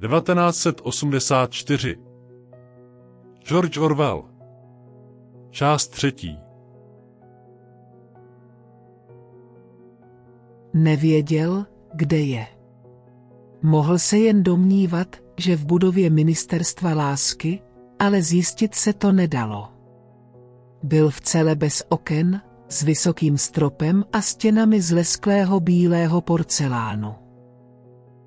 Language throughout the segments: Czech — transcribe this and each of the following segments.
1984 George Orwell Část třetí Nevěděl, kde je. Mohl se jen domnívat, že v budově ministerstva lásky, ale zjistit se to nedalo. Byl v celé bez oken, s vysokým stropem a stěnami z lesklého bílého porcelánu.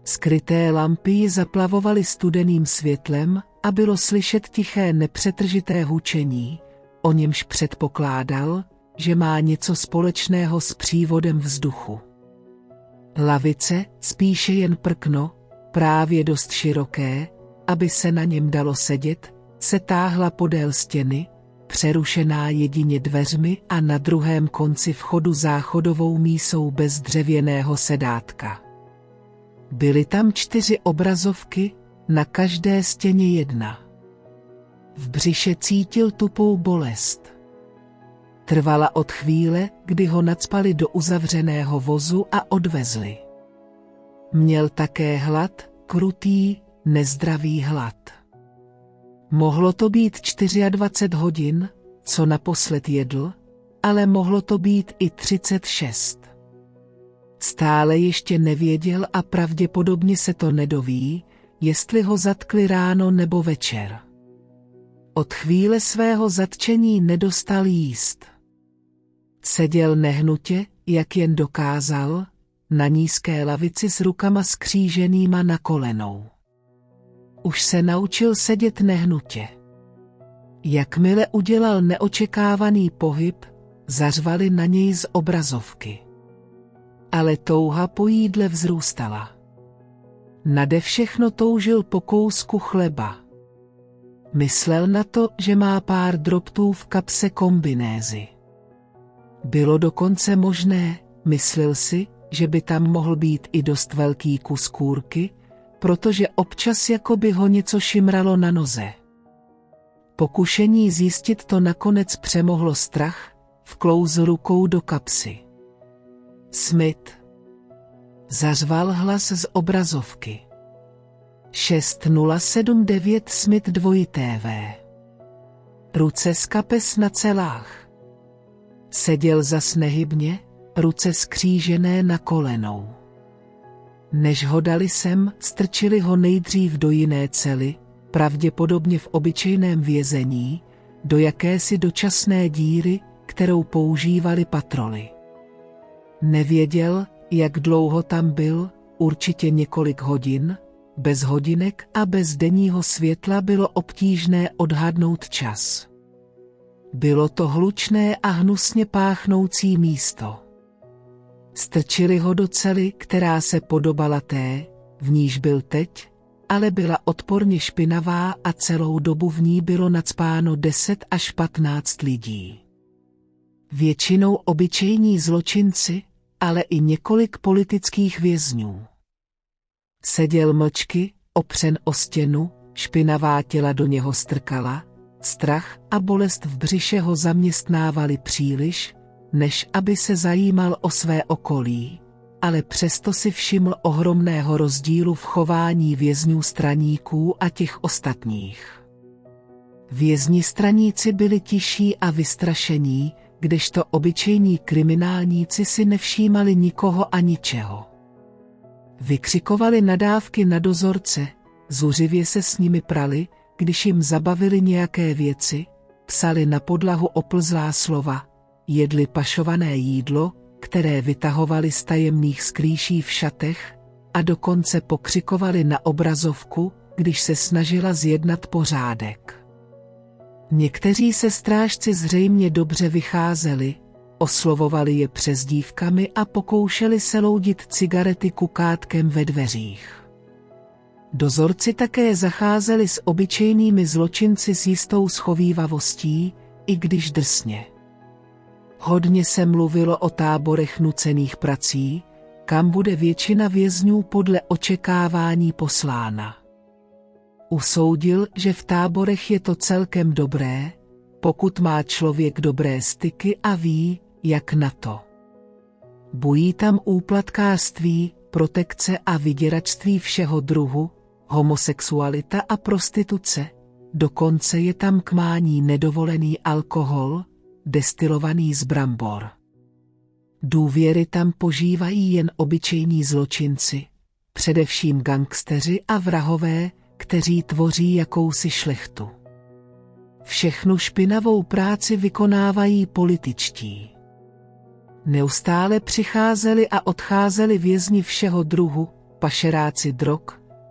Skryté lampy ji zaplavovaly studeným světlem a bylo slyšet tiché nepřetržité hučení, o němž předpokládal, že má něco společného s přívodem vzduchu. Lavice, spíše jen prkno, právě dost široké, aby se na něm dalo sedět, se táhla podél stěny, přerušená jedině dveřmi a na druhém konci vchodu záchodovou mísou bez dřevěného sedátka. Byly tam čtyři obrazovky, na každé stěně jedna. V břiše cítil tupou bolest. Trvala od chvíle, kdy ho nadspali do uzavřeného vozu a odvezli. Měl také hlad, krutý, nezdravý hlad. Mohlo to být 24 hodin, co naposled jedl, ale mohlo to být i 36. Stále ještě nevěděl a pravděpodobně se to nedoví, jestli ho zatkli ráno nebo večer. Od chvíle svého zatčení nedostal jíst. Seděl nehnutě, jak jen dokázal, na nízké lavici s rukama skříženýma na kolenou. Už se naučil sedět nehnutě. Jakmile udělal neočekávaný pohyb, zařvali na něj z obrazovky. Ale touha po jídle vzrůstala. Nade všechno toužil po kousku chleba. Myslel na to, že má pár drobtů v kapse kombinézy. Bylo dokonce možné, myslel si, že by tam mohl být i dost velký kus kůrky, protože občas jako by ho něco šimralo na noze. Pokušení zjistit to nakonec přemohlo strach, vklouzl rukou do kapsy. Smith. Zařval hlas z obrazovky. 6079 Smith 2 TV. Ruce z kapes na celách. Seděl zas nehybně, ruce skřížené na kolenou. Než ho dali sem, strčili ho nejdřív do jiné cely, pravděpodobně v obyčejném vězení, do jakési dočasné díry, kterou používali patroly. Nevěděl, jak dlouho tam byl, určitě několik hodin, bez hodinek a bez denního světla bylo obtížné odhadnout čas. Bylo to hlučné a hnusně páchnoucí místo. Strčili ho do cely, která se podobala té, v níž byl teď, ale byla odporně špinavá a celou dobu v ní bylo nadspáno 10 až 15 lidí. Většinou obyčejní zločinci, ale i několik politických vězňů. Seděl mlčky, opřen o stěnu, špinavá těla do něho strkala, strach a bolest v břiše ho zaměstnávali příliš, než aby se zajímal o své okolí, ale přesto si všiml ohromného rozdílu v chování vězňů straníků a těch ostatních. Vězni straníci byli tiší a vystrašení, kdežto obyčejní kriminálníci si nevšímali nikoho a ničeho. Vykřikovali nadávky na dozorce, zuřivě se s nimi prali, když jim zabavili nějaké věci, psali na podlahu oplzlá slova, jedli pašované jídlo, které vytahovali z tajemných skrýší v šatech, a dokonce pokřikovali na obrazovku, když se snažila zjednat pořádek. Někteří se strážci zřejmě dobře vycházeli, oslovovali je přezdívkami a pokoušeli se loudit cigarety kukátkem ve dveřích. Dozorci také zacházeli s obyčejnými zločinci s jistou schovývavostí, i když drsně. Hodně se mluvilo o táborech nucených prací, kam bude většina vězňů podle očekávání poslána. Usoudil, že v táborech je to celkem dobré, pokud má člověk dobré styky a ví, jak na to. Bují tam úplatkářství, protekce a vyděračství všeho druhu, homosexualita a prostituce, dokonce je tam k mání nedovolený alkohol, destilovaný z brambor. Důvěry tam požívají jen obyčejní zločinci, především gangsteři a vrahové, kteří tvoří jakousi šlechtu. Všechnu špinavou práci vykonávají političtí. Neustále přicházeli a odcházeli vězni všeho druhu, pašeráci drog,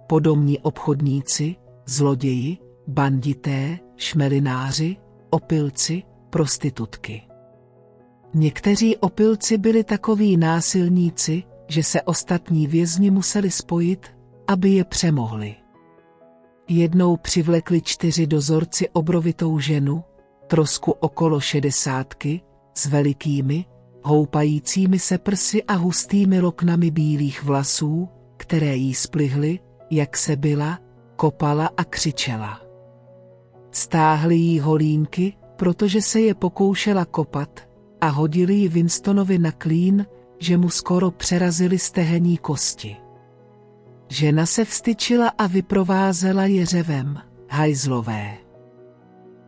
podomní obchodníci, zloději, bandité, šmelináři, opilci, prostitutky. Někteří opilci byli takoví násilníci, že se ostatní vězni museli spojit, aby je přemohli. Jednou přivlekli čtyři dozorci obrovitou ženu, trosku okolo šedesátky, s velikými, houpajícími se prsy a hustými loknami bílých vlasů, které jí splihly, jak se byla, kopala a křičela. Stáhli jí holínky, protože se je pokoušela kopat, a hodili ji Winstonovi na klín, že mu skoro přerazili stehení kosti. Žena se vstyčila a vyprovázela je řevem, hajzlové.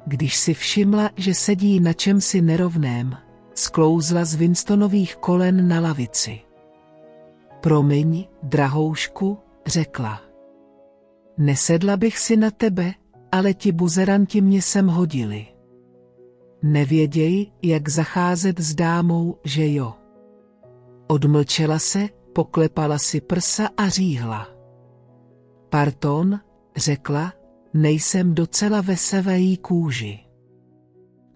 Když si všimla, že sedí na čemsi nerovném, sklouzla z Winstonových kolen na lavici. Promiň, drahoušku, řekla. Nesedla bych si na tebe, ale ti buzeranti mě sem hodili. Nevěděj, jak zacházet s dámou, že jo. Odmlčela se, poklepala si prsa a říhla. Parton, řekla, nejsem docela ve sevé kůži.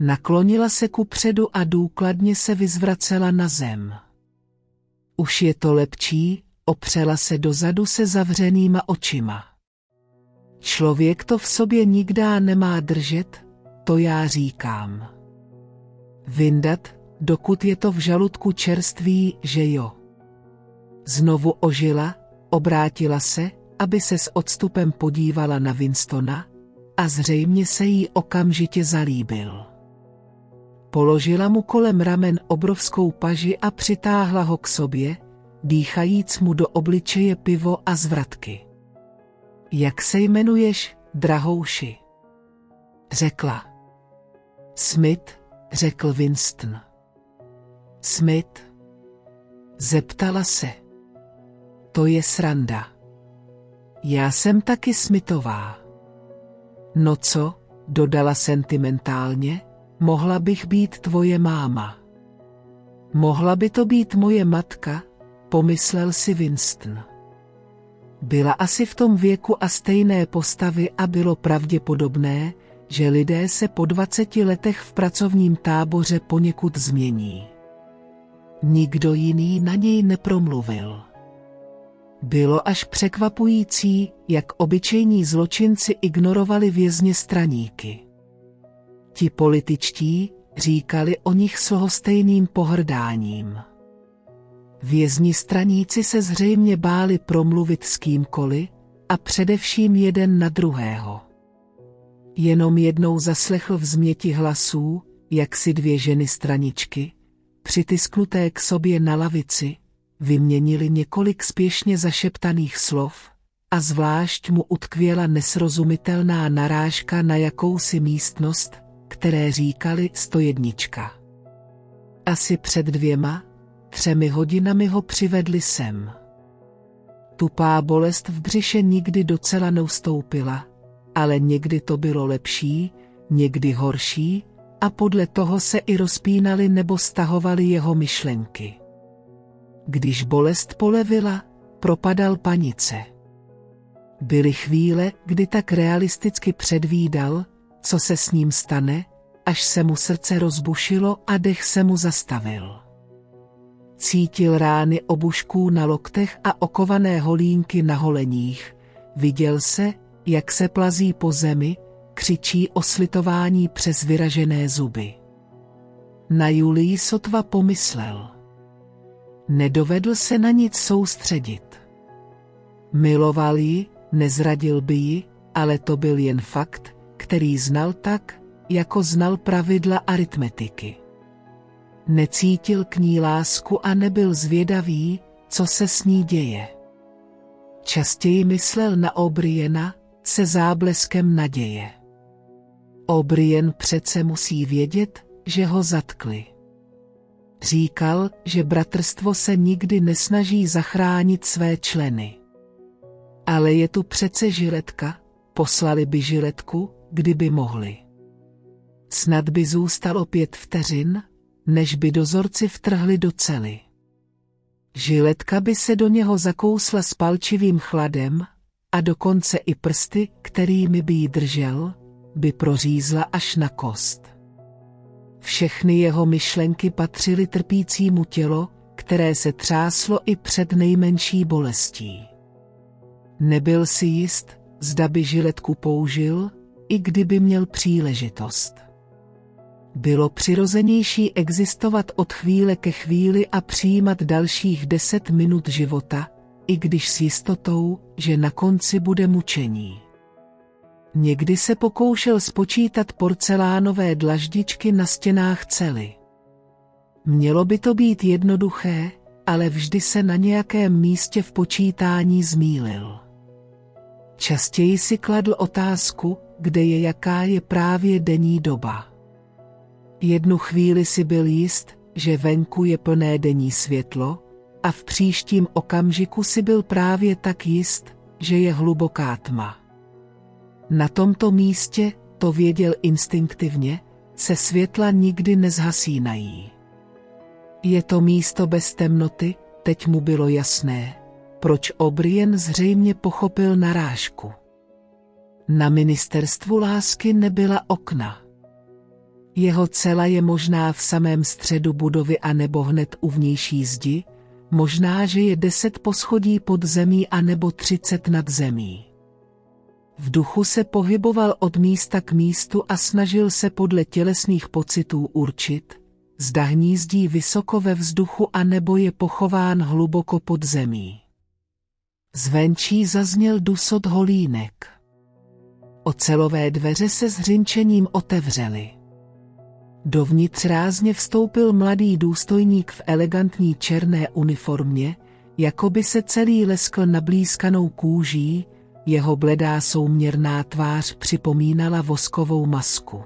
Naklonila se ku předu a důkladně se vyzvracela na zem. Už je to lepší, opřela se dozadu se zavřenýma očima. Člověk to v sobě nikdá nemá držet, to já říkám. Vyndat, dokud je to v žaludku čerství, že jo. Znovu ožila, obrátila se, aby se s odstupem podívala na Winstona, a zřejmě se jí okamžitě zalíbil. Položila mu kolem ramen obrovskou paži a přitáhla ho k sobě, dýchajíc mu do obličeje pivo a zvratky. Jak se jmenuješ, drahouši? Řekla. Smith, řekl Winston. Smith. Zeptala se. To je sranda. Já jsem taky Smithová. No co, dodala sentimentálně, mohla bych být tvoje máma. Mohla by to být moje matka, pomyslel si Winston. Byla asi v tom věku a stejné postavy a bylo pravděpodobné, že lidé se po 20 letech v pracovním táboře poněkud změní. Nikdo jiný na něj nepromluvil. Bylo až překvapující, jak obyčejní zločinci ignorovali vězně straníky. Ti političtí říkali o nich s lhostejným pohrdáním. Vězni straníci se zřejmě báli promluvit s kýmkoliv, a především jeden na druhého. Jenom jednou zaslechl v změti hlasů, jak si dvě ženy straničky, přitisknuté k sobě na lavici, vyměnili několik spěšně zašeptaných slov, a zvlášť mu utkvěla nesrozumitelná narážka na jakousi místnost, které říkali stojednička. Asi před dvěma, třemi hodinami ho přivedli sem. Tupá bolest v břiše nikdy docela neustoupila, ale někdy to bylo lepší, někdy horší, a podle toho se i rozpínaly nebo stahovaly jeho myšlenky. Když bolest polevila, propadal panice. Byly chvíle, kdy tak realisticky předvídal, co se s ním stane, až se mu srdce rozbušilo a dech se mu zastavil. Cítil rány obušků na loktech a okované holínky na holeních. Viděl se, jak se plazí po zemi, křičí o slitování přes vyražené zuby. Na Julii sotva pomyslel. Nedovedl se na nic soustředit. Miloval ji, nezradil by ji, ale to byl jen fakt, který znal tak, jako znal pravidla aritmetiky. Necítil k ní lásku a nebyl zvědavý, co se s ní děje. Častěji myslel na O'Briena se zábleskem naděje. O'Brien přece musí vědět, že ho zatkli. Říkal, že bratrstvo se nikdy nesnaží zachránit své členy. Ale je tu přece žiletka, poslali by žiletku, kdyby mohli. Snad by zůstalo pět vteřin, než by dozorci vtrhli do cely. Žiletka by se do něho zakousla s palčivým chladem a dokonce i prsty, kterými by ji držel, by prořízla až na kost. Všechny jeho myšlenky patřily trpícímu tělo, které se třáslo i před nejmenší bolestí. Nebyl si jist, zda by žiletku použil, i kdyby měl příležitost. Bylo přirozenější existovat od chvíle ke chvíli a přijímat dalších deset minut života, i když s jistotou, že na konci bude mučení. Někdy se pokoušel spočítat porcelánové dlaždičky na stěnách cely. Mělo by to být jednoduché, ale vždy se na nějakém místě v počítání zmílil. Častěji si kladl otázku, kde je jaká je právě denní doba. Jednu chvíli si byl jist, že venku je plné denní světlo, a v příštím okamžiku si byl právě tak jist, že je hluboká tma. Na tomto místě, to věděl instinktivně, se světla nikdy nezhasínají. Je to místo bez temnoty, teď mu bylo jasné, proč O'Brien zřejmě pochopil narážku. Na ministerstvu lásky nebyla okna. Jeho cela je možná v samém středu budovy a nebo hned u vnější zdi, možná, že je deset poschodí pod zemí a nebo třicet nad zemí. V duchu se pohyboval od místa k místu a snažil se podle tělesných pocitů určit, zda hnízdí vysoko ve vzduchu a nebo je pochován hluboko pod zemí. Zvenčí zazněl dusot holínek. Ocelové dveře se s hřinčením otevřely. Dovnitř rázně vstoupil mladý důstojník v elegantní černé uniformě, jako by se celý leskl nablízkanou kůží, jeho bledá souměrná tvář připomínala voskovou masku.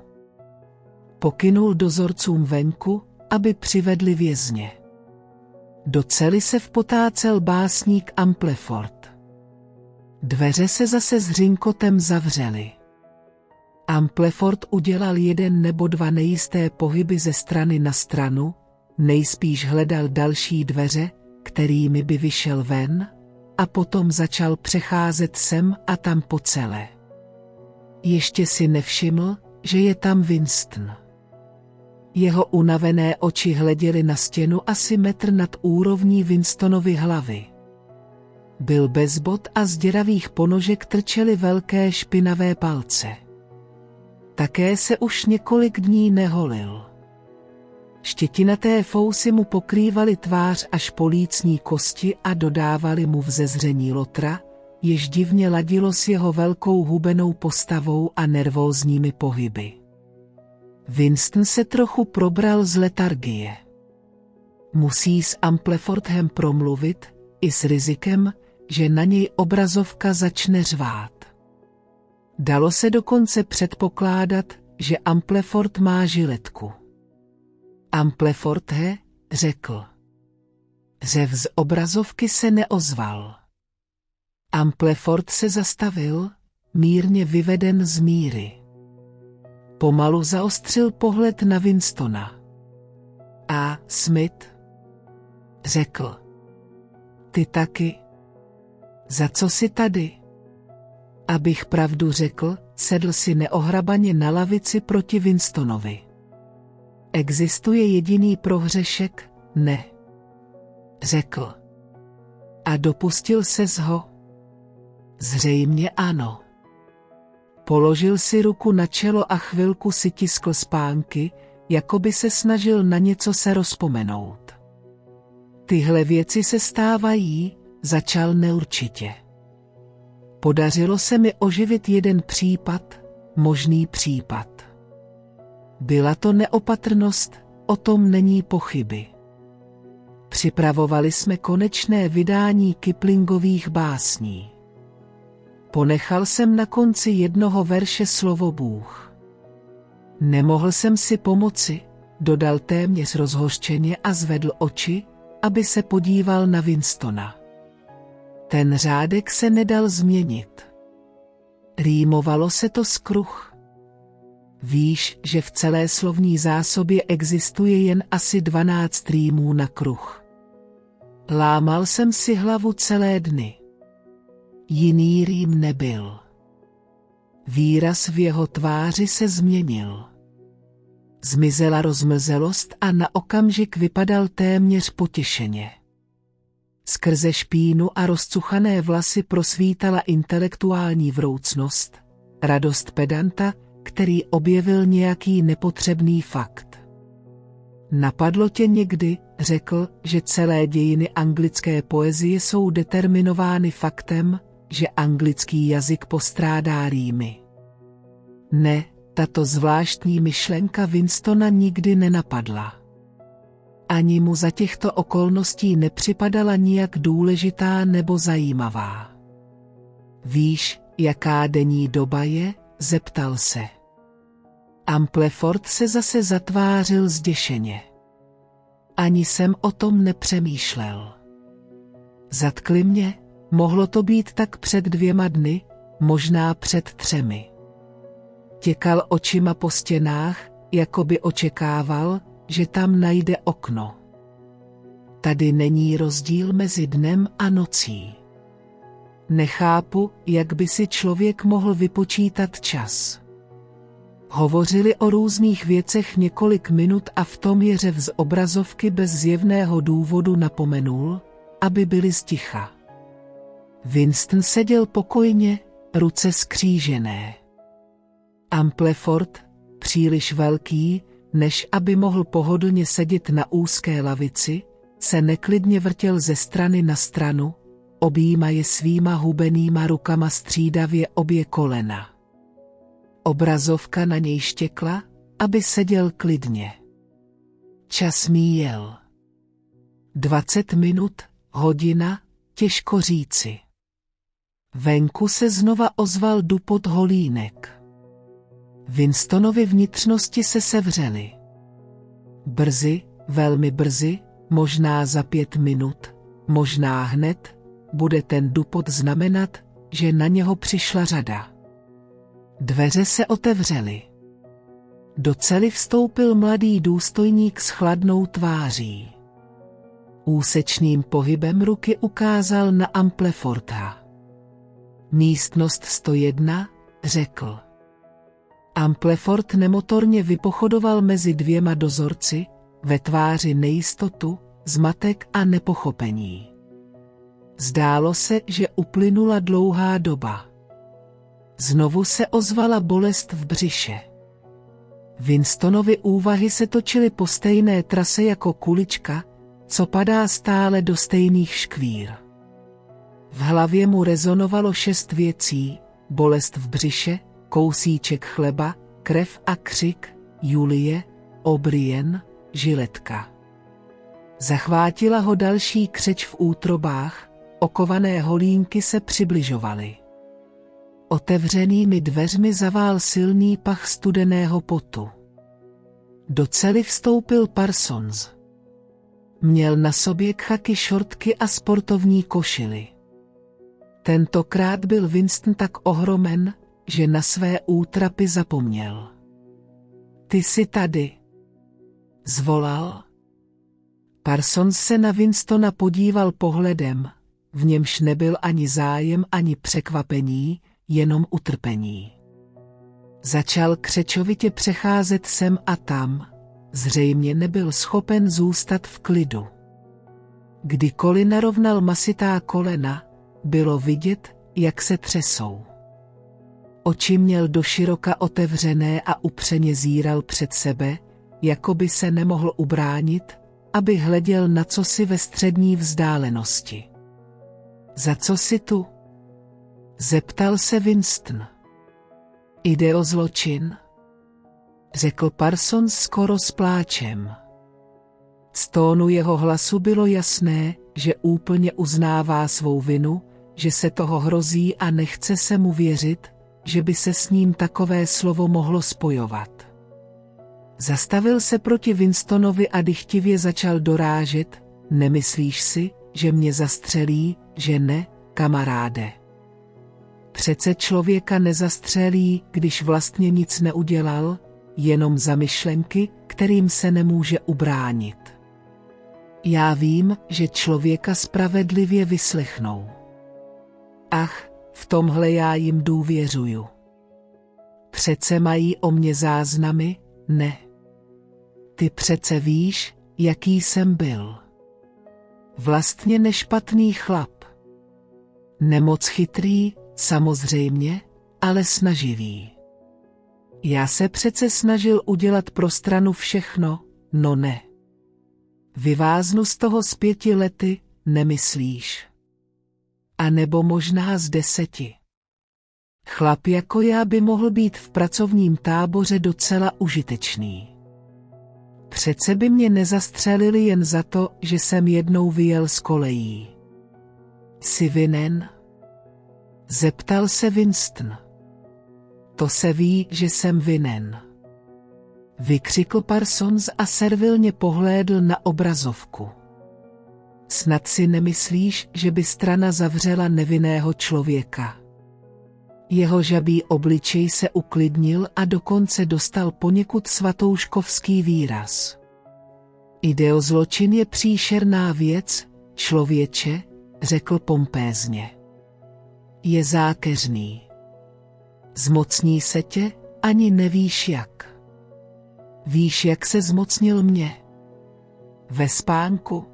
Pokynul dozorcům venku, aby přivedli vězně. Do cely se vpotácel básník Amplefort. Dveře se zase s hřinkotem zavřely. Amplefort udělal jeden nebo dva nejisté pohyby ze strany na stranu, nejspíš hledal další dveře, kterými by vyšel ven, a potom začal přecházet sem a tam po celé. Ještě si nevšiml, že je tam Winston. Jeho unavené oči hleděly na stěnu asi metr nad úrovní Winstonovy hlavy. Byl bez bod a z děravých ponožek trčely velké špinavé palce. Také se už několik dní neholil. Štětinaté fousy mu pokrývaly tvář až po lícní kosti a dodávali mu vzezření lotra, jež divně ladilo s jeho velkou hubenou postavou a nervózními pohyby. Winston se trochu probral z letargie. Musí s Amplefordhem promluvit, i s rizikem, že na něj obrazovka začne řvát. Dalo se dokonce předpokládat, že Ampleford má žiletku. Ampleford he, řekl. Řev z obrazovky se neozval. Ampleford se zastavil, mírně vyveden z míry. Pomalu zaostřil pohled na Winstona. A Smith? Řekl. Ty taky? Za co si tady? Abych pravdu řekl, sedl si neohrabaně na lavici proti Winstonovi. Existuje jediný prohřešek? Ne. Řekl. A dopustil se z ho? Zřejmě ano. Položil si ruku na čelo a chvilku si tiskl spánky, jako by se snažil na něco se rozpomenout. Tyhle věci se stávají, začal neurčitě. Podařilo se mi oživit jeden případ, možný případ. Byla to neopatrnost, o tom není pochyby. Připravovali jsme konečné vydání Kiplingových básní. Ponechal jsem na konci jednoho verše slovo Bůh. Nemohl jsem si pomoci, dodal téměř rozhořčeně a zvedl oči, aby se podíval na Winstona. Ten řádek se nedal změnit. Rýmovalo se to z kruh. Víš, že v celé slovní zásobě existuje jen asi 12 rýmů na kruh. Lámal jsem si hlavu celé dny. Jiný rým nebyl. Výraz v jeho tváři se změnil. Zmizela rozmlzelost a na okamžik vypadal téměř potěšeně. Skrze špínu a rozcuchané vlasy prosvítala intelektuální vroucnost, radost pedanta, který objevil nějaký nepotřebný fakt. Napadlo tě někdy, řekl, že celé dějiny anglické poezie jsou determinovány faktem, že anglický jazyk postrádá rýmy. Ne, tato zvláštní myšlenka Winstona nikdy nenapadla. Ani mu za těchto okolností nepřipadala nijak důležitá nebo zajímavá. Víš, jaká denní doba je? Zeptal se. Amplefort se zase zatvářil zděšeně. Ani jsem o tom nepřemýšlel. Zatkli mě, mohlo to být tak před dvěma dny, možná před třemi. Těkal očima po stěnách, jako by očekával, že tam najde okno. Tady není rozdíl mezi dnem a nocí. Nechápu, jak by si člověk mohl vypočítat čas. Hovořili o různých věcech několik minut a v tom je řev z obrazovky bez zjevného důvodu napomenul, aby byli sticha. Winston seděl pokojně, ruce skřížené. Amplefort, příliš velký, než aby mohl pohodlně sedět na úzké lavici, se neklidně vrtěl ze strany na stranu, objímaje svýma hubenýma rukama střídavě obě kolena. Obrazovka na něj štěkla, aby seděl klidně. Čas míjel. Dvacet minut, hodina, těžko říci. Venku se znova ozval dupot holínek. Winstonovi vnitřnosti se sevřely. Brzy, velmi brzy, možná za pět minut, možná hned, bude ten dupot znamenat, že na něho přišla řada. Dveře se otevřely. Do cely vstoupil mladý důstojník s chladnou tváří. Úsečným pohybem ruky ukázal na Ampleforta. Místnost 101, řekl. Amplefort nemotorně vypochodoval mezi dvěma dozorci, ve tváři nejistotu, zmatek a nepochopení. Zdálo se, že uplynula dlouhá doba. Znovu se ozvala bolest v břiše. Winstonovi úvahy se točily po stejné trase jako kulička, co padá stále do stejných škvír. V hlavě mu rezonovalo šest věcí, bolest v břiše, kousíček chleba, krev a křik, Julie, Obrien, žiletka. Zachvátila ho další křeč v útrobách, okované holínky se přibližovaly. Otevřenými dveřmi zavál silný pach studeného potu. Do cely vstoupil Parsons. Měl na sobě kchaky šortky a sportovní košily. Tentokrát byl Winston tak ohromen, že na své útrapy zapomněl. Ty jsi tady. Zvolal. Parsons se na Winstona podíval pohledem, v němž nebyl ani zájem, ani překvapení, jenom utrpení. Začal křečovitě přecházet sem a tam, zřejmě nebyl schopen zůstat v klidu. Kdykoliv narovnal masitá kolena, bylo vidět, jak se třesou. Oči měl doširoka otevřené a upřeně zíral před sebe, jako by se nemohl ubránit, aby hleděl na cosi ve střední vzdálenosti. Za co si tu? Zeptal se Winston. Jde o zločin? Řekl Parsons skoro s pláčem. Z tónu jeho hlasu bylo jasné, že úplně uznává svou vinu, že se toho hrozí a nechce se mu věřit, že by se s ním takové slovo mohlo spojovat. Zastavil se proti Winstonovi a dychtivě začal dorážet, nemyslíš si, že mě zastřelí, že ne, kamaráde. Přece člověka nezastřelí, když vlastně nic neudělal, jenom za myšlenky, kterým se nemůže ubránit. Já vím, že člověka spravedlivě vyslechnou. Ach, v tomhle já jim důvěřuju. Přece mají o mě záznamy, ne. Ty přece víš, jaký jsem byl. Vlastně nešpatný chlap. Nemoc chytrý, samozřejmě, ale snaživý. Já se přece snažil udělat pro stranu všechno, no ne. Vyváznu z toho z pěti lety, nemyslíš? A nebo možná z deseti. Chlap jako já by mohl být v pracovním táboře docela užitečný. Přece by mě nezastřelili jen za to, že jsem jednou vyjel z kolejí. Jsi vinen? Zeptal se Winston. To se ví, že jsem vinen. Vykřikl Parsons a servilně pohlédl na obrazovku. Snad si nemyslíš, že by strana zavřela nevinného člověka. Jeho žabý obličej se uklidnil a dokonce dostal poněkud svatouškovský výraz. Ideozločin je příšerná věc, člověče, řekl pompézně. Je zákeřný. Zmocní se tě, ani nevíš jak. Víš, jak se zmocnil mě? Ve spánku?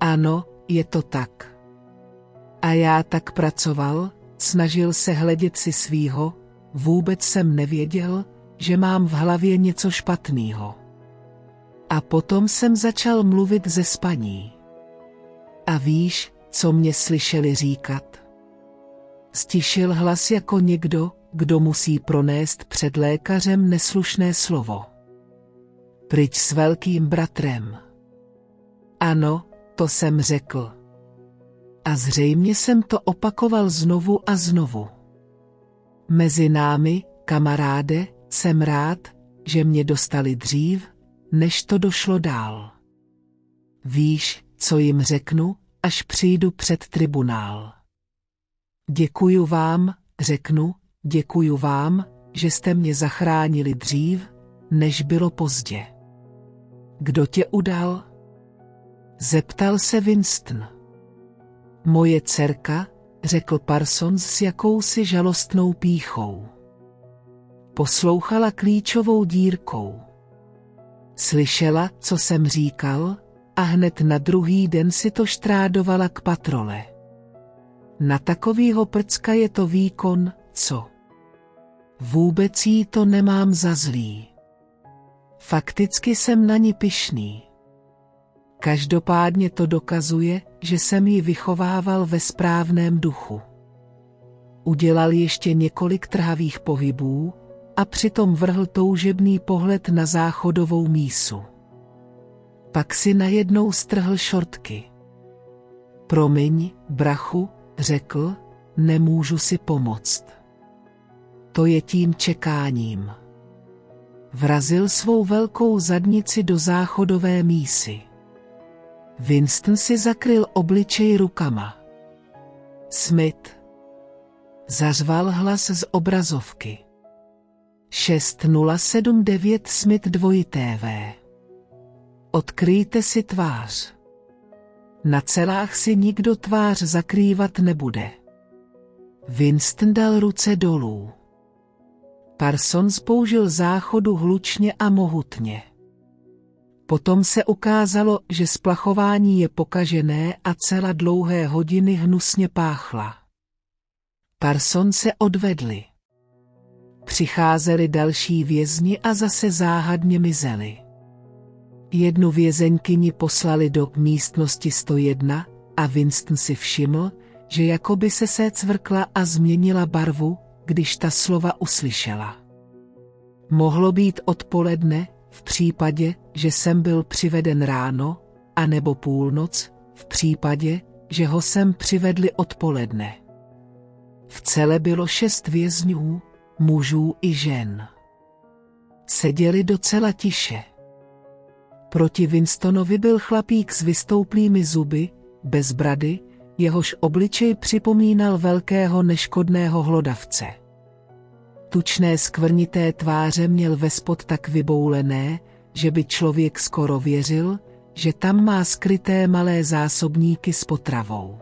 Ano, je to tak. A já tak pracoval, snažil se hledět si svýho, vůbec jsem nevěděl, že mám v hlavě něco špatného. A potom jsem začal mluvit ze spaní. A víš, co mě slyšeli říkat? Stišil hlas jako někdo, kdo musí pronést před lékařem neslušné slovo. Pryč s velkým bratrem. Ano, to jsem řekl. A zřejmě jsem to opakoval znovu a znovu. Mezi námi, kamaráde, jsem rád, že mě dostali dřív, než to došlo dál. Víš, co jim řeknu, až přijdu před tribunál. Děkuju vám, řeknu, děkuju vám, že jste mě zachránili dřív, než bylo pozdě. Kdo tě udal? Zeptal se Winston. Moje dcerka, řekl Parsons s jakousi žalostnou píchou. Poslouchala klíčovou dírkou. Slyšela, co jsem říkal, a hned na druhý den si to štrádovala k patrole. Na takovýho prcka je to výkon, co? Vůbec jí to nemám za zlý. Fakticky jsem na ní pyšný. Každopádně to dokazuje, že jsem ji vychovával ve správném duchu. Udělal ještě několik trhavých pohybů a přitom vrhl toužebný pohled na záchodovou mísu. Pak si najednou strhl šortky. Promiň, brachu, řekl, nemůžu si pomoct. To je tím čekáním. Vrazil svou velkou zadnici do záchodové mísy. Winston si zakryl obličej rukama. Smith. Zařval hlas z obrazovky. 6079 Smith 2 TV. Odkryjte si tvář. Na celách si nikdo tvář zakrývat nebude. Winston dal ruce dolů. Parsons použil záchodu hlučně a mohutně. Potom se ukázalo, že splachování je pokažené a celá dlouhé hodiny hnusně páchla. Parson se odvedli. Přicházeli další vězni a zase záhadně mizeli. Jednu vězeňkyni poslali do místnosti 101 a Winston si všiml, že jakoby se se cvrkla a změnila barvu, když ta slova uslyšela. Mohlo být odpoledne, v případě, že jsem byl přiveden ráno, anebo půlnoc, v případě, že ho sem přivedli odpoledne. V celé bylo šest vězňů, mužů i žen. Seděli docela tiše. Proti Winstonovi byl chlapík s vystouplými zuby, bez brady, jehož obličej připomínal velkého neškodného hlodavce. Tučné skvrnité tváře měl vespod tak vyboulené, že by člověk skoro věřil, že tam má skryté malé zásobníky s potravou.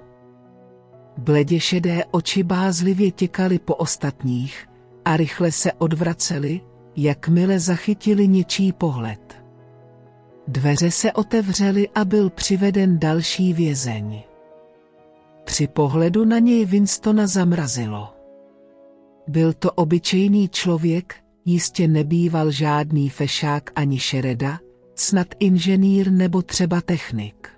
Bledě šedé oči bázlivě těkaly po ostatních a rychle se odvraceli, jakmile zachytili něčí pohled. Dveře se otevřely a byl přiveden další vězeň. Při pohledu na něj Winstona zamrazilo. Byl to obyčejný člověk, jistě nebýval žádný fešák ani šereda, snad inženýr nebo třeba technik.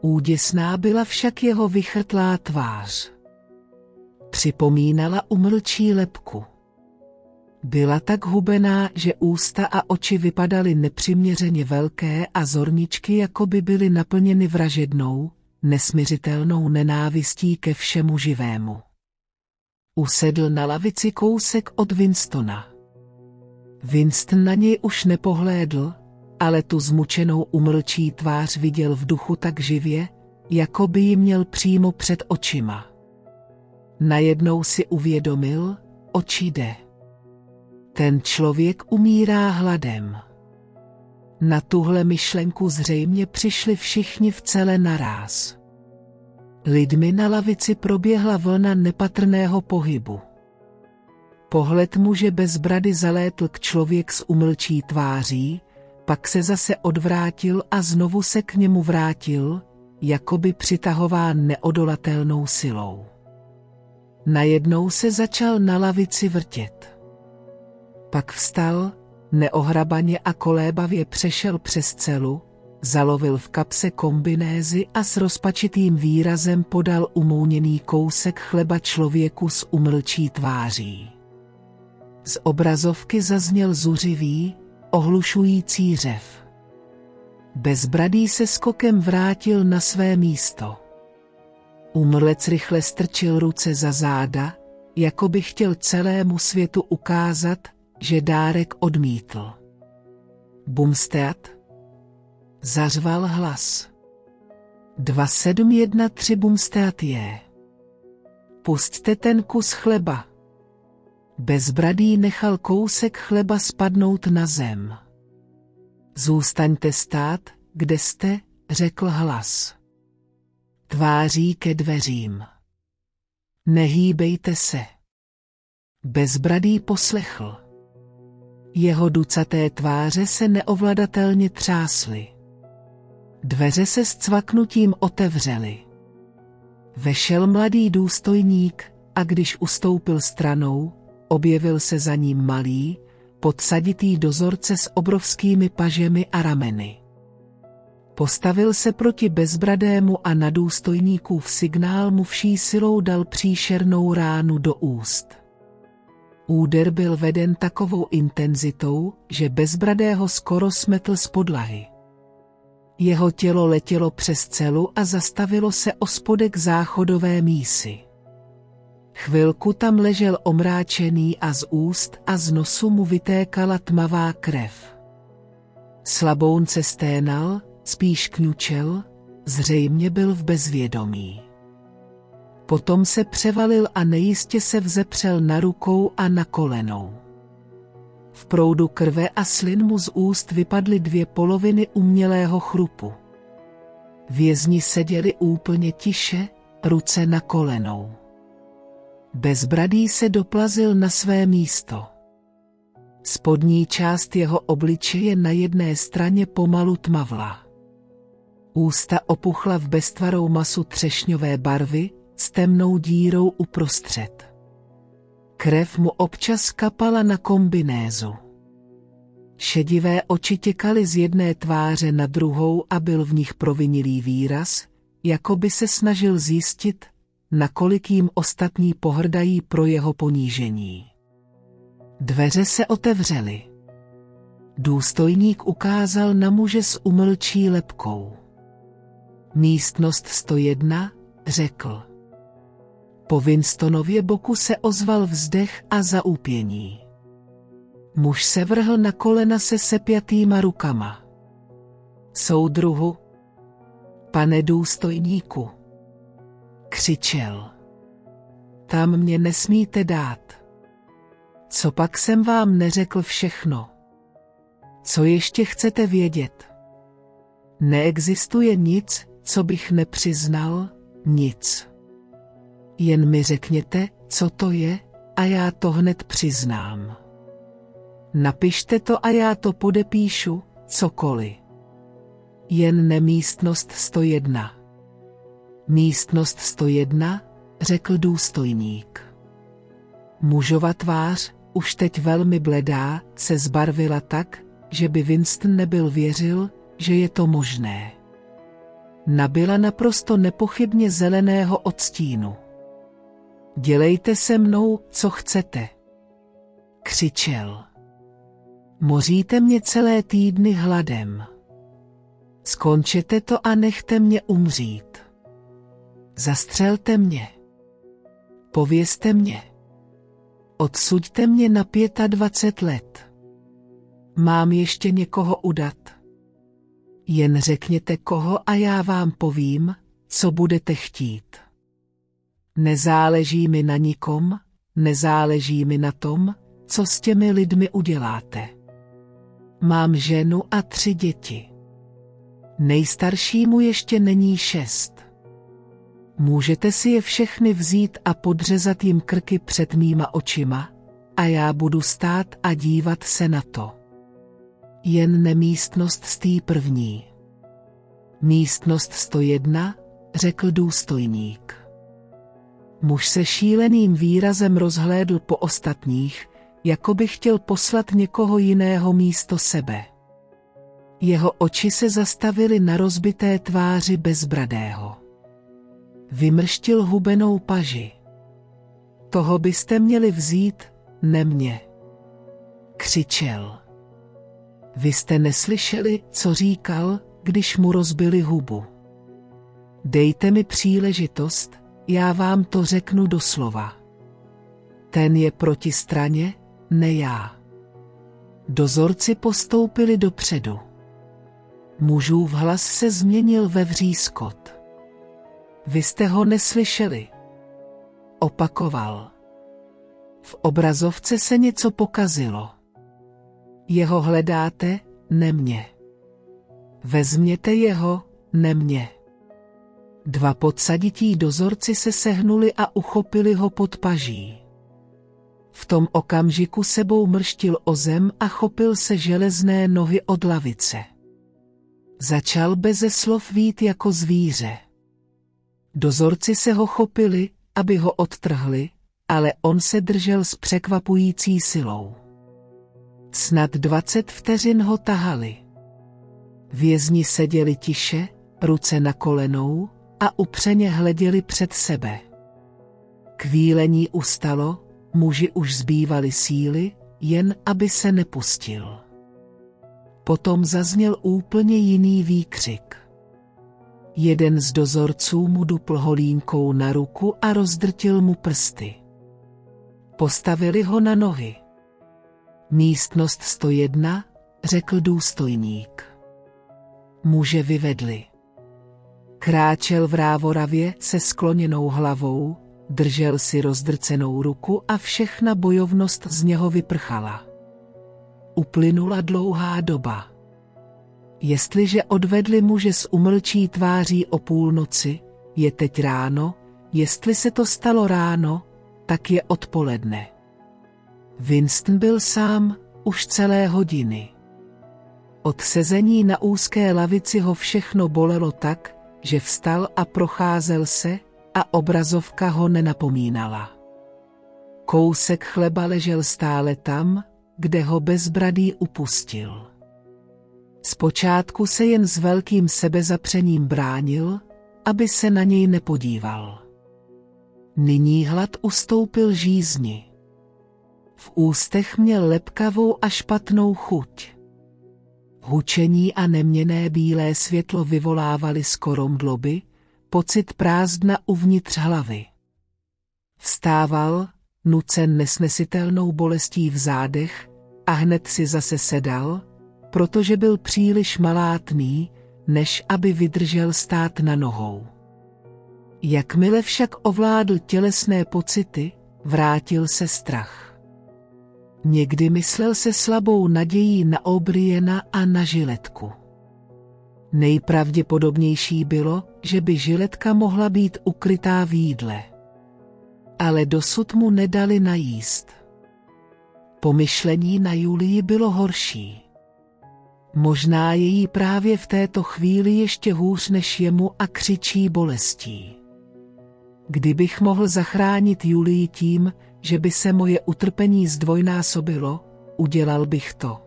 Úděsná byla však jeho vychrtlá tvář. Připomínala umlčí lepku. Byla tak hubená, že ústa a oči vypadaly nepřiměřeně velké a zorničky jako by byly naplněny vražednou, nesmiřitelnou nenávistí ke všemu živému. Usedl na lavici kousek od Winstona. Winston na něj už nepohlédl, ale tu zmučenou umlčí tvář viděl v duchu tak živě, jako by ji měl přímo před očima. Najednou si uvědomil, oči jde. Ten člověk umírá hladem. Na tuhle myšlenku zřejmě přišli všichni v celé naráz. Lidmi na lavici proběhla vlna nepatrného pohybu. Pohled muže bez brady zalétl k člověk s umlčí tváří, pak se zase odvrátil a znovu se k němu vrátil, jakoby přitahován neodolatelnou silou. Najednou se začal na lavici vrtět. Pak vstal, neohrabaně a kolébavě přešel přes celu, zalovil v kapse kombinézy a s rozpačitým výrazem podal umouněný kousek chleba člověku s umlčí tváří. Z obrazovky zazněl zuřivý, ohlušující řev. Bezbradý se skokem vrátil na své místo. Umrlec rychle strčil ruce za záda, jako by chtěl celému světu ukázat, že dárek odmítl. Bumsteat? Zařval hlas. 2713 Bumsteat je. Pustte ten kus chleba. Bezbradý nechal kousek chleba spadnout na zem. Zůstaňte stát, kde jste, řekl hlas. Tváří ke dveřím. Nehýbejte se. Bezbradý poslechl. Jeho ducaté tváře se neovladatelně třásly. Dveře se s cvaknutím otevřely. Vešel mladý důstojník a když ustoupil stranou, objevil se za ním malý, podsaditý dozorce s obrovskými pažemi a rameny. Postavil se proti bezbradému a na důstojníkův signál mu vší silou dal příšernou ránu do úst. Úder byl veden takovou intenzitou, že bezbradého skoro smetl z podlahy. Jeho tělo letělo přes celu a zastavilo se o spodek záchodové mísy. Chvilku tam ležel omráčený a z úst a z nosu mu vytékala tmavá krev. Slabounce sténal, spíš kňučel, zřejmě byl v bezvědomí. Potom se převalil a nejistě se vzepřel na rukou a na kolenou. V proudu krve a slin mu z úst vypadly dvě poloviny umělého chrupu. Vězni seděli úplně tiše, ruce na kolenou. Bezbradý se doplazil na své místo. Spodní část jeho obličeje na jedné straně pomalu tmavla. Ústa opuchla v beztvarou masu třešňové barvy, s temnou dírou uprostřed. Krev mu občas kapala na kombinézu. Šedivé oči těkaly z jedné tváře na druhou a byl v nich provinilý výraz, jako by se snažil zjistit, nakolik jim ostatní pohrdají pro jeho ponížení. Dveře se otevřely. Důstojník ukázal na muže s umlčí lepkou. Místnost 101, řekl. Po Winstonově boku se ozval vzdech a zaúpění. Muž se vrhl na kolena se sepjatýma rukama. Soudruhu, pane důstojníku, křičel. Tam mě nesmíte dát. Co pak jsem vám neřekl všechno? Co ještě chcete vědět? Neexistuje nic, co bych nepřiznal, nic. Jen mi řekněte, co to je, a já to hned přiznám. Napište to a já to podepíšu, cokoliv. Jen nemístnost 101. Místnost 101, řekl důstojník. Mužova tvář, už teď velmi bledá, se zbarvila tak, že by Winston nebyl věřil, že je to možné. Nabila naprosto nepochybně zeleného odstínu. Dělejte se mnou, co chcete. Křičel. Moříte mě celé týdny hladem. Skončete to a nechte mě umřít. Zastřelte mě. Povězte mě. Odsuďte mě na 25 let. Mám ještě někoho udat. Jen řekněte koho a já vám povím, co budete chtít. Nezáleží mi na nikom, nezáleží mi na tom, co s těmi lidmi uděláte. Mám ženu a tři děti. Nejstaršímu ještě není šest. Můžete si je všechny vzít a podřezat jim krky před mýma očima, a já budu stát a dívat se na to. Jen nemístnost z té první. Místnost 101, řekl důstojník. Muž se šíleným výrazem rozhlédl po ostatních, jako by chtěl poslat někoho jiného místo sebe. Jeho oči se zastavily na rozbité tváři bezbradého. Vymrštil hubenou paži. Toho byste měli vzít, ne mě. Křičel. Vy jste neslyšeli, co říkal, když mu rozbili hubu. Dejte mi příležitost, já vám to řeknu doslova. Ten je proti straně, ne já. Dozorci postoupili dopředu. Mužův hlas se změnil ve vřískot. Vy jste ho neslyšeli. Opakoval. V obrazovce se něco pokazilo. Jeho hledáte, ne mě. Vezměte jeho, ne mě. Dva podsadití dozorci se sehnuli a uchopili ho pod paží. V tom okamžiku sebou mrštil o zem a chopil se železné nohy od lavice. Začal beze slov vít jako zvíře. Dozorci se ho chopili, aby ho odtrhli, ale on se držel s překvapující silou. Snad dvacet vteřin ho tahali. Vězni seděli tiše, ruce na kolenou a upřeně hleděli před sebe. Kvílení ustalo, muži už zbývali síly, jen aby se nepustil. Potom zazněl úplně jiný výkřik. Jeden z dozorců mu dupl holínkou na ruku a rozdrtil mu prsty. Postavili ho na nohy. Místnost 101, řekl důstojník. Muže vyvedli. Kráčel v rávoravě se skloněnou hlavou, držel si rozdrcenou ruku a všechna bojovnost z něho vyprchala. Uplynula dlouhá doba. Jestliže odvedli muže s umlčí tváří o půlnoci, je teď ráno, jestli se to stalo ráno, tak je odpoledne. Winston byl sám už celé hodiny. Od sezení na úzké lavici ho všechno bolelo tak, že vstal a procházel se a obrazovka ho nenapomínala. Kousek chleba ležel stále tam, kde ho bezbradý upustil. Zpočátku se jen s velkým sebezapřením bránil, aby se na něj nepodíval. Nyní hlad ustoupil žízni. V ústech měl lepkavou a špatnou chuť. Hučení a neměné bílé světlo vyvolávaly skoro mdloby, pocit prázdna uvnitř hlavy. Vstával, nucen nesnesitelnou bolestí v zádech, a hned si zase sedal, protože byl příliš malátný, než aby vydržel stát na nohou. Jakmile však ovládl tělesné pocity, vrátil se strach. Někdy myslel se slabou nadějí na Obriena a na žiletku. Nejpravděpodobnější bylo, že by žiletka mohla být ukrytá v jídle. Ale dosud mu nedali najíst. Pomyšlení na Julii bylo horší. Možná je jí právě v této chvíli ještě hůř než jemu a křičí bolestí. Kdybych mohl zachránit Julii tím, že by se moje utrpení zdvojnásobilo, udělal bych to.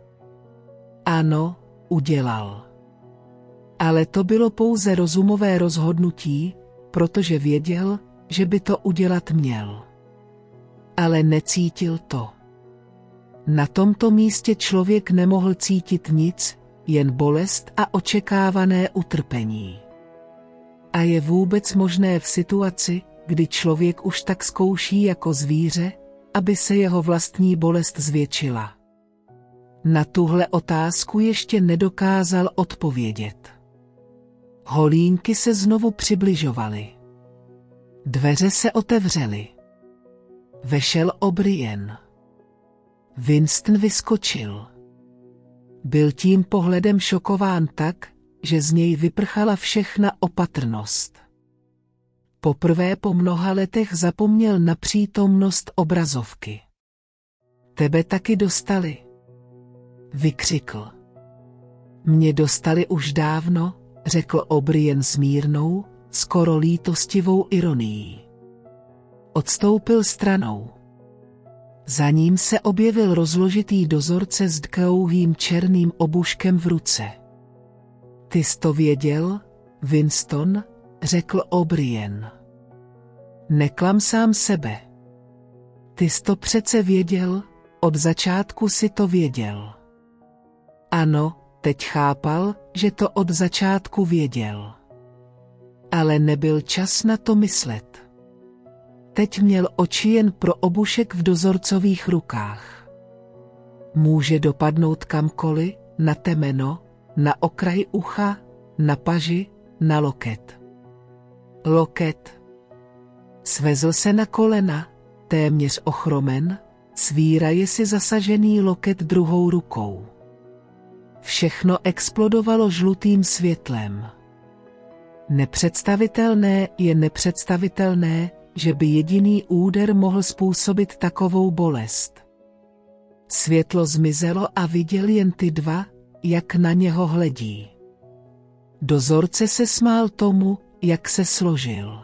Ano, udělal. Ale to bylo pouze rozumové rozhodnutí, protože věděl, že by to udělat měl. Ale necítil to. Na tomto místě člověk nemohl cítit nic, jen bolest a očekávané utrpení. A je vůbec možné v situaci, kdy člověk už tak zkouší jako zvíře, aby se jeho vlastní bolest zvětšila. Na tuhle otázku ještě nedokázal odpovědět. Holínky se znovu přibližovaly. Dveře se otevřely. Vešel O'Brien. Winston vyskočil. Byl tím pohledem šokován tak, že z něj vyprchala všechna opatrnost. Poprvé po mnoha letech zapomněl na přítomnost obrazovky. Tebe taky dostali. Vykřikl. Mě dostali už dávno, řekl O'Brien mírnou, skoro lítostivou ironií. Odstoupil stranou. Za ním se objevil rozložitý dozorce s dlouhým černým obuškem v ruce. Ty jsi to věděl, Winston, řekl O'Brien. Neklam sám sebe. Ty jsi to přece věděl, od začátku si to věděl. Ano, teď chápal, že to od začátku věděl. Ale nebyl čas na to myslet. Teď měl oči jen pro obušek v dozorcových rukách. Může dopadnout kamkoliv, na temeno, na okraj ucha, na paži, na loket. Loket. Svezl se na kolena, téměř ochromen, svíraje si zasažený loket druhou rukou. Všechno explodovalo žlutým světlem. Nepředstavitelné je nepředstavitelné, že by jediný úder mohl způsobit takovou bolest. Světlo zmizelo a viděl jen ty dva, jak na něho hledí. Dozorce se smál tomu, jak se složil.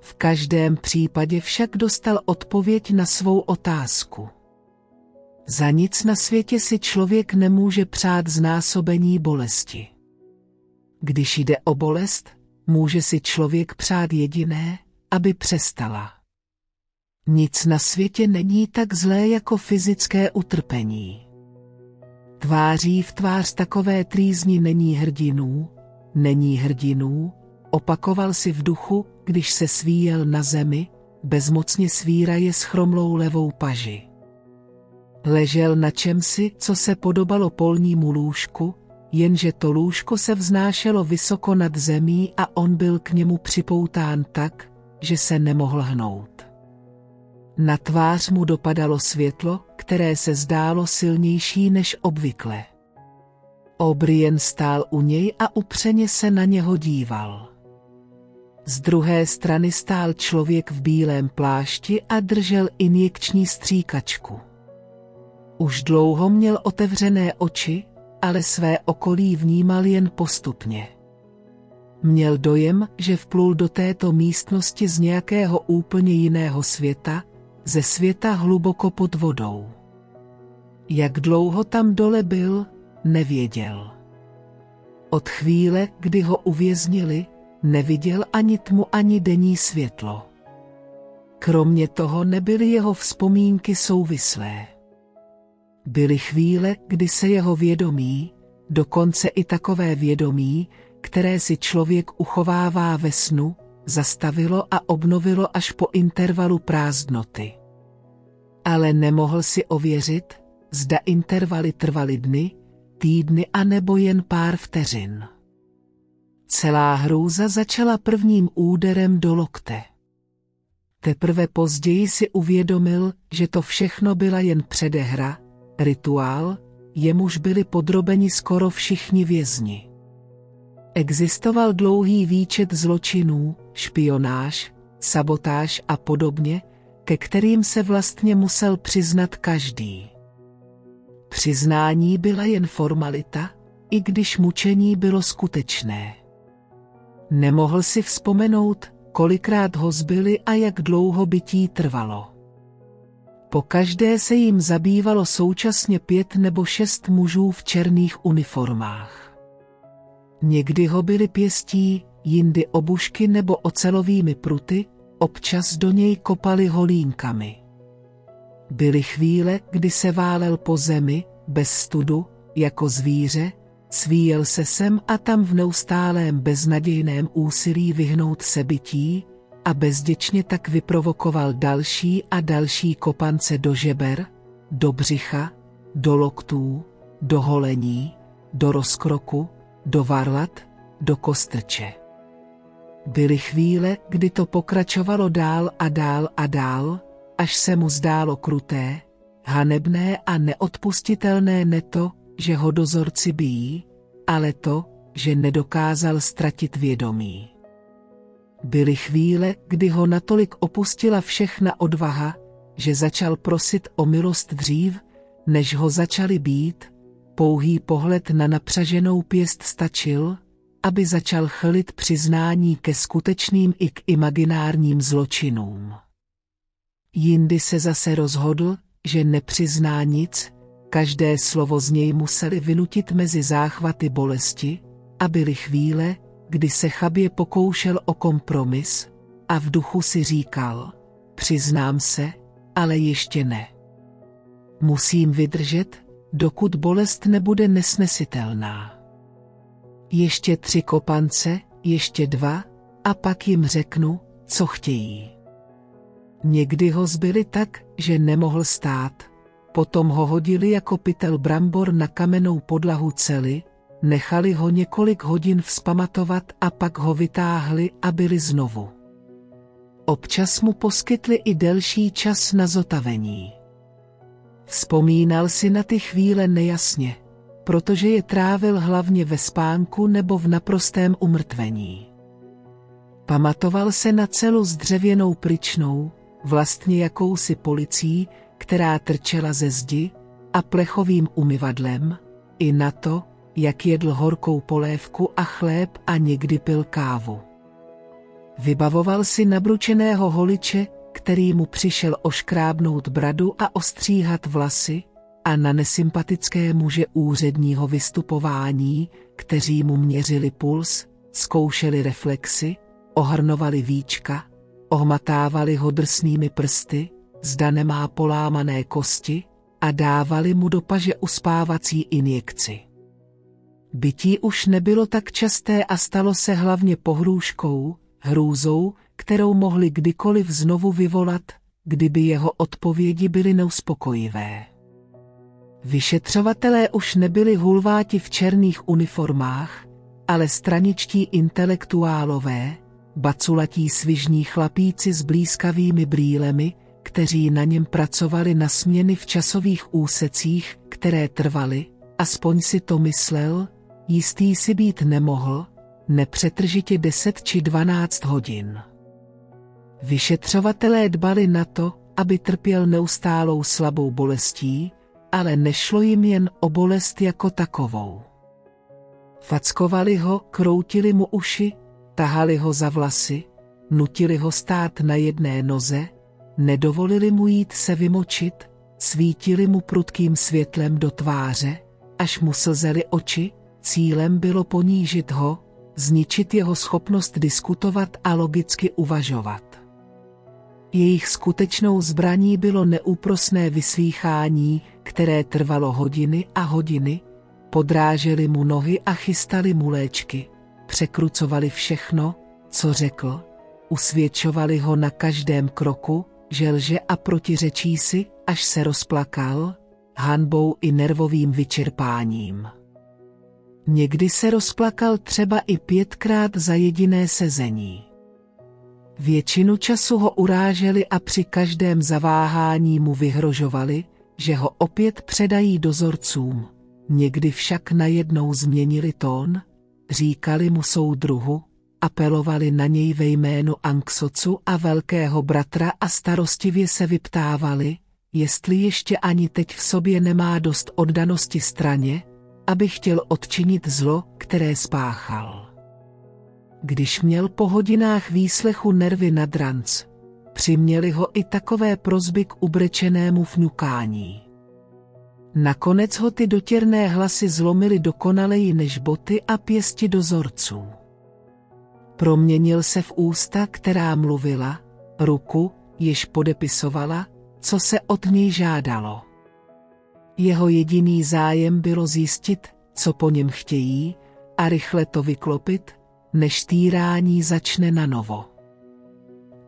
V každém případě však dostal odpověď na svou otázku. Za nic na světě si člověk nemůže přát znásobení bolesti. Když jde o bolest, může si člověk přát jediné, aby přestala. Nic na světě není tak zlé jako fyzické utrpení. Tváří v tvář takové trýzni není hrdinů, není hrdinů, opakoval si v duchu, když se svíjel na zemi, bezmocně svíraje s chromlou levou paži. Ležel na čemsi, co se podobalo polnímu lůžku, jenže to lůžko se vznášelo vysoko nad zemí a on byl k němu připoután tak, že se nemohl hnout. Na tvář mu dopadalo světlo, které se zdálo silnější než obvykle. O'Brien stál u něj a upřeně se na něho díval. Z druhé strany stál člověk v bílém plášti a držel injekční stříkačku. Už dlouho měl otevřené oči, ale své okolí vnímal jen postupně. Měl dojem, že vplul do této místnosti z nějakého úplně jiného světa, ze světa hluboko pod vodou. Jak dlouho tam dole byl, nevěděl. Od chvíle, kdy ho uvěznili, neviděl ani tmu, ani denní světlo. Kromě toho nebyly jeho vzpomínky souvislé. Byly chvíle, kdy se jeho vědomí, dokonce i takové vědomí, které si člověk uchovává ve snu, zastavilo a obnovilo až po intervalu prázdnoty. Ale nemohl si ověřit, zda intervaly trvaly dny, týdny a nebo jen pár vteřin. Celá hrůza začala prvním úderem do lokte. Teprve později si uvědomil, že to všechno byla jen předehra, rituál, jemuž byli podrobeni skoro všichni vězni. Existoval dlouhý výčet zločinů, špionáž, sabotáž a podobně, ke kterým se vlastně musel přiznat každý. Přiznání byla jen formalita, i když mučení bylo skutečné. Nemohl si vzpomenout, kolikrát ho zbyli a jak dlouho bytí trvalo. Po každé se jim zabývalo současně pět nebo šest mužů v černých uniformách. Někdy ho byli pěstí, jindy obušky nebo ocelovými pruty, občas do něj kopali holínkami. Byly chvíle, kdy se válel po zemi, bez studu, jako zvíře, svíjel se sem a tam v neustálém beznadějném úsilí vyhnout se bytí a bezděčně tak vyprovokoval další a další kopance do žeber, do břicha, do loktů, do holení, do rozkroku, do varlat, do kostrče. Byly chvíle, kdy to pokračovalo dál a dál a dál, až se mu zdálo kruté, hanebné a neodpustitelné ne to, že ho dozorci bíjí, ale to, že nedokázal ztratit vědomí. Byly chvíle, kdy ho natolik opustila všechna odvaha, že začal prosit o milost dřív, než ho začali být, pouhý pohled na napřaženou pěst stačil, aby začal chlit přiznání ke skutečným i k imaginárním zločinům. Jindy se zase rozhodl, že nepřizná nic, každé slovo z něj museli vynutit mezi záchvaty bolesti, a byly chvíle, kdy se chabě pokoušel o kompromis a v duchu si říkal, přiznám se, ale ještě ne. Musím vydržet, dokud bolest nebude nesnesitelná. Ještě tři kopance, ještě dva, a pak jim řeknu, co chtějí. Někdy ho zbyli tak, že nemohl stát, potom ho hodili jako pytel brambor na kamennou podlahu cely, nechali ho několik hodin vzpamatovat a pak ho vytáhli a byli znovu. Občas mu poskytli i delší čas na zotavení. Vzpomínal si na ty chvíle nejasně, protože je trávil hlavně ve spánku nebo v naprostém umrtvení. Pamatoval se na celu s dřevěnou pryčnou, vlastně jakousi policí, která trčela ze zdi, a plechovým umyvadlem, i na to, jak jedl horkou polévku a chléb a někdy pil kávu. Vybavoval si nabručeného holiče, který mu přišel oškrábnout bradu a ostříhat vlasy, a na nesympatické muže úředního vystupování, kteří mu měřili puls, zkoušeli reflexy, ohrnovali víčka, ohmatávali ho drsnými prsty, zda nemá polámané kosti, a dávali mu do paže uspávací injekci. Bytí už nebylo tak časté a stalo se hlavně pohrůžkou, hrůzou, kterou mohli kdykoliv znovu vyvolat, kdyby jeho odpovědi byly neuspokojivé. Vyšetřovatelé už nebyli hulváti v černých uniformách, ale straničtí intelektuálové, baculatí svižní chlapíci s blízkavými brýlemi, kteří na něm pracovali na směny v časových úsecích, které trvaly, aspoň si to myslel, jistý si být nemohl, nepřetržitě 10 či 12 hodin. Vyšetřovatelé dbali na to, aby trpěl neustálou slabou bolestí, ale nešlo jim jen o bolest jako takovou. Fackovali ho, kroutili mu uši, tahali ho za vlasy, nutili ho stát na jedné noze, nedovolili mu jít se vymočit, svítili mu prudkým světlem do tváře, až mu slzely oči, cílem bylo ponížit ho, zničit jeho schopnost diskutovat a logicky uvažovat. Jejich skutečnou zbraní bylo neúprosné vyslýchání, které trvalo hodiny a hodiny, Podráželi mu nohy a chystali mu léčky. Překrucovali všechno, co řekl. Usvědčovali ho na každém kroku, že lže a protiřečí si, až se rozplakal, hanbou i nervovým vyčerpáním. Někdy se rozplakal třeba i pětkrát za jediné sezení. Většinu času ho uráželi a při každém zaváhání mu vyhrožovali, že ho opět předají dozorcům. Někdy však najednou změnili tón, říkali mu soudruhu, apelovali na něj ve jménu Anksocu a velkého bratra a starostivě se vyptávali, jestli ještě ani teď v sobě nemá dost oddanosti straně, aby chtěl odčinit zlo, které spáchal. Když měl po hodinách výslechu nervy na dranc, přiměli ho i takové prozby k ubrečenému vnukání. Nakonec ho ty dotěrné hlasy zlomily dokonaleji než boty a pěsti dozorců. Proměnil se v ústa, která mluvila, ruku, jež podepisovala, co se od něj žádalo. Jeho jediný zájem bylo zjistit, co po něm chtějí, a rychle to vyklopit, než týrání začne na novo.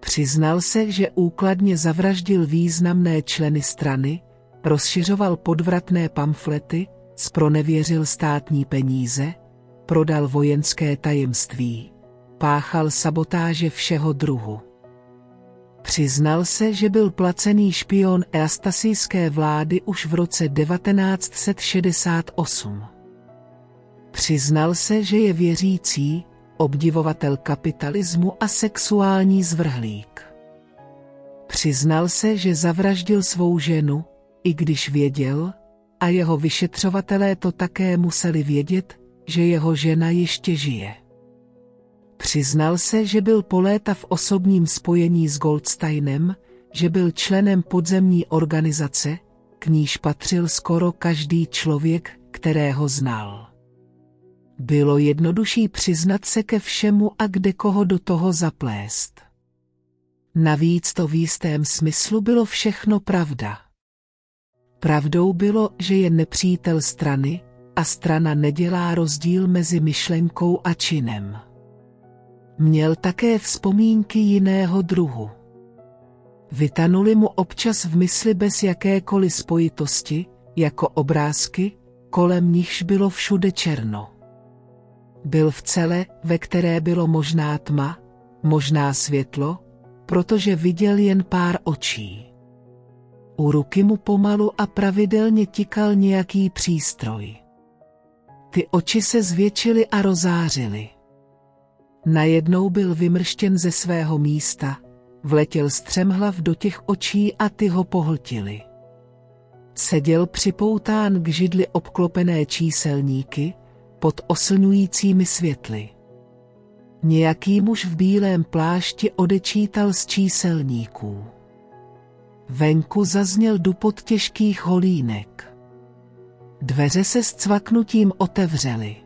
Přiznal se, že úkladně zavraždil významné členy strany, rozšiřoval podvratné pamflety, spronevěřil státní peníze, prodal vojenské tajemství, páchal sabotáže všeho druhu. Přiznal se, že byl placený špion eastasijské vlády už v roce 1968. Přiznal se, že je věřící, obdivovatel kapitalismu a sexuální zvrhlík. Přiznal se, že zavraždil svou ženu, i když věděl, a jeho vyšetřovatelé to také museli vědět, že jeho žena ještě žije. Přiznal se, že byl po léta v osobním spojení s Goldsteinem, že byl členem podzemní organizace, k níž patřil skoro každý člověk, kterého znal. Bylo jednodušší přiznat se ke všemu a kde koho do toho zaplést. Navíc to v jistém smyslu bylo všechno pravda. Pravdou bylo, že je nepřítel strany a strana nedělá rozdíl mezi myšlenkou a činem. Měl také vzpomínky jiného druhu. Vytanuli mu občas v mysli bez jakékoliv spojitosti, jako obrázky, kolem nichž bylo všude černo. Byl v cele, ve které bylo možná tma, možná světlo, protože viděl jen pár očí. U ruky mu pomalu a pravidelně tikal nějaký přístroj. Ty oči se zvětšily a rozářily. Najednou byl vymrštěn ze svého místa, vletěl střemhlav do těch očí a ty ho pohltili. Seděl připoután k židli obklopené číselníky, pod oslňujícími světly. Nějaký muž v bílém plášti odečítal z číselníků. Venku zazněl dupot těžkých holínek. Dveře se s cvaknutím otevřely.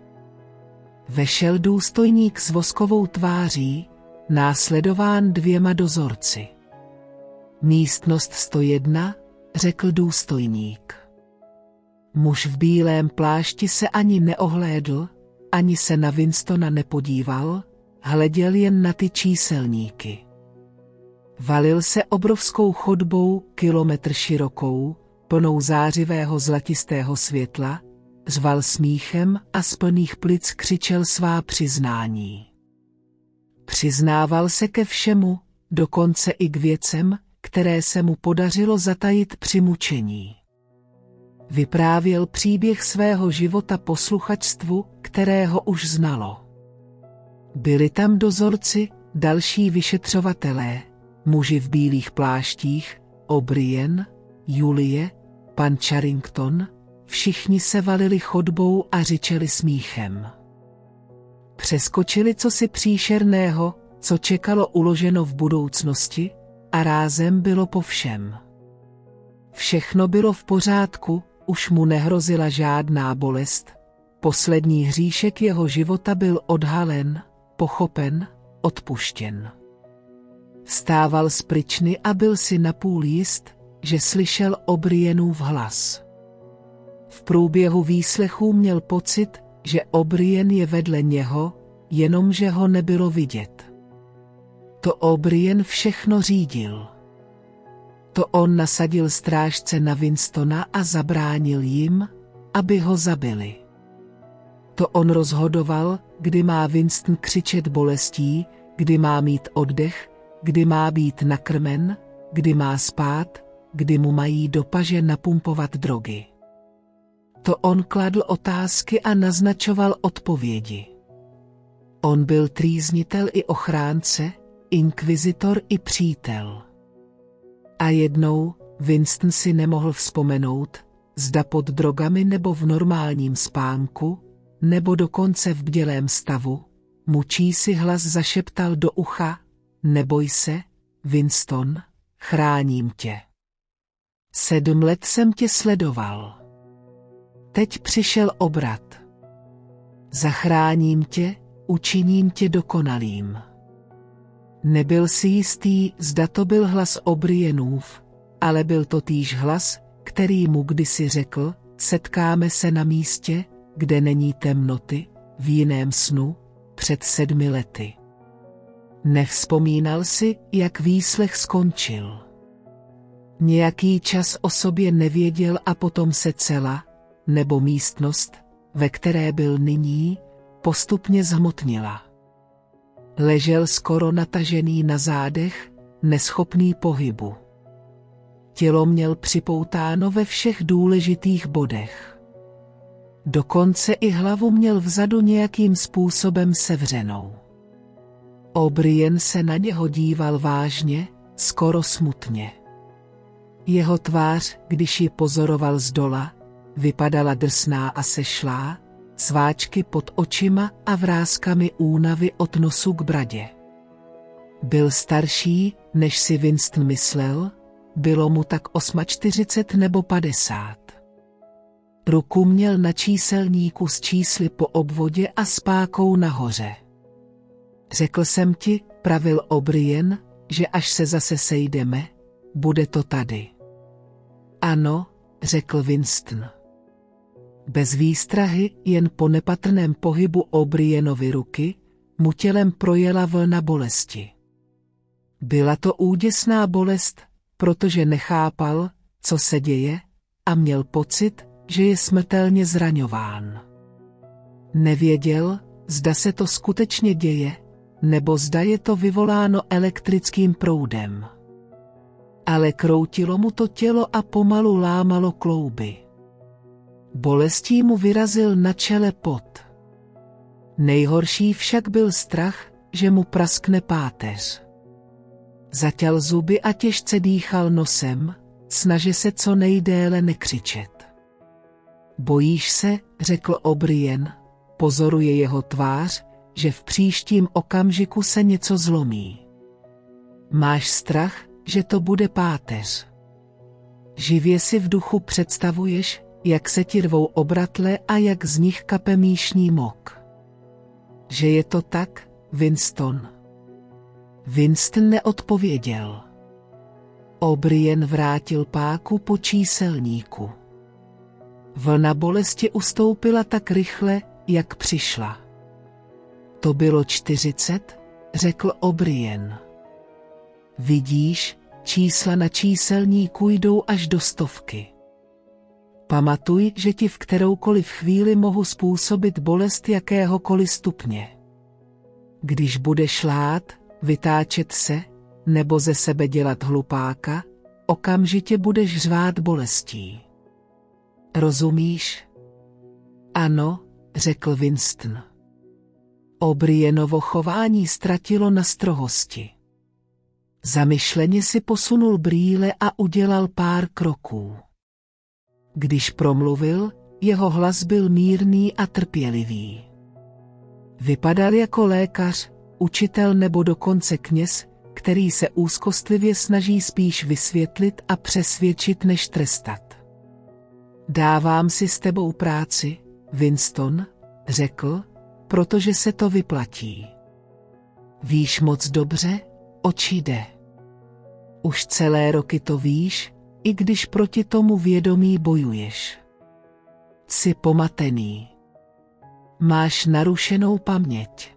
Vešel důstojník s voskovou tváří, následován dvěma dozorci. Místnost 101, řekl důstojník. Muž v bílém plášti se ani neohlédl, ani se na Winstona nepodíval, hleděl jen na ty číselníky. Valil se obrovskou chodbou, kilometr širokou, plnou zářivého zlatistého světla, zval smíchem a z plných plic křičel svá přiznání. Přiznával se ke všemu, dokonce i k věcem, které se mu podařilo zatajit při mučení. Vyprávěl příběh svého života posluchačstvu, kterého už znalo. Byli tam dozorci, další vyšetřovatelé, muži v bílých pláštích, O'Brien, Julie, pan Charrington, všichni se valili chodbou a řičeli smíchem. Přeskočili cosi příšerného, co čekalo uloženo v budoucnosti, a rázem bylo po všem. Všechno bylo v pořádku, už mu nehrozila žádná bolest. Poslední hříšek jeho života byl odhalen, pochopen, odpuštěn. Stával z pryčny a byl si napůl jist, že slyšel Obrienův hlas. V průběhu výslechů měl pocit, že O'Brien je vedle něho, jenomže ho nebylo vidět. To O'Brien všechno řídil. To on nasadil strážce na Winstona a zabránil jim, aby ho zabili. To on rozhodoval, kdy má Winston křičet bolestí, kdy má mít oddech, kdy má být nakrmen, kdy má spát, kdy mu mají do paže napumpovat drogy. To on kladl otázky a naznačoval odpovědi. On byl trýznitel i ochránce, inkvizitor i přítel. A jednou Winston si nemohl vzpomenout, zda pod drogami nebo v normálním spánku, nebo dokonce v bdělém stavu, mučí si hlas zašeptal do ucha, neboj se, Winston, chráním tě. Sedm let jsem tě sledoval. Teď přišel obrat. Zachráním tě, učiním tě dokonalým. Nebyl si jistý, zda to byl hlas Obrienův, ale byl to týž hlas, který mu kdysi řekl, setkáme se na místě, kde není temnoty, v jiném snu, před sedmi lety. Nevzpomínal si, jak výslech skončil. Nějaký čas o sobě nevěděl a potom se celá, nebo místnost, ve které byl nyní, postupně zhmotnila. Ležel skoro natažený na zádech, neschopný pohybu. Tělo měl připoutáno ve všech důležitých bodech. Dokonce i hlavu měl vzadu nějakým způsobem sevřenou. O'Brien se na něho díval vážně, skoro smutně. Jeho tvář, když ji pozoroval z dola, vypadala drsná a sešlá, sváčky pod očima a vrázkami únavy od nosu k bradě. Byl starší, než si Winston myslel, bylo mu tak 48 nebo 50. Ruku měl na číselníku s čísly po obvodě a s pákou nahoře. Řekl jsem ti, pravil O'Brien, že až se zase sejdeme, bude to tady. Ano, řekl Winston. Bez výstrahy, jen po nepatrném pohybu O'Brienovy ruky, mu tělem projela vlna bolesti. Byla to úděsná bolest, protože nechápal, co se děje, a měl pocit, že je smrtelně zraňován. Nevěděl, zda se to skutečně děje, nebo zda je to vyvoláno elektrickým proudem. Ale kroutilo mu to tělo a pomalu lámalo klouby. Bolestí mu vyrazil na čele pot. Nejhorší však byl strach, že mu praskne páteř. Zatěl zuby a těžce dýchal nosem, snaže se co nejdéle nekřičet. Bojíš se, řekl O'Brien, pozoruje jeho tvář, že v příštím okamžiku se něco zlomí. Máš strach, že to bude páteř. Živě si v duchu představuješ, jak se ti rvou obratle a jak z nich kape míšní mok. Že je to tak, Winston. Winston neodpověděl. O'Brien vrátil páku po číselníku. Vlna bolesti ustoupila tak rychle, jak přišla. To bylo čtyřicet, řekl O'Brien. Vidíš, čísla na číselníku jdou až do stovky. Pamatuj, že ti v kteroukoliv chvíli mohu způsobit bolest jakéhokoliv stupně. Když budeš lát, vytáčet se, nebo ze sebe dělat hlupáka, okamžitě budeš řvát bolestí. Rozumíš? Ano, řekl Winston. Obrienovo chování ztratilo na strohosti. Zamyšleně si posunul brýle a udělal pár kroků. Když promluvil, jeho hlas byl mírný a trpělivý. Vypadal jako lékař, učitel nebo dokonce kněz, který se úzkostlivě snaží spíš vysvětlit a přesvědčit než trestat. Dávám si s tebou práci, Winston, řekl, protože se to vyplatí. Víš moc dobře, oči jde. Už celé roky to víš, i když proti tomu vědomí bojuješ. Jsi pomatený. Máš narušenou paměť.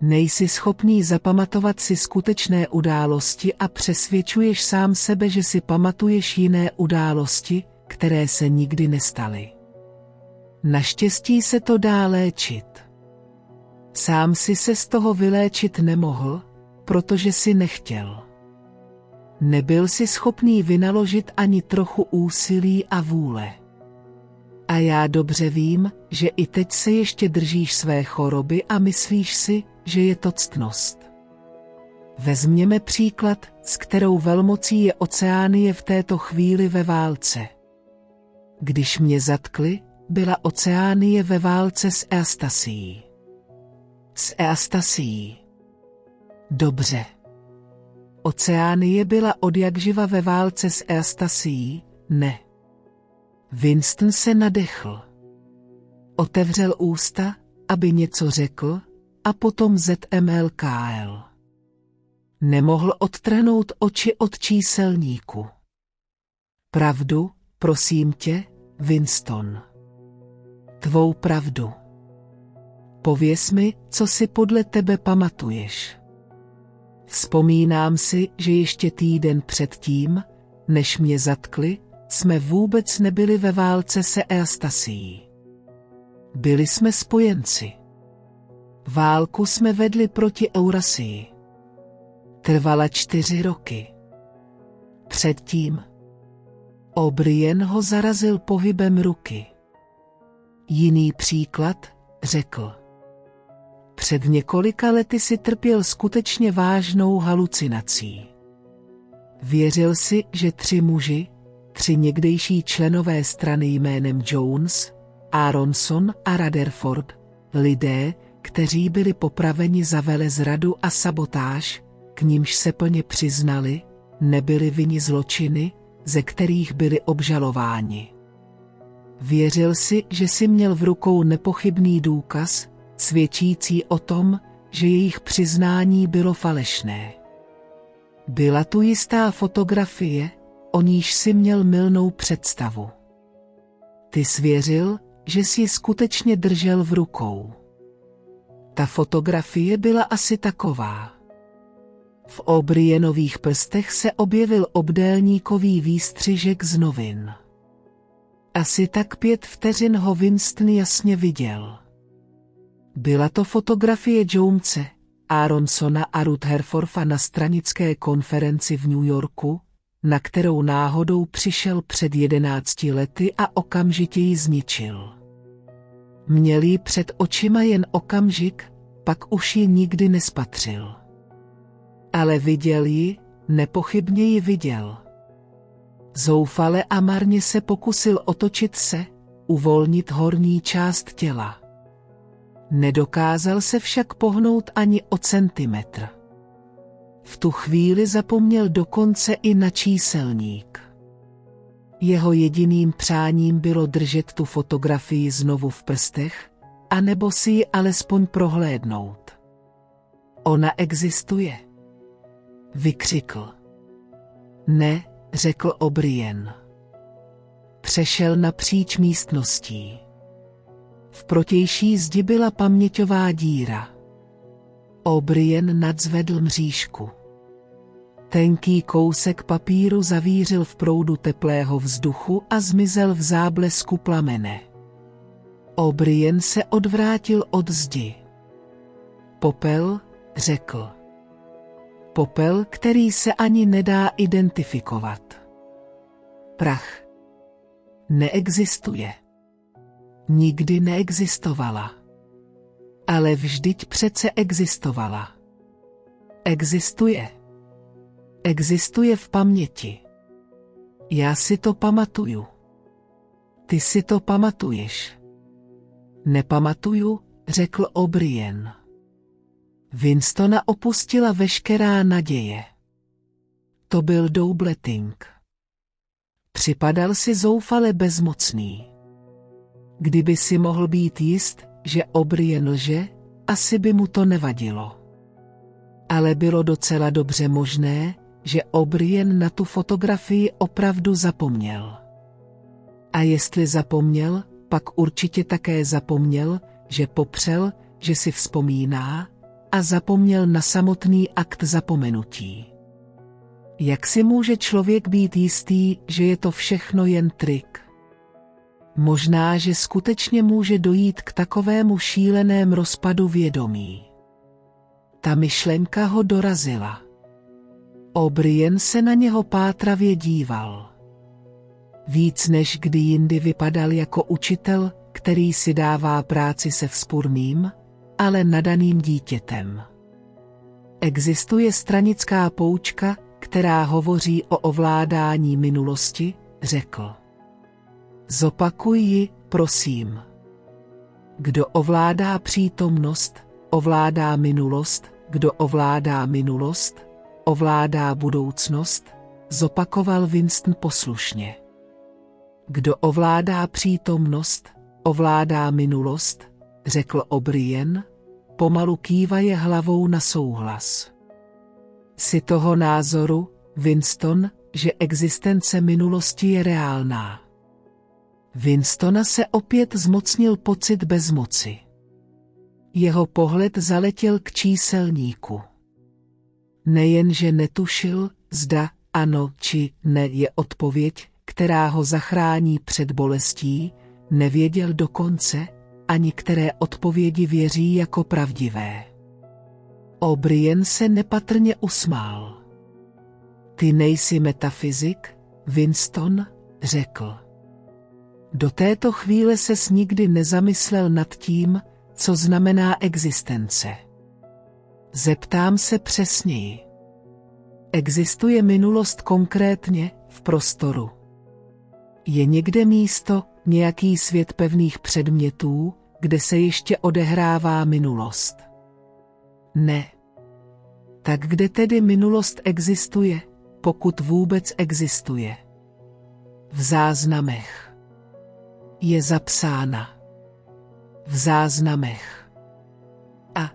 Nejsi schopný zapamatovat si skutečné události a přesvědčuješ sám sebe, že si pamatuješ jiné události, které se nikdy nestaly. Naštěstí se to dá léčit. Sám si se z toho vyléčit nemohl, protože si nechtěl. Nebyl si schopný vynaložit ani trochu úsilí a vůle. A já dobře vím, že i teď se ještě držíš své choroby a myslíš si, že je to ctnost. Vezměme příklad, s kterou velmocí je Oceánie v této chvíli ve válce. Když mě zatkli, byla Oceánie ve válce s Eastasií. S Eastasií. Dobře. Oceánie byla odjakživa ve válce s Eastasií? Ne. Winston se nadechl. Otevřel ústa, aby něco řekl, a potom ZMLKL. Nemohl odtrhnout oči od číselníku. Pravdu, prosím tě, Winston. Tvou pravdu. Pověz mi, co si podle tebe pamatuješ. Vzpomínám si, že ještě týden předtím, než mě zatkli, jsme vůbec nebyli ve válce se Eastasií. Byli jsme spojenci. Válku jsme vedli proti Eurasii. Trvala čtyři roky. Předtím O'Brien ho zarazil pohybem ruky. Jiný příklad, řekl. Před několika lety si trpěl skutečně vážnou halucinací. Věřil si, že tři muži, tři někdejší členové strany jménem Jones, Aronson a Rutherford, lidé, kteří byli popraveni za velezradu a sabotáž, k nímž se plně přiznali, nebyli vini zločiny, ze kterých byli obžalováni. Věřil si, že si měl v rukou nepochybný důkaz, svědčící o tom, že jejich přiznání bylo falešné. Byla tu jistá fotografie, o níž si měl mylnou představu. Ty svěřil, že si ji skutečně držel v rukou. Ta fotografie byla asi taková. V Obrienových prstech se objevil obdélníkový výstřižek z novin. Asi tak pět vteřin ho Winston jasně viděl. Byla to fotografie Jonese, Aronsona a Rutherforda na stranické konferenci v New Yorku, na kterou náhodou přišel před jedenácti lety a okamžitě ji zničil. Měl ji před očima jen okamžik, pak už ji nikdy nespatřil. Ale viděl ji, nepochybně ji viděl. Zoufale a marně se pokusil otočit se, uvolnit horní část těla. Nedokázal se však pohnout ani o centimetr. V tu chvíli zapomněl dokonce i na číselník. Jeho jediným přáním bylo držet tu fotografii znovu v prstech, anebo si ji alespoň prohlédnout. Ona existuje. Vykřikl. Ne, řekl O'Brien. Přešel napříč místností. V protější zdi byla paměťová díra. O'Brien nadzvedl mřížku. Tenký kousek papíru zavířil v proudu teplého vzduchu a zmizel v záblesku plamene. O'Brien se odvrátil od zdi. Popel, řekl. Popel, který se ani nedá identifikovat. Prach. Neexistuje. Nikdy neexistovala. Ale vždyť přece existovala. Existuje. Existuje v paměti. Já si to pamatuju. Ty si to pamatuješ. Nepamatuju, řekl O'Brien. Winstona opustila veškerá naděje. To byl Doubleting. Připadal si zoufale bezmocný. Kdyby si mohl být jist, že O'Brien lže, asi by mu to nevadilo. Ale bylo docela dobře možné, že O'Brien na tu fotografii opravdu zapomněl. A jestli zapomněl, pak určitě také zapomněl, že popřel, že si vzpomíná, a zapomněl na samotný akt zapomenutí. Jak si může člověk být jistý, že je to všechno jen trik? Možná, že skutečně může dojít k takovému šíleném rozpadu vědomí. Ta myšlenka ho dorazila. O'Brien se na něho pátravě díval. Víc než kdy jindy vypadal jako učitel, který si dává práci se vzpurným, ale nadaným dítětem. Existuje stranická poučka, která hovoří o ovládání minulosti, řekl. Zopakuj ji, prosím. Kdo ovládá přítomnost, ovládá minulost, kdo ovládá minulost, ovládá budoucnost, zopakoval Winston poslušně. Kdo ovládá přítomnost, ovládá minulost, řekl O'Brien, pomalu kývaje hlavou na souhlas. Si toho názoru, Winston, že existence minulosti je reálná. Winstona se opět zmocnil pocit bezmoci. Jeho pohled zaletěl k číselníku. Nejenže netušil, zda ano či ne je odpověď, která ho zachrání před bolestí, nevěděl dokonce, ani které odpovědi věří jako pravdivé. O'Brien se nepatrně usmál. Ty nejsi metafyzik, Winston, řekl. Do této chvíle ses nikdy nezamyslel nad tím, co znamená existence. Zeptám se přesněji. Existuje minulost konkrétně v prostoru. Je někde místo, nějaký svět pevných předmětů, kde se ještě odehrává minulost. Ne. Tak kde tedy minulost existuje, pokud vůbec existuje? V záznamech. Je zapsána. V záznamech. A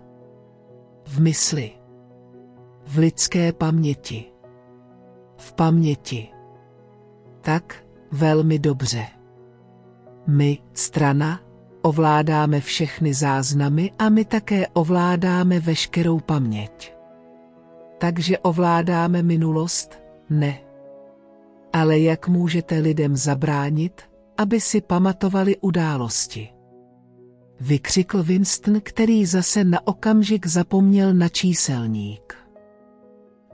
v mysli. V lidské paměti. V paměti. Tak, velmi dobře. My, strana, ovládáme všechny záznamy a my také ovládáme veškerou paměť. Takže ovládáme minulost? Ne. Ale jak můžete lidem zabránit, aby si pamatovali události? Vykřikl Winston, který zase na okamžik zapomněl na číselník.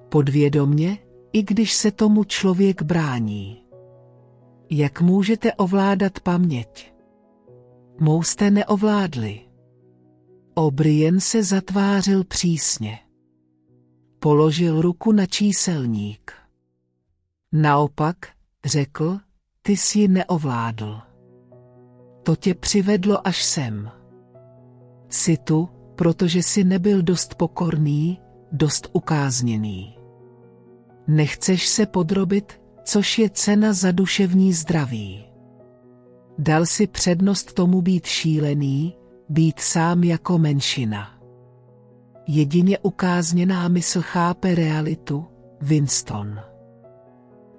Podvědomně, i když se tomu člověk brání. Jak můžete ovládat paměť? Mou jste neovládli. O'Brien se zatvářil přísně. Položil ruku na číselník. Naopak, řekl, ty jsi neovládl. To tě přivedlo až sem. Jsi tu, protože jsi nebyl dost pokorný, dost ukázněný. Nechceš se podrobit, což je cena za duševní zdraví. Dal si přednost tomu být šílený, být sám jako menšina. Jedině ukázněná mysl chápe realitu, Winston.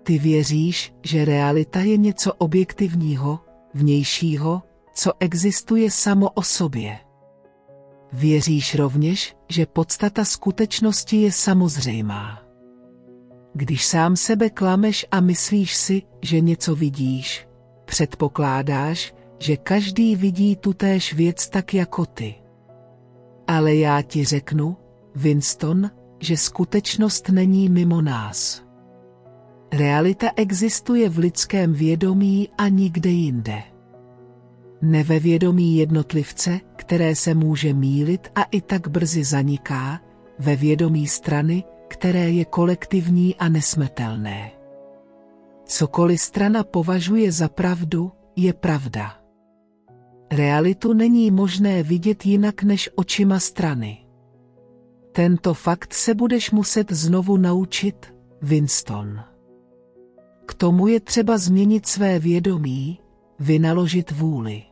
Ty věříš, že realita je něco objektivního, vnějšího, co existuje samo o sobě. Věříš rovněž, že podstata skutečnosti je samozřejmá. Když sám sebe klameš a myslíš si, že něco vidíš, předpokládáš, že každý vidí tutéž věc tak jako ty. Ale já ti řeknu, Winston, že skutečnost není mimo nás. Realita existuje v lidském vědomí a nikde jinde. Ne ve vědomí jednotlivce, které se může mílit a i tak brzy zaniká, ve vědomí strany, které je kolektivní a nesmetelné. Cokoliv strana považuje za pravdu, je pravda. Realitu není možné vidět jinak než očima strany. Tento fakt se budeš muset znovu naučit, Winston. K tomu je třeba změnit své vědomí, vynaložit vůli.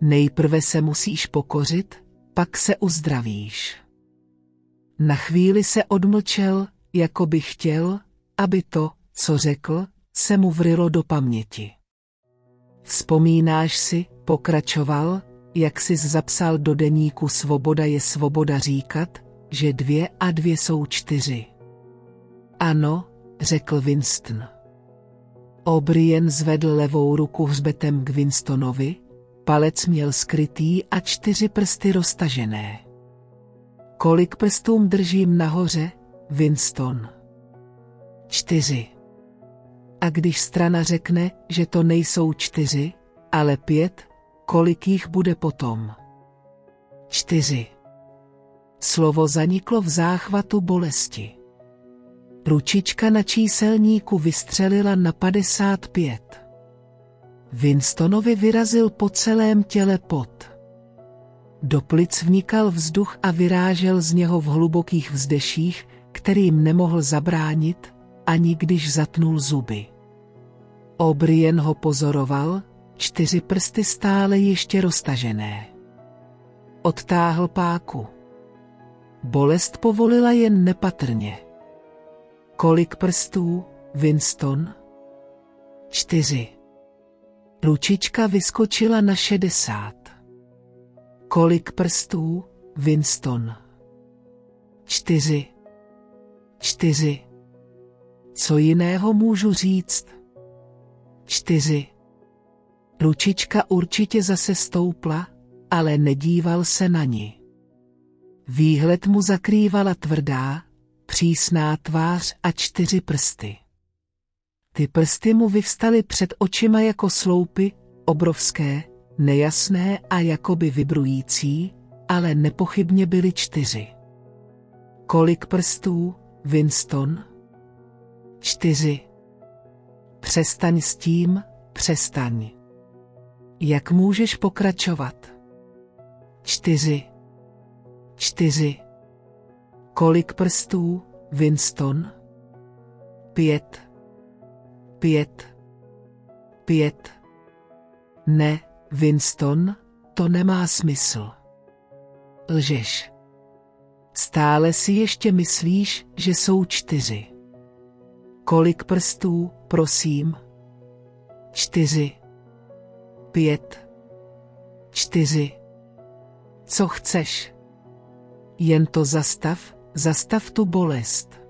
Nejprve se musíš pokořit, pak se uzdravíš. Na chvíli se odmlčel, jako by chtěl, aby to, co řekl, se mu vrylo do paměti. Vzpomínáš si, pokračoval, jak jsi zapsal do deníku Svoboda je svoboda říkat, že dvě a dvě jsou čtyři. Ano, řekl Winston. O'Brien zvedl levou ruku hřbetem k Winstonovi, palec měl skrytý a čtyři prsty roztažené. Kolik prstům držím nahoře, Winston? Čtyři. A když strana řekne, že to nejsou čtyři, ale pět, kolik jich bude potom? Čtyři. Slovo zaniklo v záchvatu bolesti. Ručička na číselníku vystřelila na 55. Winstonovi vyrazil po celém těle pot. Do plic vnikal vzduch a vyrážel z něho v hlubokých vzdeších, kterým nemohl zabránit, ani když zatnul zuby. O'Brien ho pozoroval, čtyři prsty stále ještě roztažené. Odtáhl páku. Bolest povolila jen nepatrně. Kolik prstů, Winston? Čtyři. Ručička vyskočila na šedesát. Kolik prstů, Winston? Čtyři. Čtyři. Co jiného můžu říct? Čtyři. Ručička určitě zase stoupla, ale nedíval se na ní. Výhled mu zakrývala tvrdá, přísná tvář a čtyři prsty. Ty prsty mu vyvstaly před očima jako sloupy, obrovské, nejasné a jakoby vibrující, ale nepochybně byly čtyři. Kolik prstů, Winston? Čtyři. Přestaň s tím, přestaň. Jak můžeš pokračovat? Čtyři. Čtyři. Kolik prstů, Winston? Pět. Pět. Pět. Ne, Winston, to nemá smysl. Lžeš. Stále si ještě myslíš, že jsou čtyři. Kolik prstů, prosím? Čtyři. Pět. Čtyři. Co chceš? Jen to zastav, zastav tu bolest.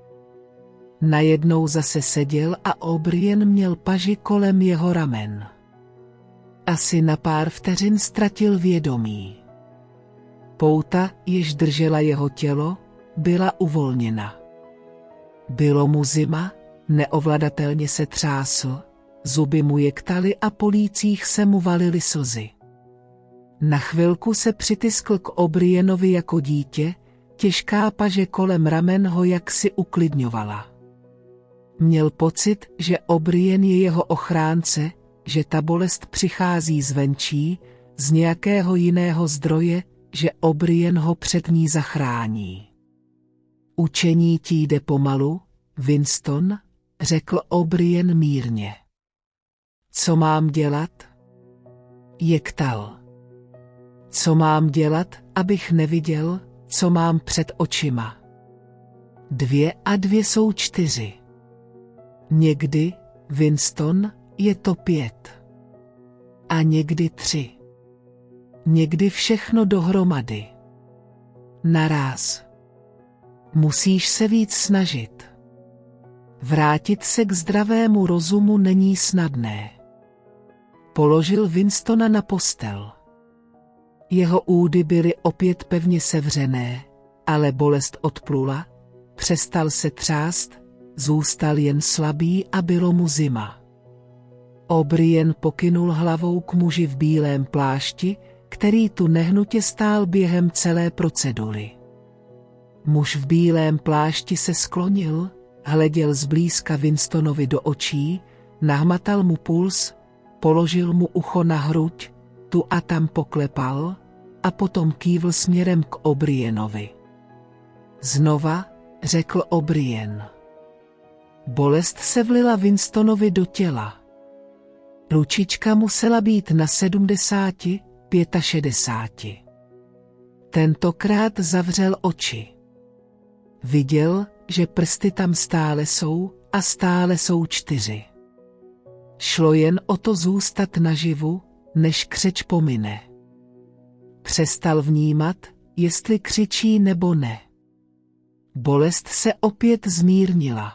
Najednou zase seděl a O'Brien měl paži kolem jeho ramen. Asi na pár vteřin ztratil vědomí. Pouta, jež držela jeho tělo, byla uvolněna. Bylo mu zima, neovladatelně se třásl, zuby mu jektaly a po lících se mu valily slzy. Na chvilku se přitiskl k Obrienovi jako dítě, těžká paže kolem ramen ho jaksi uklidňovala. Měl pocit, že Obrien je jeho ochránce, že ta bolest přichází zvenčí, z nějakého jiného zdroje, že Obrien ho před ní zachrání. Učení ti jde pomalu, Winston, řekl Obrien mírně. Co mám dělat? Jektal. Co mám dělat, abych neviděl, co mám před očima? Dvě a dvě jsou čtyři. Někdy, Winston, je to pět. A někdy tři. Někdy všechno dohromady. Naraz. Musíš se víc snažit. Vrátit se k zdravému rozumu není snadné. Položil Winstona na postel. Jeho údy byly opět pevně sevřené, ale bolest odplula, přestal se třást, zůstal jen slabý a bylo mu zima. O'Brien pokynul hlavou k muži v bílém plášti, který tu nehnutě stál během celé procedury. Muž v bílém plášti se sklonil, hleděl zblízka Winstonovi do očí, nahmatal mu puls, položil mu ucho na hruď, tu a tam poklepal a potom kývl směrem k Obrienovi. Znova, řekl Obrien. Bolest se vlila Winstonovi do těla. Ručička musela být na sedmdesáti, pětašedesáti. Tentokrát zavřel oči. Viděl, že prsty tam stále jsou a stále jsou čtyři. Šlo jen o to zůstat naživu, než křeč pomine. Přestal vnímat, jestli křičí nebo ne. Bolest se opět zmírnila.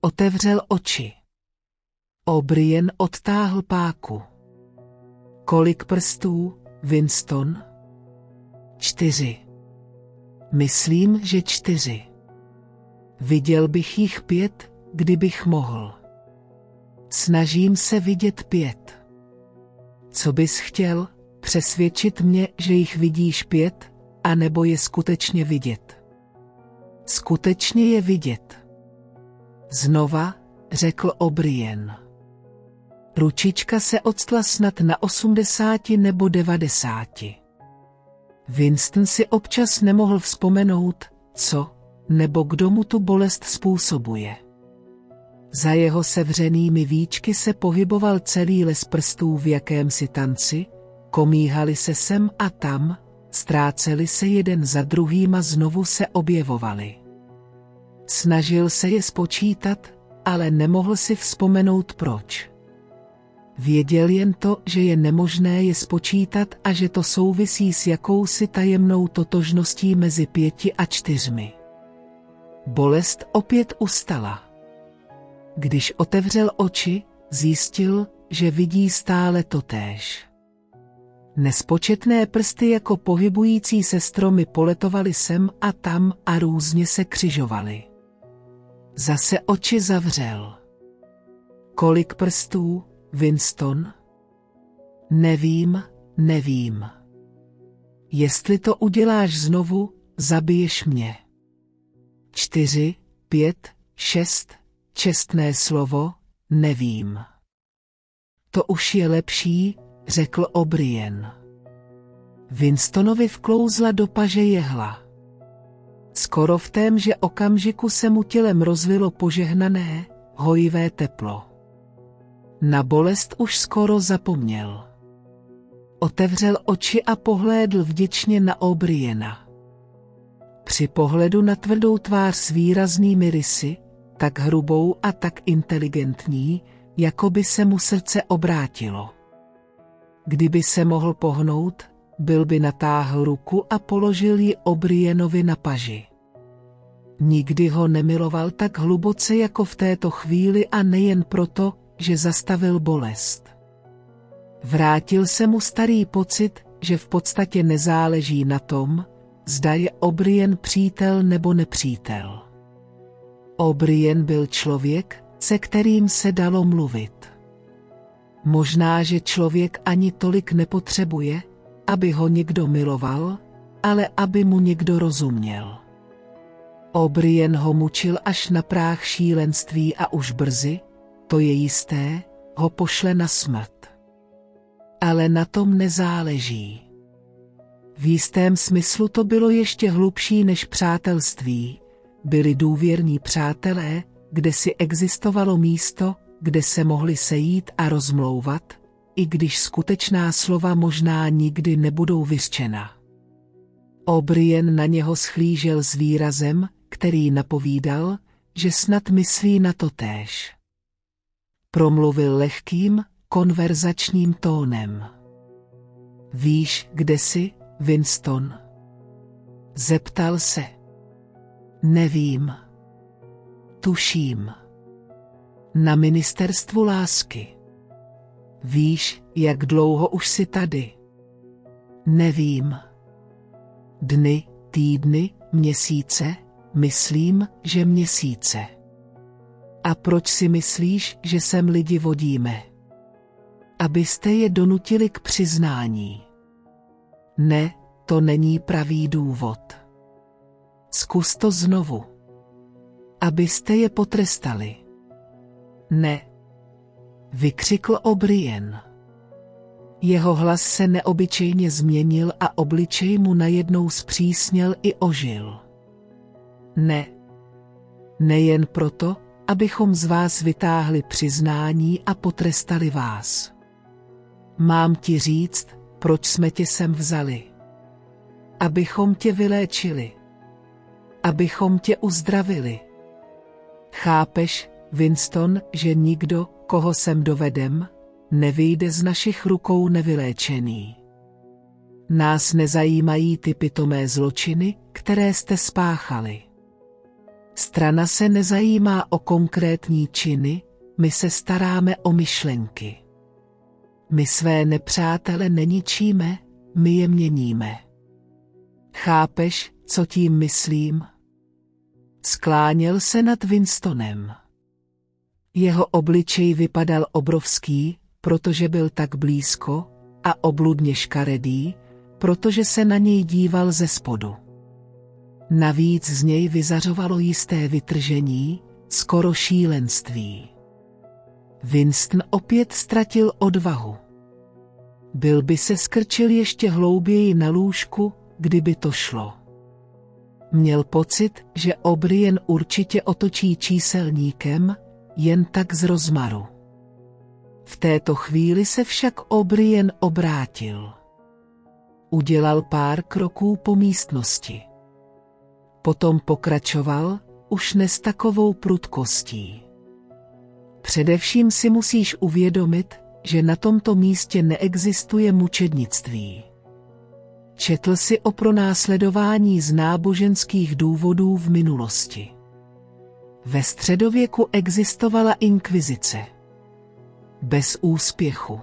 Otevřel oči. O'Brien odtáhl páku. Kolik prstů, Winston? Čtyři. Myslím, že čtyři. Viděl bych jich pět, kdybych mohl. Snažím se vidět pět. Co bys chtěl, přesvědčit mě, že jich vidíš pět, anebo je skutečně vidět? Skutečně je vidět. Znova, řekl O'Brien. Ručička se odstla snad na osmdesáti nebo devadesáti. Winston si občas nemohl vzpomenout, co nebo kdo mu tu bolest způsobuje. Za jeho sevřenými víčky se pohyboval celý les prstů v jakémsi tanci, komíhali se sem a tam, ztráceli se jeden za druhým a znovu se objevovali. Snažil se je spočítat, ale nemohl si vzpomenout proč. Věděl jen to, že je nemožné je spočítat a že to souvisí s jakousi tajemnou totožností mezi pěti a čtyřmi. Bolest opět ustala. Když otevřel oči, zjistil, že vidí stále totéž. Nespočetné prsty jako pohybující se stromy poletovaly sem a tam a různě se křižovaly. Zase oči zavřel. Kolik prstů, Winston? Nevím, nevím. Jestli to uděláš znovu, zabiješ mě. Čtyři, pět, šest, čestné slovo, nevím. To už je lepší, řekl O'Brien. Winstonovi vklouzla do paže jehla. Skoro v témže okamžiku se mu tělem rozvilo požehnané, hojivé teplo. Na bolest už skoro zapomněl. Otevřel oči a pohlédl vděčně na O'Briena. Při pohledu na tvrdou tvář s výraznými rysy, tak hrubou a tak inteligentní, jako by se mu srdce obrátilo. Kdyby se mohl pohnout, byl by natáhl ruku a položil ji O'Brienovi na paži. Nikdy ho nemiloval tak hluboce jako v této chvíli a nejen proto, že zastavil bolest. Vrátil se mu starý pocit, že v podstatě nezáleží na tom, zda je O'Brien přítel nebo nepřítel. O'Brien byl člověk, se kterým se dalo mluvit. Možná, že člověk ani tolik nepotřebuje, aby ho někdo miloval, ale aby mu někdo rozuměl. O'Brien ho mučil až na práh šílenství a už brzy, to je jisté, ho pošle na smrt. Ale na tom nezáleží. V jistém smyslu to bylo ještě hlubší než přátelství, byli důvěrní přátelé, kde si existovalo místo, kde se mohli sejít a rozmlouvat, i když skutečná slova možná nikdy nebudou vyřčena. O'Brien na něho schlížel s výrazem, který napovídal, že snad myslí na to též. Promluvil lehkým, konverzačním tónem. Víš, kde jsi, Winston? Zeptal se. Nevím. Tuším. Na ministerstvu lásky. Víš, jak dlouho už jsi tady? Nevím. Dny, týdny, měsíce? Myslím, že měsíce. A proč si myslíš, že sem lidi vodíme? Abyste je donutili k přiznání. Ne, to není pravý důvod. Zkus to znovu. Abyste je potrestali. Ne. Vykřikl O'Brien. Jeho hlas se neobyčejně změnil a obličej mu najednou zpřísněl i ožil. Ne. Nejen proto, abychom z vás vytáhli přiznání a potrestali vás. Mám ti říct, proč jsme tě sem vzali. Abychom tě vyléčili. Abychom tě uzdravili. Chápeš, Winston, že nikdo, koho sem dovedem, nevyjde z našich rukou nevyléčený. Nás nezajímají ty pitomé zločiny, které jste spáchali. Strana se nezajímá o konkrétní činy, my se staráme o myšlenky. My své nepřátele neničíme, my je měníme. Chápeš, co tím myslím? Skláněl se nad Winstonem. Jeho obličej vypadal obrovský, protože byl tak blízko, a obludně škaredý, protože se na něj díval ze spodu. Navíc z něj vyzařovalo jisté vytržení, skoro šílenství. Winston opět ztratil odvahu. Byl by se skrčil ještě hlouběji na lůžku, kdyby to šlo. Měl pocit, že O'Brien určitě otočí číselníkem, jen tak z rozmaru. V této chvíli se však O'Brien obrátil. Udělal pár kroků po místnosti. Potom pokračoval, už ne s takovou prudkostí. Především si musíš uvědomit, že na tomto místě neexistuje mučednictví. Četl si o pronásledování z náboženských důvodů v minulosti. Ve středověku existovala inkvizice. Bez úspěchu.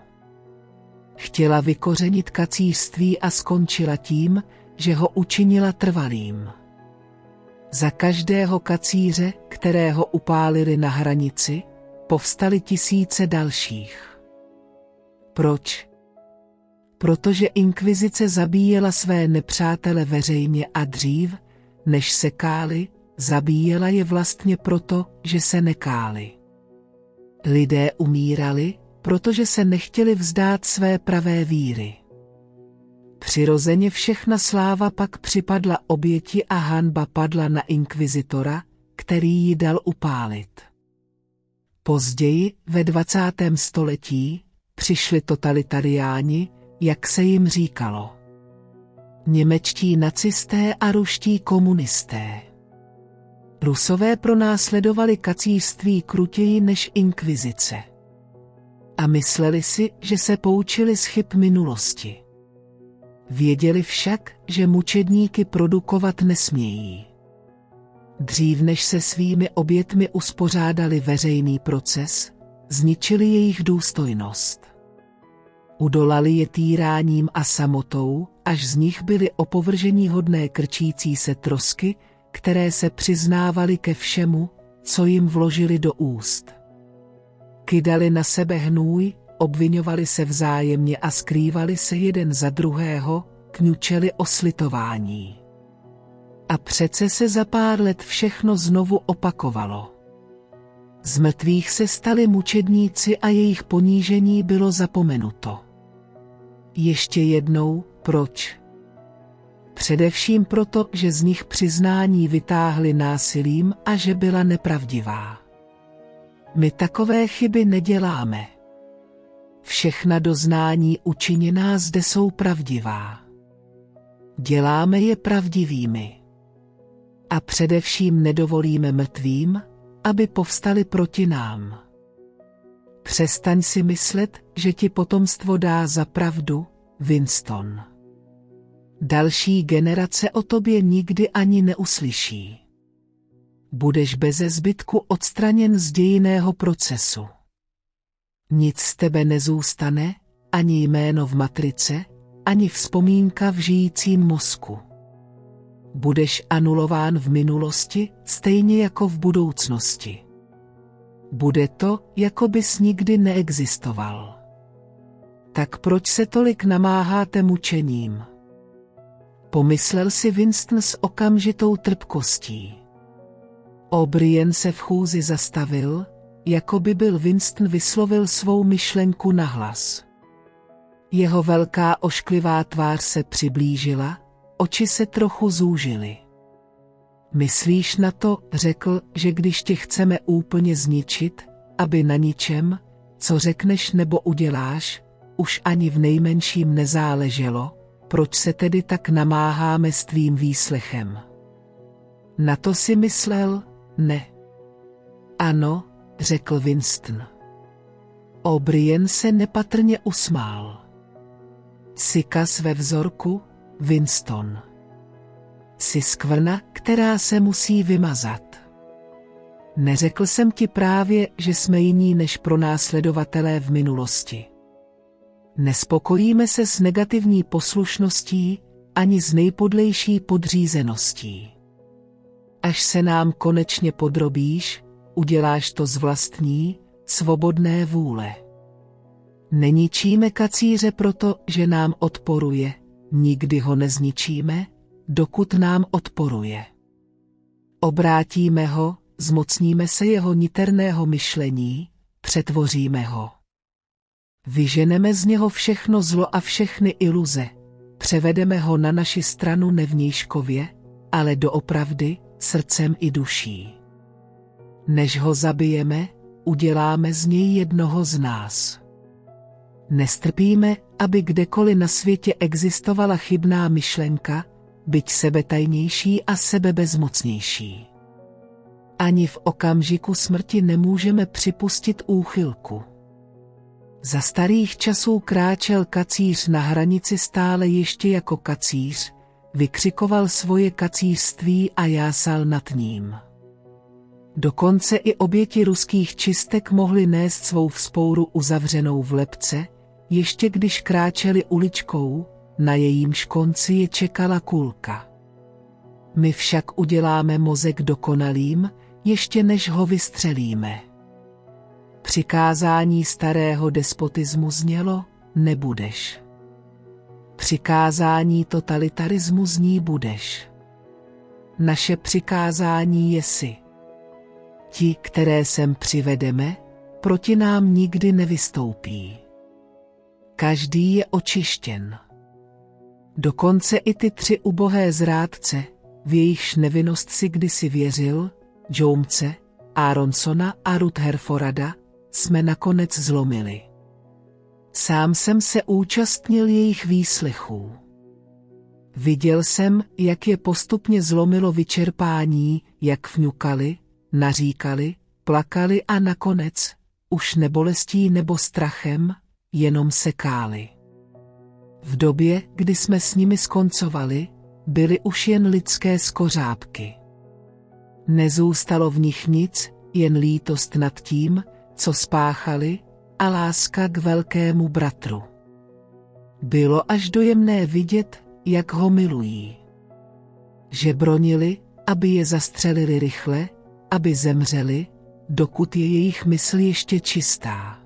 Chtěla vykořenit kacířství a skončila tím, že ho učinila trvalým. Za každého kacíře, kterého upálili na hranici, povstali tisíce dalších. Proč? Protože inkvizice zabíjela své nepřátele veřejně a dřív, než se káli, zabíjela je vlastně proto, že se nekáli. Lidé umírali, protože se nechtěli vzdát své pravé víry. Přirozeně všechna sláva pak připadla oběti a hanba padla na inkvizitora, který ji dal upálit. Později, ve 20. století, přišli totalitariáni, jak se jim říkalo. Němečtí nacisté a ruští komunisté. Rusové pronásledovali kacířství krutěji než inkvizice. A mysleli si, že se poučili z chyb minulosti. Věděli však, že mučedníky produkovat nesmějí. Dřív než se svými obětmi uspořádali veřejný proces, zničili jejich důstojnost. Udolali je týráním a samotou, až z nich byly opovržení hodné krčící se trosky, které se přiznávali ke všemu, co jim vložili do úst. Kydali na sebe hnůj, obvinovali se vzájemně a skrývali se jeden za druhého, kňučeli o slitování. A přece se za pár let všechno znovu opakovalo. Z mrtvých se stali mučedníci a jejich ponížení bylo zapomenuto. Ještě jednou, proč? Především proto, že z nich přiznání vytáhli násilím a že byla nepravdivá. My takové chyby neděláme. Všechna doznání učiněná zde jsou pravdivá. Děláme je pravdivými. A především nedovolíme mrtvým, aby povstali proti nám. Přestaň si myslet, že ti potomstvo dá za pravdu, Winston. Další generace o tobě nikdy ani neuslyší. Budeš beze zbytku odstraněn z dějiného procesu. Nic z tebe nezůstane, ani jméno v matrice, ani vzpomínka v žijícím mozku. Budeš anulován v minulosti, stejně jako v budoucnosti. Bude to, jako bys nikdy neexistoval. Tak proč se tolik namáháte mučením? Pomyslel si Winston s okamžitou trpkostí. O'Brien se v chůzi zastavil, jako by byl Winston vyslovil svou myšlenku nahlas. Jeho velká ošklivá tvář se přiblížila, oči se trochu zúžily. Myslíš na to, řekl, že když tě chceme úplně zničit, aby na ničem, co řekneš nebo uděláš, už ani v nejmenším nezáleželo, proč se tedy tak namáháme s tvým výslechem? Na to si myslel, ne. Ano, řekl Winston. O'Brien se nepatrně usmál. Sikas ve vzorku, Winston. Jsi skvrna, která se musí vymazat. Neřekl jsem ti právě, že jsme jiní než pronásledovatelé v minulosti. Nespokojíme se s negativní poslušností ani s nejpodlejší podřízeností. Až se nám konečně podrobíš, uděláš to z vlastní, svobodné vůle. Neničíme kacíře proto, že nám odporuje, nikdy ho nezničíme, dokud nám odporuje. Obrátíme ho, zmocníme se jeho niterného myšlení, přetvoříme ho. Vyženeme z něho všechno zlo a všechny iluze, převedeme ho na naši stranu nevnějškově, ale doopravdy, srdcem i duší. Než ho zabijeme, uděláme z něj jednoho z nás. Nestrpíme, aby kdekoliv na světě existovala chybná myšlenka, byť sebetajnější a sebebezmocnější. Ani v okamžiku smrti nemůžeme připustit úchylku. Za starých časů kráčel kacíř na hranici stále ještě jako kacíř, vykřikoval svoje kacířství a jásal nad ním. Dokonce i oběti ruských čistek mohly nést svou vzpouru uzavřenou v lepce, ještě když kráčeli uličkou, na jejímž konci je čekala kulka. My však uděláme mozek dokonalým, ještě než ho vystřelíme. Přikázání starého despotismu znělo, nebudeš. Přikázání totalitarismu zní budeš. Naše přikázání je si. Ti, které sem přivedeme, proti nám nikdy nevystoupí. Každý je očištěn. Dokonce i ty tři ubohé zrádce, v jejichž nevinnost si kdysi věřil, Joumce, Aronsona a Ruth Herforada, jsme nakonec zlomili. Sám jsem se účastnil jejich výslechů. Viděl jsem, jak je postupně zlomilo vyčerpání, jak vňukali, naříkali, plakali a nakonec, už nebolestí nebo strachem, jenom sekáli. V době, kdy jsme s nimi skoncovali, byly už jen lidské skořápky. Nezůstalo v nich nic, jen lítost nad tím, co spáchali, a láska k velkému bratru. Bylo až dojemné vidět, jak ho milují. Že bronili, aby je zastřelili rychle, aby zemřeli, dokud je jejich mysl ještě čistá.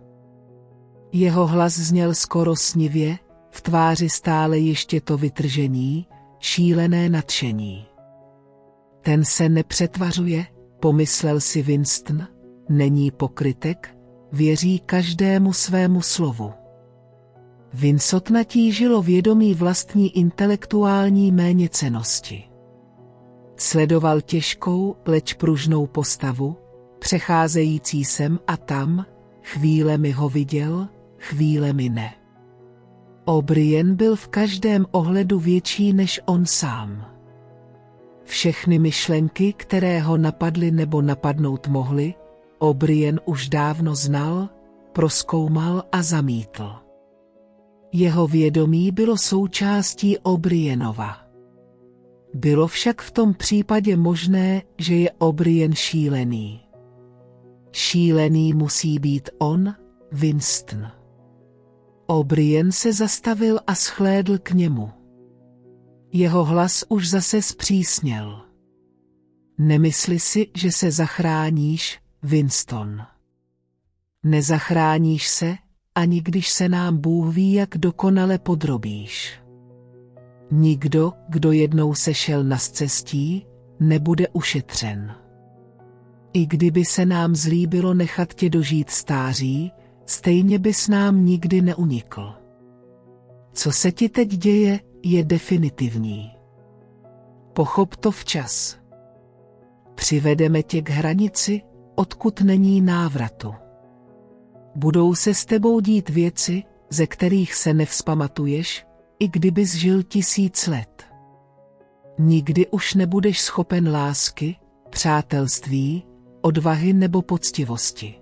Jeho hlas zněl skoro snivě, v tváři stále ještě to vytržení, šílené nadšení. Ten se nepřetvařuje, pomyslel si Winston, není pokrytek, věří každému svému slovu. Vincent natížilo vědomí vlastní intelektuální méněcenosti. Sledoval těžkou, leč pružnou postavu, přecházející sem a tam, chvíle mi ho viděl, chvíle mi ne. O'Brien byl v každém ohledu větší než on sám. Všechny myšlenky, které ho napadly nebo napadnout mohly, O'Brien už dávno znal, proskoumal a zamítl. Jeho vědomí bylo součástí O'Brienova. Bylo však v tom případě možné, že je O'Brien šílený. Šílený musí být on, Winston. O'Brien se zastavil a schlédl k němu. Jeho hlas už zase zpřísněl. Nemysli si, že se zachráníš, Winston. Nezachráníš se, ani když se nám Bůh ví, jak dokonale podrobíš. Nikdo, kdo jednou sešel na cestí, nebude ušetřen. I kdyby se nám zlíbilo nechat tě dožít stáří, stejně bys nám nikdy neunikl. Co se ti teď děje, je definitivní. Pochop to včas. Přivedeme tě k hranici, odkud není návratu. Budou se s tebou dít věci, ze kterých se nevzpamatuješ, i kdybys žil tisíc let. Nikdy už nebudeš schopen lásky, přátelství, odvahy nebo poctivosti.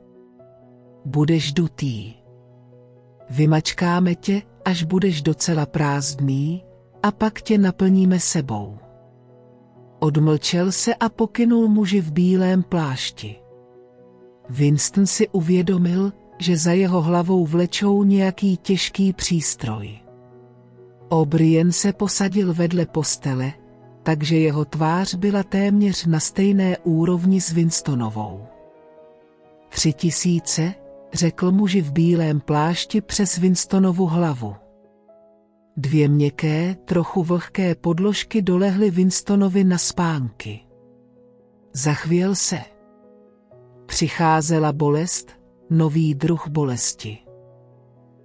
Budeš dutý. Vymačkáme tě, až budeš docela prázdný, a pak tě naplníme sebou. Odmlčel se a pokynul muži v bílém plášti. Winston si uvědomil, že za jeho hlavou vlečou nějaký těžký přístroj. O'Brien se posadil vedle postele, takže jeho tvář byla téměř na stejné úrovni s Winstonovou. Tři tisíce, řekl muži v bílém plášti přes Winstonovu hlavu. Dvě měkké, trochu vlhké podložky dolehly Winstonovi na spánky. Zachvěl se. Přicházela bolest, nový druh bolesti.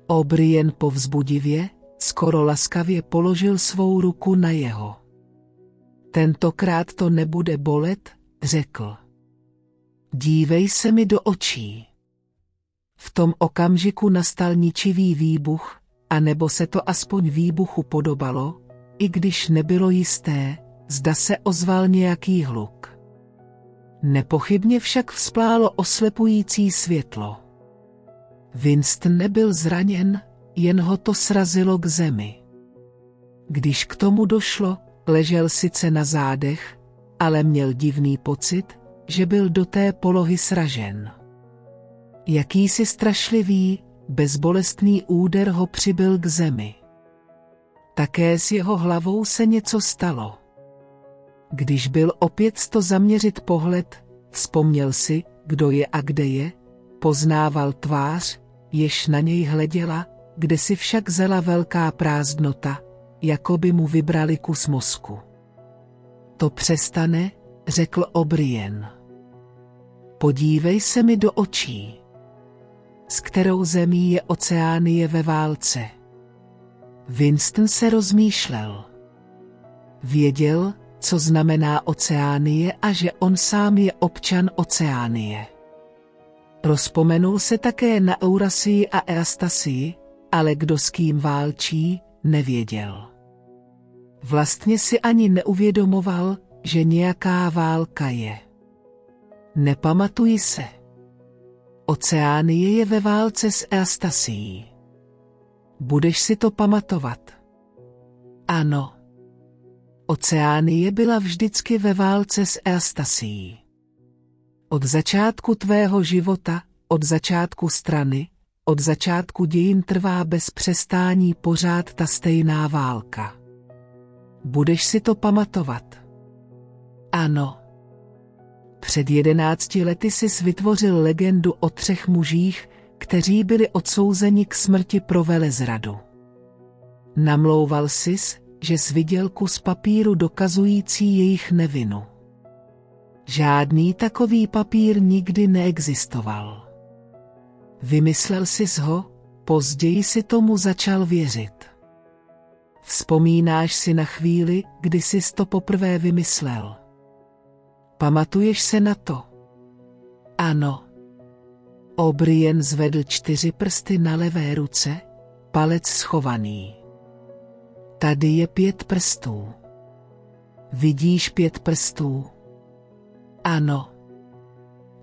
O'Brien povzbudivě, skoro laskavě položil svou ruku na jeho. Tentokrát to nebude bolet, řekl. Dívej se mi do očí. V tom okamžiku nastal ničivý výbuch, a nebo se to aspoň výbuchu podobalo, i když nebylo jisté, zda se ozval nějaký hluk. Nepochybně však vzplálo oslepující světlo. Winston nebyl zraněn, jen ho to srazilo k zemi. Když k tomu došlo, ležel sice na zádech, ale měl divný pocit, že byl do té polohy sražen. Jakýsi strašlivý, bezbolestný úder ho přibyl k zemi. Také s jeho hlavou se něco stalo. Když byl opět sto zaměřit pohled, vzpomněl si, kdo je a kde je, poznával tvář, jež na něj hleděla, kde si však zela velká prázdnota, jako by mu vybrali kus mozku. To přestane, řekl O'Brien. Podívej se mi do očí. S kterou zemí je Oceánie ve válce? Winston se rozmýšlel. Věděl, co znamená Oceánie a že on sám je občan Oceánie. Rozpomenul se také na Eurasii a Eastasii, ale kdo s kým válčí, nevěděl. Vlastně si ani neuvědomoval, že nějaká válka je. Nepamatuji se. Oceánie je ve válce s Eastasií. Budeš si to pamatovat. Ano. Oceánie byla vždycky ve válce s Eastasií. Od začátku tvého života, od začátku strany, od začátku dějin trvá bez přestání pořád ta stejná válka. Budeš si to pamatovat. Ano. Před jedenácti lety jsi vytvořil legendu o třech mužích, kteří byli odsouzeni k smrti pro velezradu. Namlouval sis, že jsi viděl kus papíru dokazující jejich nevinu. Žádný takový papír nikdy neexistoval. Vymyslel jsi ho, později si tomu začal věřit. Vzpomínáš si na chvíli, kdy jsi to poprvé vymyslel. Pamatuješ se na to? Ano. O'Brien zvedl čtyři prsty na levé ruce, palec schovaný. Tady je pět prstů. Vidíš pět prstů? Ano.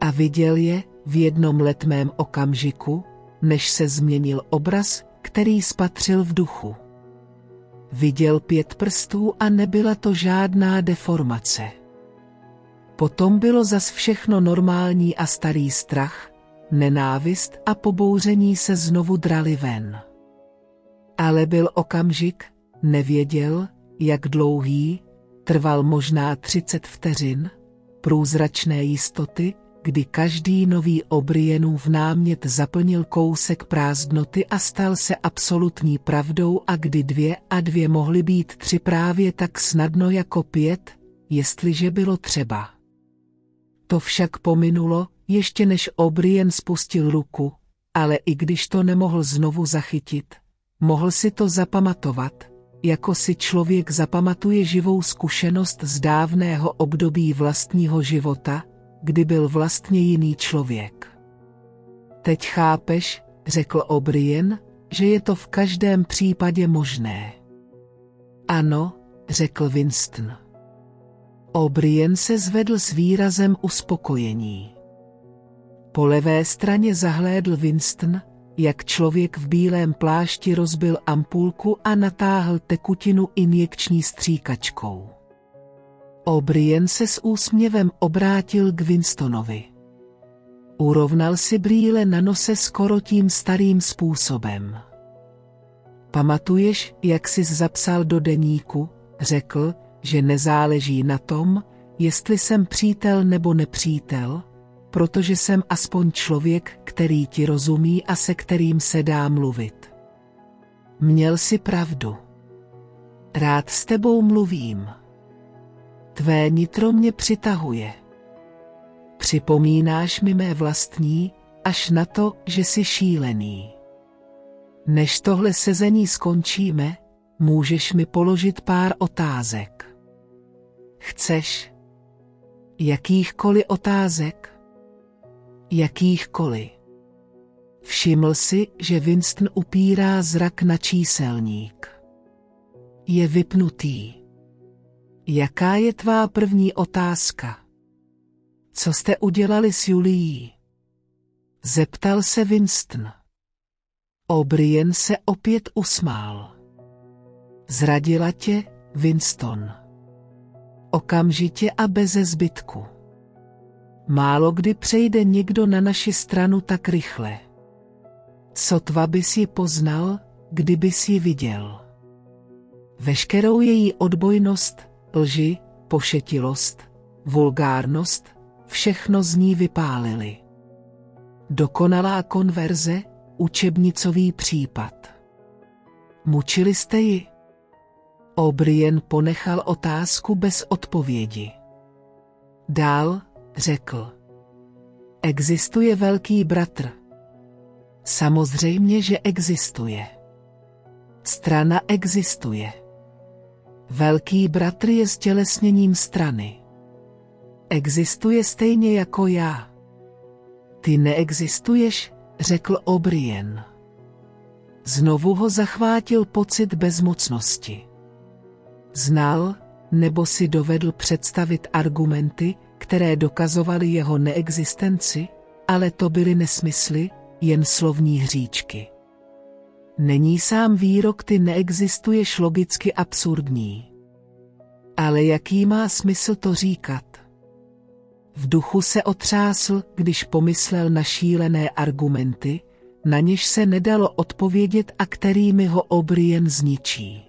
A viděl je v jednom letmém okamžiku, než se změnil obraz, který spatřil v duchu. Viděl pět prstů a nebyla to žádná deformace. Potom bylo zas všechno normální a starý strach, nenávist a pobouření se znovu drali ven. Ale byl okamžik, nevěděl, jak dlouhý, trval možná třicet vteřin, průzračné jistoty, kdy každý nový Obrienův námět zaplnil kousek prázdnoty a stal se absolutní pravdou a kdy dvě a dvě mohly být tři právě tak snadno jako pět, jestliže bylo třeba. To však pominulo, ještě než Obrien spustil ruku, ale i když to nemohl znovu zachytit, mohl si to zapamatovat, jako si člověk zapamatuje živou zkušenost z dávného období vlastního života, kdy byl vlastně jiný člověk. Teď chápeš, řekl O'Brien, že je to v každém případě možné. Ano, řekl Winston. O'Brien se zvedl s výrazem uspokojení. Po levé straně zahlédl Winston, jak člověk v bílém plášti rozbil ampulku a natáhl tekutinu injekční stříkačkou. O'Brien se s úsměvem obrátil k Winstonovi. Urovnal si brýle na nose skoro tím starým způsobem. Pamatuješ, jak jsi zapsal do deníku, řekl, že nezáleží na tom, jestli jsem přítel nebo nepřítel, protože jsem aspoň člověk, který ti rozumí a se kterým se dá mluvit. Měl si pravdu. Rád s tebou mluvím. Tvé nitro mě přitahuje. Připomínáš mi mé vlastní, až na to, že jsi šílený. Než tohle sezení skončíme, můžeš mi položit pár otázek. Chceš? Jakýchkoliv otázek? Jakýchkoliv. Všiml si, že Winston upírá zrak na číselník. Je vypnutý. Jaká je tvá první otázka? Co jste udělali s Julií? Zeptal se Winston. O'Brien se opět usmál. Zradila tě, Winston. Okamžitě a beze zbytku. Málo kdy přejde někdo na naši stranu tak rychle. Sotva bys ji poznal, kdybys ji viděl. Veškerou její odbojnost, lži, pošetilost, vulgárnost, všechno z ní vypálili. Dokonalá konverze, učebnicový případ. Mučili jste ji? O'Brien ponechal otázku bez odpovědi. Dál řekl. Existuje velký bratr. Samozřejmě, že existuje. Strana existuje. Velký bratr je stělesněním strany. Existuje stejně jako já. Ty neexistuješ, řekl O'Brien. Znovu ho zachvátil pocit bezmocnosti. Znal, nebo si dovedl představit argumenty, které dokazovaly jeho neexistenci, ale to byly nesmysly, jen slovní hříčky. Není sám výrok ty neexistuješ logicky absurdní. Ale jaký má smysl to říkat? V duchu se otřásl, když pomyslel na šílené argumenty, na něž se nedalo odpovědět a kterými ho O'Brien zničí.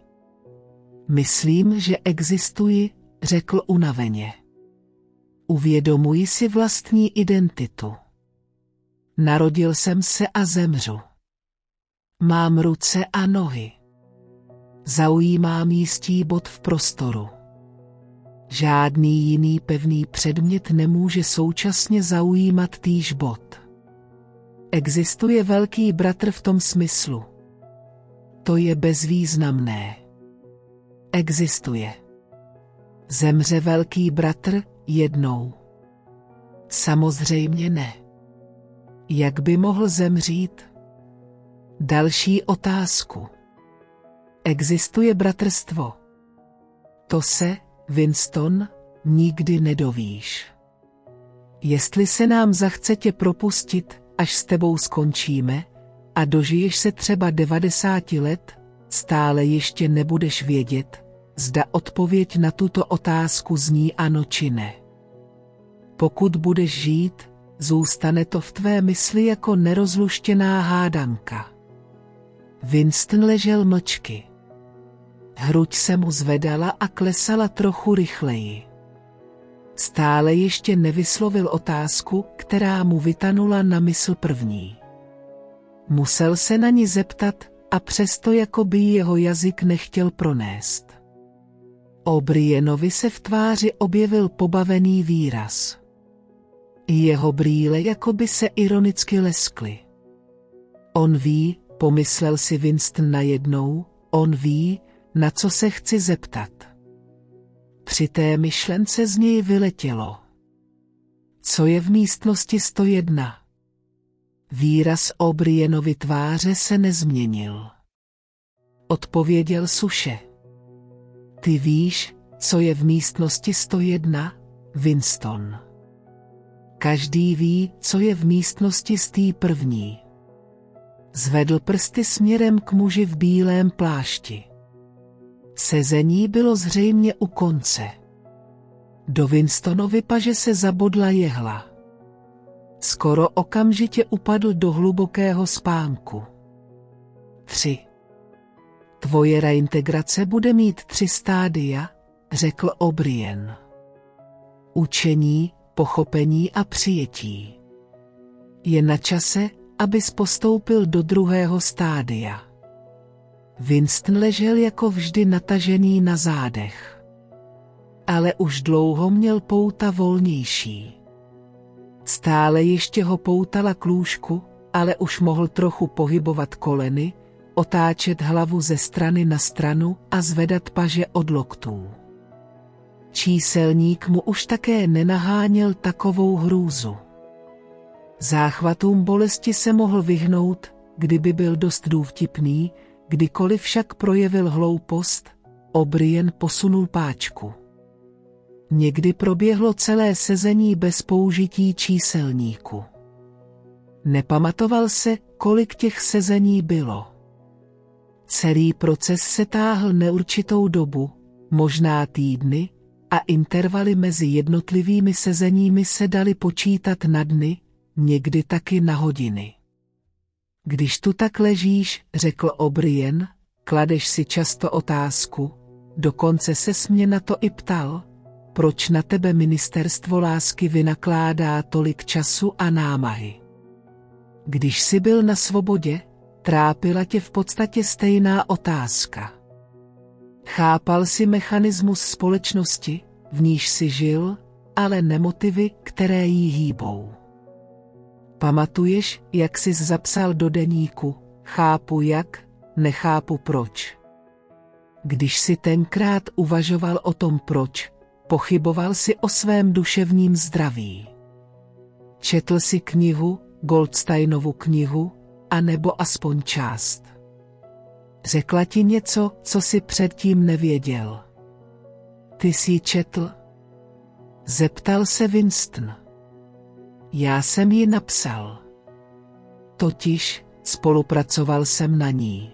Myslím, že existuji, řekl unaveně. Uvědomuji si vlastní identitu. Narodil jsem se a zemřu. Mám ruce a nohy. Zaujímám jistý bod v prostoru. Žádný jiný pevný předmět nemůže současně zaujímat týž bod. Existuje velký bratr v tom smyslu. To je bezvýznamné. Existuje. Zemře velký bratr jednou. Samozřejmě ne. Jak by mohl zemřít? Další otázku. Existuje bratrstvo? To se, Winston, nikdy nedovíš. Jestli se nám zachce tě propustit, až s tebou skončíme, a dožiješ se třeba 90 let, stále ještě nebudeš vědět, zda odpověď na tuto otázku zní ano či ne. Pokud budeš žít, zůstane to v tvé mysli jako nerozluštěná hádanka. Winston ležel mlčky. Hruď se mu zvedala a klesala trochu rychleji. Stále ještě nevyslovil otázku, která mu vytanula na mysl první. Musel se na ní zeptat a přesto jako by jeho jazyk nechtěl pronést. O'Brienovi se v tváři objevil pobavený výraz. Jeho brýle jako by se ironicky leskly. On ví, pomyslel si Winston najednou, on ví, na co se chci zeptat. Při té myšlence z něj vyletělo. Co je v místnosti 101? Výraz O'Brienovy tváře se nezměnil. Odpověděl suše. Ty víš, co je v místnosti 101, Winston. Každý ví, co je v místnosti z té první. Zvedl prsty směrem k muži v bílém plášti. Sezení bylo zřejmě u konce. Do Winstonovy paže se zabodla jehla. Skoro okamžitě upadl do hlubokého spánku. 3. Tvoje reintegrace bude mít tři stádia, řekl O'Brien. Učení, pochopení a přijetí. Je na čase, abys postoupil do druhého stádia. Winston ležel jako vždy natažený na zádech. Ale už dlouho měl pouta volnější. Stále ještě ho poutala k lůžku, ale už mohl trochu pohybovat koleny, otáčet hlavu ze strany na stranu a zvedat paže od loktů. Číselník mu už také nenaháněl takovou hrůzu. Záchvatům bolesti se mohl vyhnout, kdyby byl dost důvtipný, kdykoliv však projevil hloupost, O'Brien posunul páčku. Někdy proběhlo celé sezení bez použití číselníku. Nepamatoval se, kolik těch sezení bylo. Celý proces se táhl neurčitou dobu, možná týdny, a intervaly mezi jednotlivými sezeními se daly počítat na dny, někdy taky na hodiny. Když tu tak ležíš, řekl O'Brien, kladeš si často otázku, dokonce se mě na to i ptal, proč na tebe ministerstvo lásky vynakládá tolik času a námahy. Když jsi byl na svobodě, trápila tě v podstatě stejná otázka. Chápal si mechanismus společnosti, v níž si žil, ale nemotivy, které jí hýbou. Pamatuješ, jak jsi zapsal do deníku, chápu jak, nechápu proč. Když si tenkrát uvažoval o tom proč, pochyboval si o svém duševním zdraví. Četl si knihu, Goldsteinovu knihu, anebo aspoň část. Řekla ti něco, co si předtím nevěděl. Ty jsi četl? Zeptal se Winston. Já jsem ji napsal. Totiž spolupracoval jsem na ní.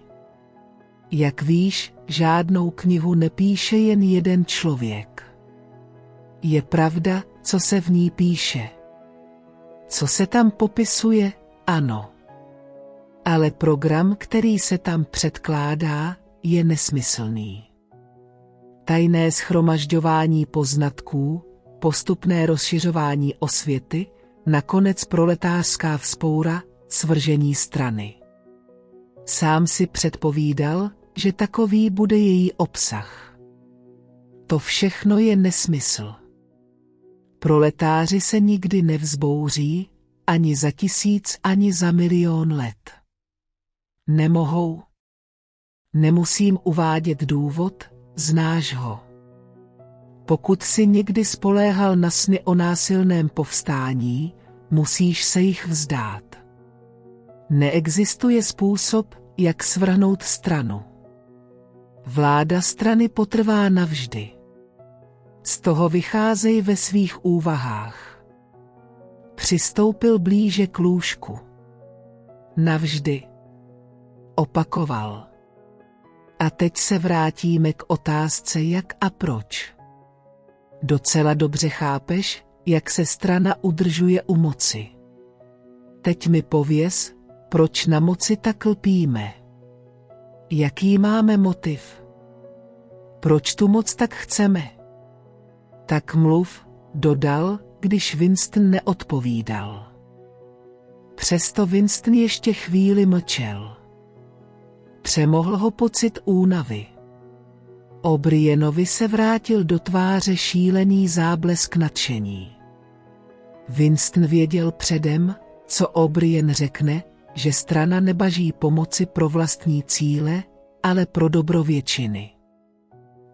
Jak víš, žádnou knihu nepíše jen jeden člověk. Je pravda, co se v ní píše. Co se tam popisuje, ano. Ale program, který se tam předkládá, je nesmyslný. Tajné schromažďování poznatků, postupné rozšiřování osvěty, nakonec proletářská vzpoura, svržení strany. Sám si předpovídal, že takový bude její obsah. To všechno je nesmysl. Proletáři se nikdy nevzbouří, ani za tisíc, ani za milion let. Nemohou. Nemusím uvádět důvod, znáš ho. Pokud si někdy spoléhal na sny o násilném povstání, musíš se jich vzdát. Neexistuje způsob, jak svrhnout stranu. Vláda strany potrvá navždy. Z toho vycházej ve svých úvahách. Přistoupil blíže k lůžku. Navždy. Opakoval. A teď se vrátíme k otázce jak a proč. Docela dobře chápeš, jak se strana udržuje u moci. Teď mi pověz, proč na moci tak lpíme. Jaký máme motiv? Proč tu moc tak chceme? Tak mluv, dodal, když Winston neodpovídal. Přesto Winston ještě chvíli mlčel. Přemohl ho pocit únavy. O'Brienovi se vrátil do tváře šílený záblesk nadšení. Winston věděl předem, co O'Brien řekne, že strana nebaží pomoci pro vlastní cíle, ale pro dobro většiny.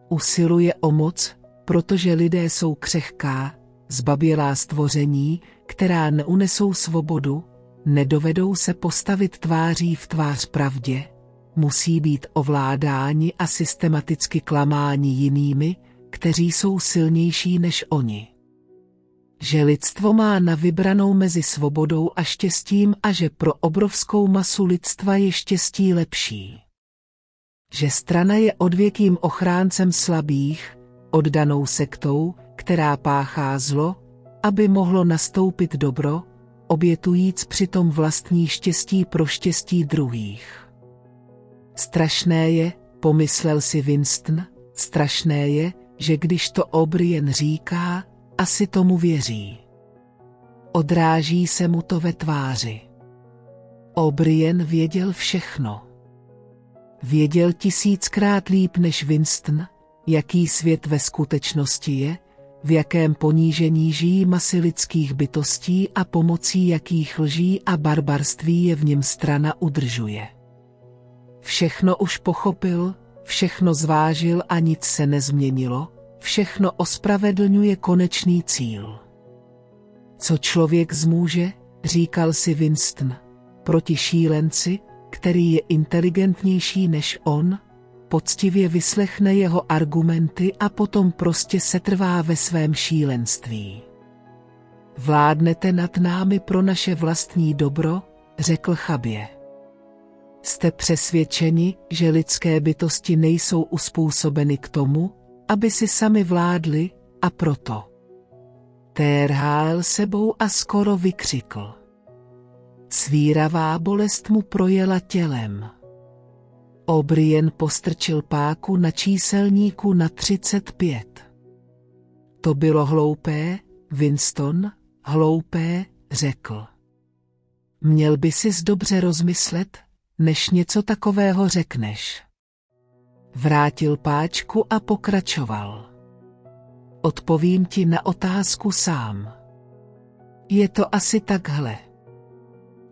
Usiluje o moc, protože lidé jsou křehká, zbabělá stvoření, která neunesou svobodu, nedovedou se postavit tváří v tvář pravdě, musí být ovládáni a systematicky klamáni jinými, kteří jsou silnější než oni. že lidstvo má na vybranou mezi svobodou a štěstím a že pro obrovskou masu lidstva je štěstí lepší. Že strana je odvěkým ochráncem slabých, oddanou sektou, která páchá zlo, aby mohlo nastoupit dobro, obětujíc přitom vlastní štěstí pro štěstí druhých. Strašné je, pomyslel si Winston, strašné je, že když to O'Brien říká, asi tomu věří. Odráží se mu to ve tváři. O'Brien věděl všechno. Věděl tisíckrát líp než Winston, jaký svět ve skutečnosti je, v jakém ponížení žijí masy lidských bytostí a pomocí jakých lží a barbarství je v něm strana udržuje. Všechno už pochopil, všechno zvážil a nic se nezměnilo, všechno ospravedlňuje konečný cíl. Co člověk zmůže, říkal si Winston, proti šílenci, který je inteligentnější než on, poctivě vyslechne jeho argumenty a potom prostě setrvá ve svém šílenství. Vládnete nad námi pro naše vlastní dobro, řekl chabě. Jste přesvědčeni, že lidské bytosti nejsou uspůsobeny k tomu, aby si sami vládli, a proto. Térhál sebou a skoro vykřikl. Svíravá bolest mu projela tělem. O'Brien postrčil páku na číselníku na 35. To bylo hloupé, Winston, hloupé, řekl. Měl by si dobře rozmyslet, než něco takového řekneš. Vrátil páčku a pokračoval. Odpovím ti na otázku sám. Je to asi takhle.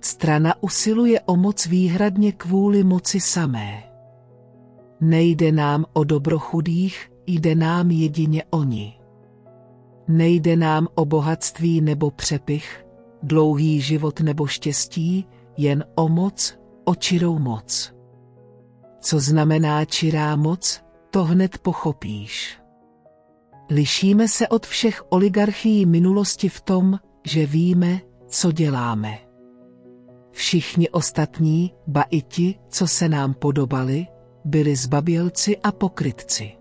Strana usiluje o moc výhradně kvůli moci samé. Nejde nám o dobro chudých, jde nám jedině oni. Nejde nám o bohatství nebo přepich, dlouhý život nebo štěstí, jen o moc, o čirou moc. Co znamená čirá moc, to hned pochopíš. Lišíme se od všech oligarchií minulosti v tom, že víme, co děláme. Všichni ostatní, ba i ti, co se nám podobali, byli zbabělci a pokrytci.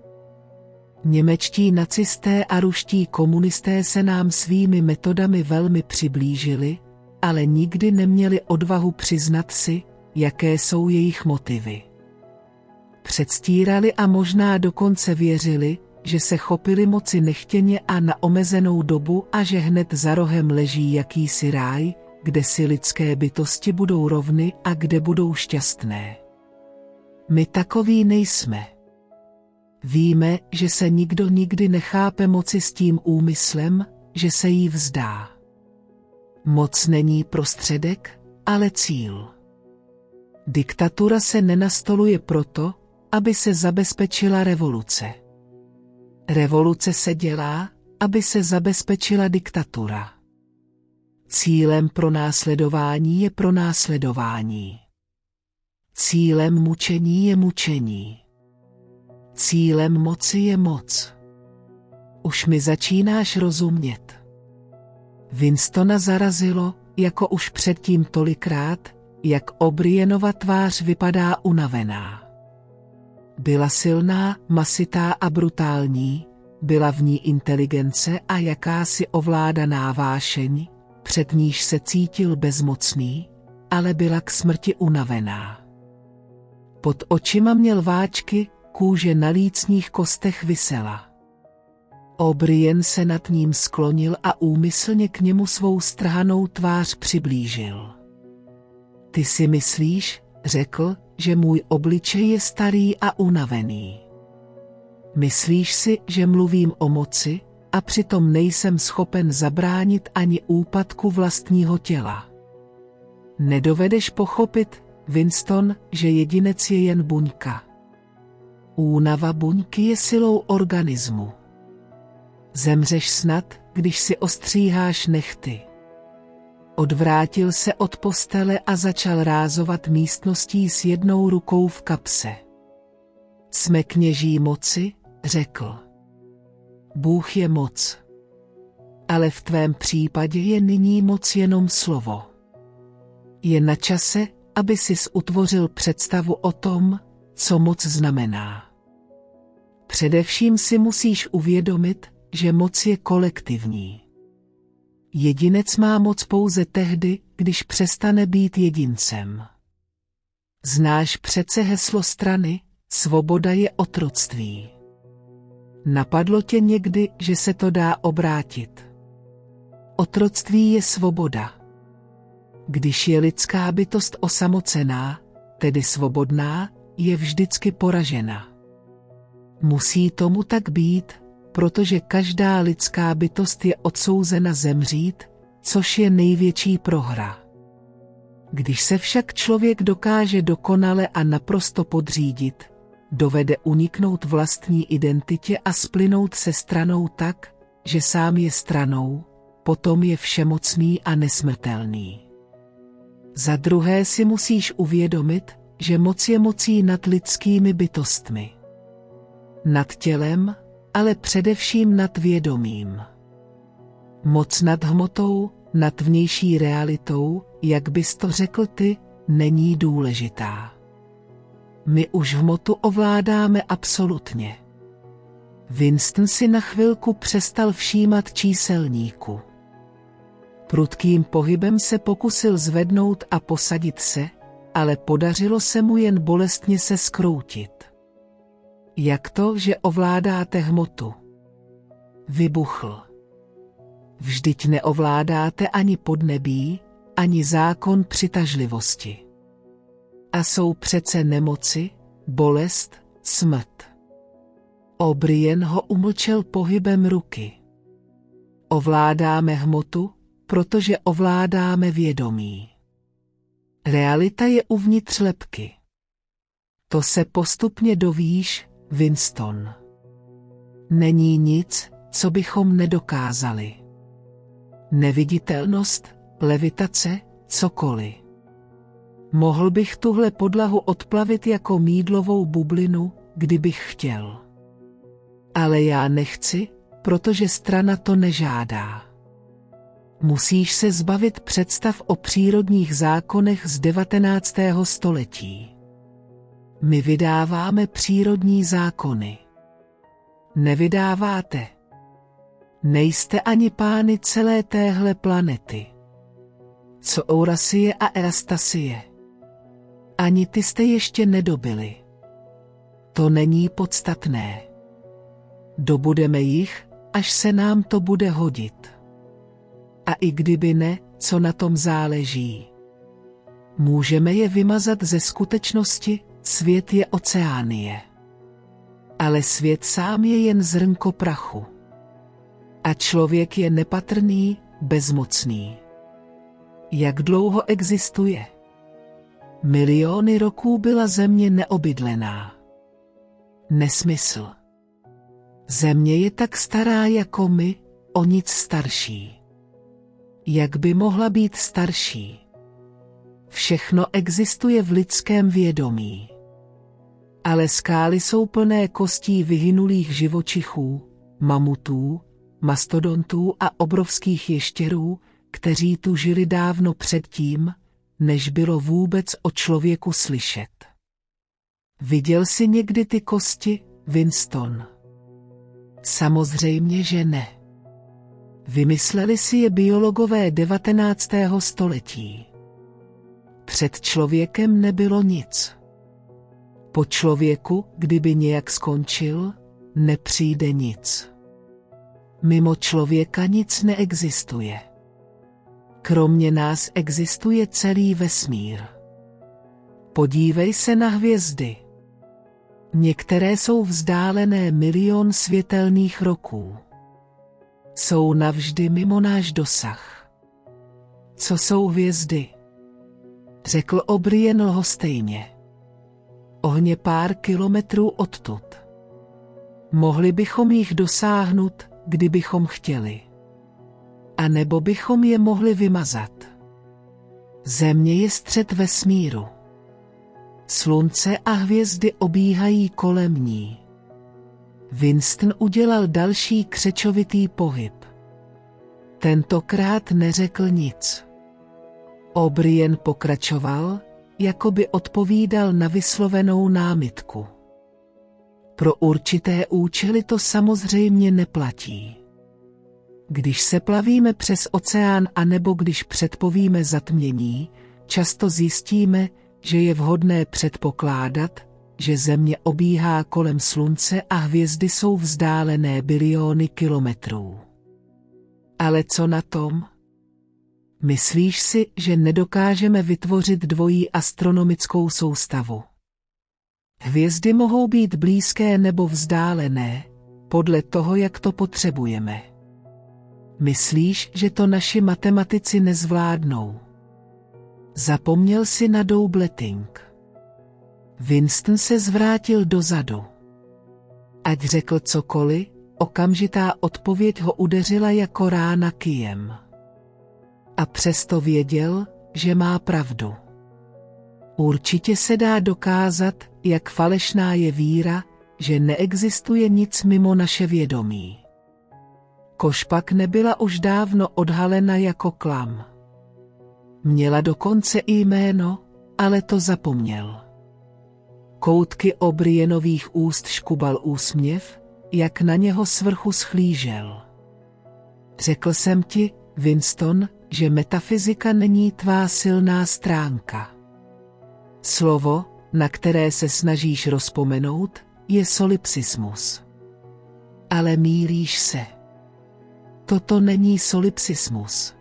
Němečtí nacisté a ruští komunisté se nám svými metodami velmi přiblížili, ale nikdy neměli odvahu přiznat si, jaké jsou jejich motivy. Předstírali a možná dokonce věřili, že se chopili moci nechtěně a na omezenou dobu a že hned za rohem leží jakýsi ráj, kde si lidské bytosti budou rovny a kde budou šťastné. My takoví nejsme. Víme, že se nikdo nikdy nechápe moci s tím úmyslem, že se jí vzdá. Moc není prostředek, ale cíl. Diktatura se nenastoluje proto, aby se zabezpečila revoluce. Revoluce se dělá, aby se zabezpečila diktatura. Cílem pro následování je pro následování. Cílem mučení je mučení. Cílem moci je moc. Už mi začínáš rozumět. Winstona zarazilo, jako už předtím tolikrát, jak Obrienova tvář vypadá unavená. Byla silná, masitá a brutální, byla v ní inteligence a jakási ovládaná vášeň, před níž se cítil bezmocný, ale byla k smrti unavená. Pod očima měl váčky, kůže na lícních kostech vysela. O'Brien se nad ním sklonil a úmyslně k němu svou strhanou tvář přiblížil. Ty si myslíš, řekl, že můj obličej je starý a unavený. Myslíš si, že mluvím o moci, a přitom nejsem schopen zabránit ani úpadku vlastního těla. Nedovedeš pochopit, Winston, že jedinec je jen buňka. Únava buňky je silou organismu. Zemřeš snad, když si ostříháš nechty. Odvrátil se od postele a začal rázovat místností s jednou rukou v kapse. Jsme kněží moci, řekl. Bůh je moc. Ale v tvém případě je nyní moc jenom slovo. Je na čase, aby sis utvořil představu o tom, co moc znamená. Především si musíš uvědomit, že moc je kolektivní. Jedinec má moc pouze tehdy, když přestane být jedincem. Znáš přece heslo strany, svoboda je otroctví. Napadlo tě někdy, že se to dá obrátit. Otroctví je svoboda. Když je lidská bytost osamocená, tedy svobodná, je vždycky poražena. Musí tomu tak být, protože každá lidská bytost je odsouzena zemřít, což je největší prohra. Když se však člověk dokáže dokonale a naprosto podřídit, dovede uniknout vlastní identitě a splynout se stranou tak, že sám je stranou, potom je všemocný a nesmrtelný. Za druhé si musíš uvědomit, že moc je mocí nad lidskými bytostmi. Nad tělem, ale především nad vědomím. Moc nad hmotou, nad vnější realitou, jak bys to řekl ty, není důležitá. My už hmotu ovládáme absolutně. Winston si na chvilku přestal všímat číselníku. Prudkým pohybem se pokusil zvednout a posadit se, ale podařilo se mu jen bolestně se skroutit. Jak to, že ovládáte hmotu? Vybuchl. Vždyť neovládáte ani podnebí, ani zákon přitažlivosti. A jsou přece nemoci, bolest, smrt. Obrien ho umlčel pohybem ruky. Ovládáme hmotu, protože ovládáme vědomí. Realita je uvnitř lepky. To se postupně dovíš, Winston. Není nic, co bychom nedokázali. Neviditelnost, levitace, cokoliv. Mohl bych tuhle podlahu odplavit jako mídlovou bublinu, kdybych chtěl. Ale já nechci, protože strana to nežádá. Musíš se zbavit představ o přírodních zákonech z 19. století. My vydáváme přírodní zákony. Nevydáváte. Nejste ani pány celé téhle planety. Co Eurasie a Erastasie. Ani ty jste ještě nedobili. To není podstatné. Dobudeme jich, až se nám to bude hodit. A i kdyby ne, co na tom záleží. Můžeme je vymazat ze skutečnosti, svět je oceánie. Ale svět sám je jen zrnko prachu. A člověk je nepatrný, bezmocný. Jak dlouho existuje? Miliony roků byla země neobydlená. Nesmysl. Země je tak stará jako my, o nic starší. Jak by mohla být starší? Všechno existuje v lidském vědomí. Ale skály jsou plné kostí vyhynulých živočichů, mamutů, mastodontů a obrovských ještěrů, kteří tu žili dávno předtím, než bylo vůbec o člověku slyšet. Viděl jsi někdy ty kosti, Winston? Samozřejmě, že ne. Vymysleli si je biologové 19. století. Před člověkem nebylo nic. Po člověku, kdyby nějak skončil, nepřijde nic. Mimo člověka nic neexistuje. Kromě nás existuje celý vesmír. Podívej se na hvězdy. Některé jsou vzdálené milion světelných roků. Jsou navždy mimo náš dosah. Co jsou hvězdy? Řekl O'Brien lhostejně. Ohně pár kilometrů odtud. Mohli bychom jich dosáhnout, kdybychom chtěli a nebo bychom je mohli vymazat. Země je střed vesmíru. Slunce a hvězdy obíhají kolem ní. Winston udělal další křečovitý pohyb. Tentokrát neřekl nic. O'Brien pokračoval, jako by odpovídal na vyslovenou námitku. Pro určité účely to samozřejmě neplatí. Když se plavíme přes oceán a nebo když předpovíme zatmění, často zjistíme, že je vhodné předpokládat, že Země obíhá kolem Slunce a hvězdy jsou vzdálené biliony kilometrů. Ale co na tom? Myslíš si, že nedokážeme vytvořit dvojí astronomickou soustavu? Hvězdy mohou být blízké nebo vzdálené, podle toho, jak to potřebujeme. Myslíš, že to naši matematici nezvládnou? Zapomněl si na doubleting. Winston se zvrátil dozadu. Ať řekl cokoliv, okamžitá odpověď ho udeřila jako rána kijem. A přesto věděl, že má pravdu. Určitě se dá dokázat, jak falešná je víra, že neexistuje nic mimo naše vědomí. Košpak nebyla už dávno odhalena jako klam. Měla dokonce i jméno, ale to zapomněl. Koutky obrienových úst škubal úsměv, jak na něho svrchu schlížel. Řekl jsem ti, Winston, že metafyzika není tvá silná stránka. Slovo, na které se snažíš rozpomenout, je solipsismus. Ale mílíš se. Toto není solipsismus.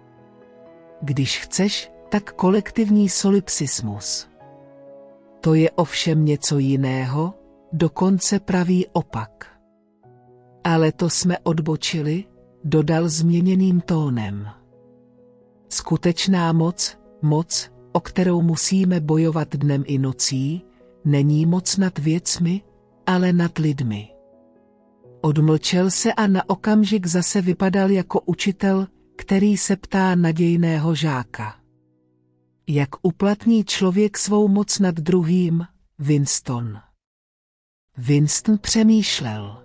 Když chceš, tak kolektivní solipsismus. To je ovšem něco jiného, dokonce pravý opak. Ale to jsme odbočili, dodal změněným tónem. Skutečná moc, moc, o kterou musíme bojovat dnem i nocí, není moc nad věcmi, ale nad lidmi. Odmlčel se a na okamžik zase vypadal jako učitel, který se ptá nadějného žáka. Jak uplatní člověk svou moc nad druhým, Winston? Winston přemýšlel.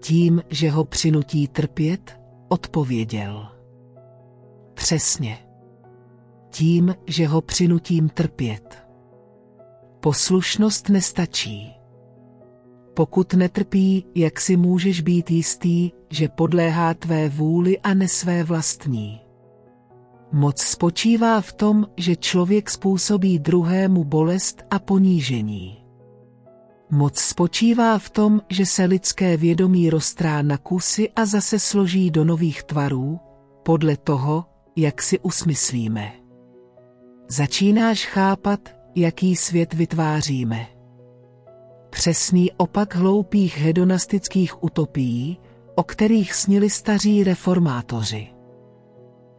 Tím, že ho přinutí trpět, odpověděl. Přesně. Tím, že ho přinutím trpět. Poslušnost nestačí. Pokud netrpí, jak si můžeš být jistý, že podléhá tvé vůli a ne své vlastní. Moc spočívá v tom, že člověk způsobí druhému bolest a ponížení. Moc spočívá v tom, že se lidské vědomí roztrá na kusy a zase složí do nových tvarů, podle toho, jak si usmyslíme. Začínáš chápat, jaký svět vytváříme. Přesný opak hloupých hedonastických utopií, o kterých snili staří reformátoři.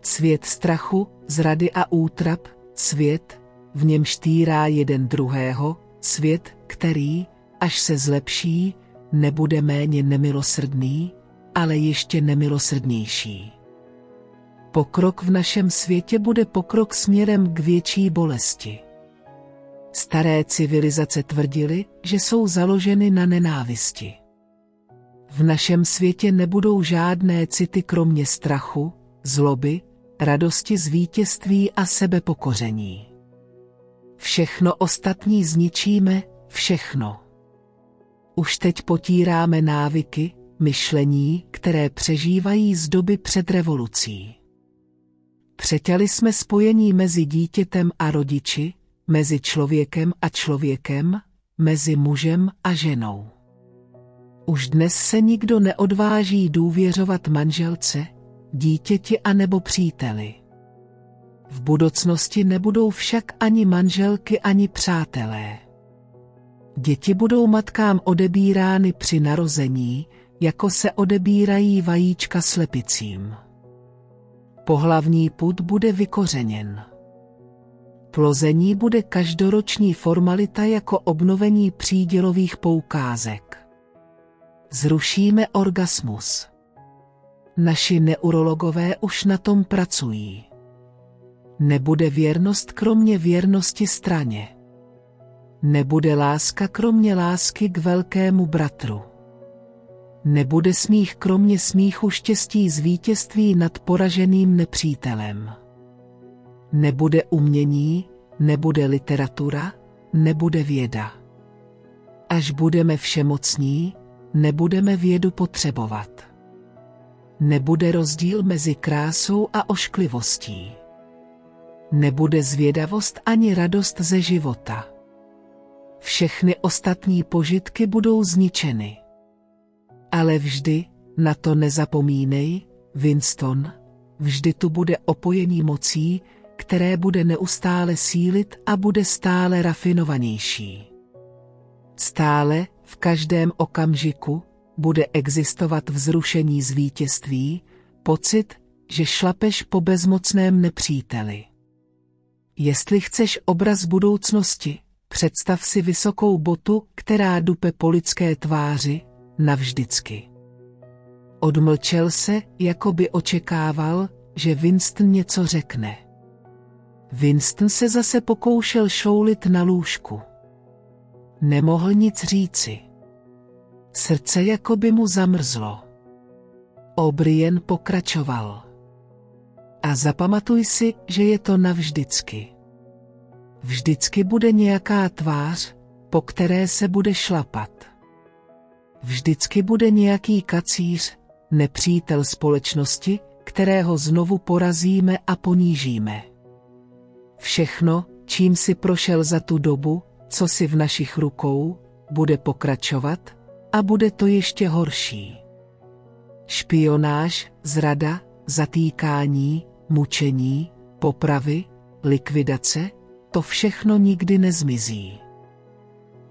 Svět strachu, zrady a útrap, svět, v něm štýrá jeden druhého, svět, který, až se zlepší, nebude méně nemilosrdný, ale ještě nemilosrdnější. Pokrok v našem světě bude pokrok směrem k větší bolesti. Staré civilizace tvrdily, že jsou založeny na nenávisti. V našem světě nebudou žádné city kromě strachu, zloby, radosti z vítězství a sebepokoření. Všechno ostatní zničíme, všechno. Už teď potíráme návyky, myšlení, které přežívají z doby před revolucí. Přetěli jsme spojení mezi dítětem a rodiči, mezi člověkem a člověkem, mezi mužem a ženou. Už dnes se nikdo neodváží důvěřovat manželce, dítěti a nebo příteli. V budoucnosti nebudou však ani manželky, ani přátelé. Děti budou matkám odebírány při narození, jako se odebírají vajíčka slepicím. Pohlavní put bude vykořeněn. Plození bude každoroční formalita jako obnovení přídělových poukázek. Zrušíme orgasmus. Naši neurologové už na tom pracují. Nebude věrnost kromě věrnosti straně. Nebude láska kromě lásky k velkému bratru. Nebude smích kromě smíchu štěstí z vítězství nad poraženým nepřítelem. Nebude umění, nebude literatura, nebude věda. Až budeme všemocní, nebudeme vědu potřebovat. Nebude rozdíl mezi krásou a ošklivostí. Nebude zvědavost ani radost ze života. Všechny ostatní požitky budou zničeny. Ale vždy, na to nezapomínej, Winston, vždy tu bude opojení mocí, které bude neustále sílit a bude stále rafinovanější. Stále, v každém okamžiku, bude existovat vzrušení z vítězství, pocit, že šlapeš po bezmocném nepříteli. Jestli chceš obraz budoucnosti, představ si vysokou botu, která dupe po lidské tváři, navždycky. Odmlčel se, jako by očekával, že Winston něco řekne. Winston se zase pokoušel šoulit na lůžku. Nemohl nic říci. Srdce jako by mu zamrzlo. O'Brien pokračoval. A zapamatuj si, že je to navždycky. Vždycky bude nějaká tvář, po které se bude šlapat. Vždycky bude nějaký kacíř, nepřítel společnosti, kterého znovu porazíme a ponížíme. Všechno, čím si prošel za tu dobu, co si v našich rukou, bude pokračovat a bude to ještě horší. Špionáž, zrada, zatýkání, mučení, popravy, likvidace, to všechno nikdy nezmizí.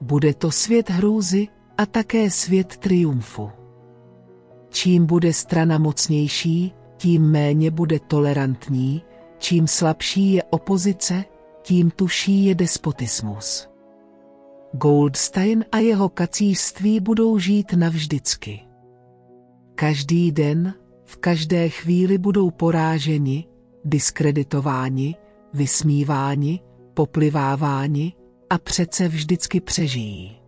Bude to svět hrůzy a také svět triumfu. Čím bude strana mocnější, tím méně bude tolerantní, čím slabší je opozice, tím tuší je despotismus. Goldstein a jeho kacířství budou žít navždycky. Každý den, v každé chvíli budou poráženi, diskreditováni, vysmíváni, popliváváni a přece vždycky přežijí.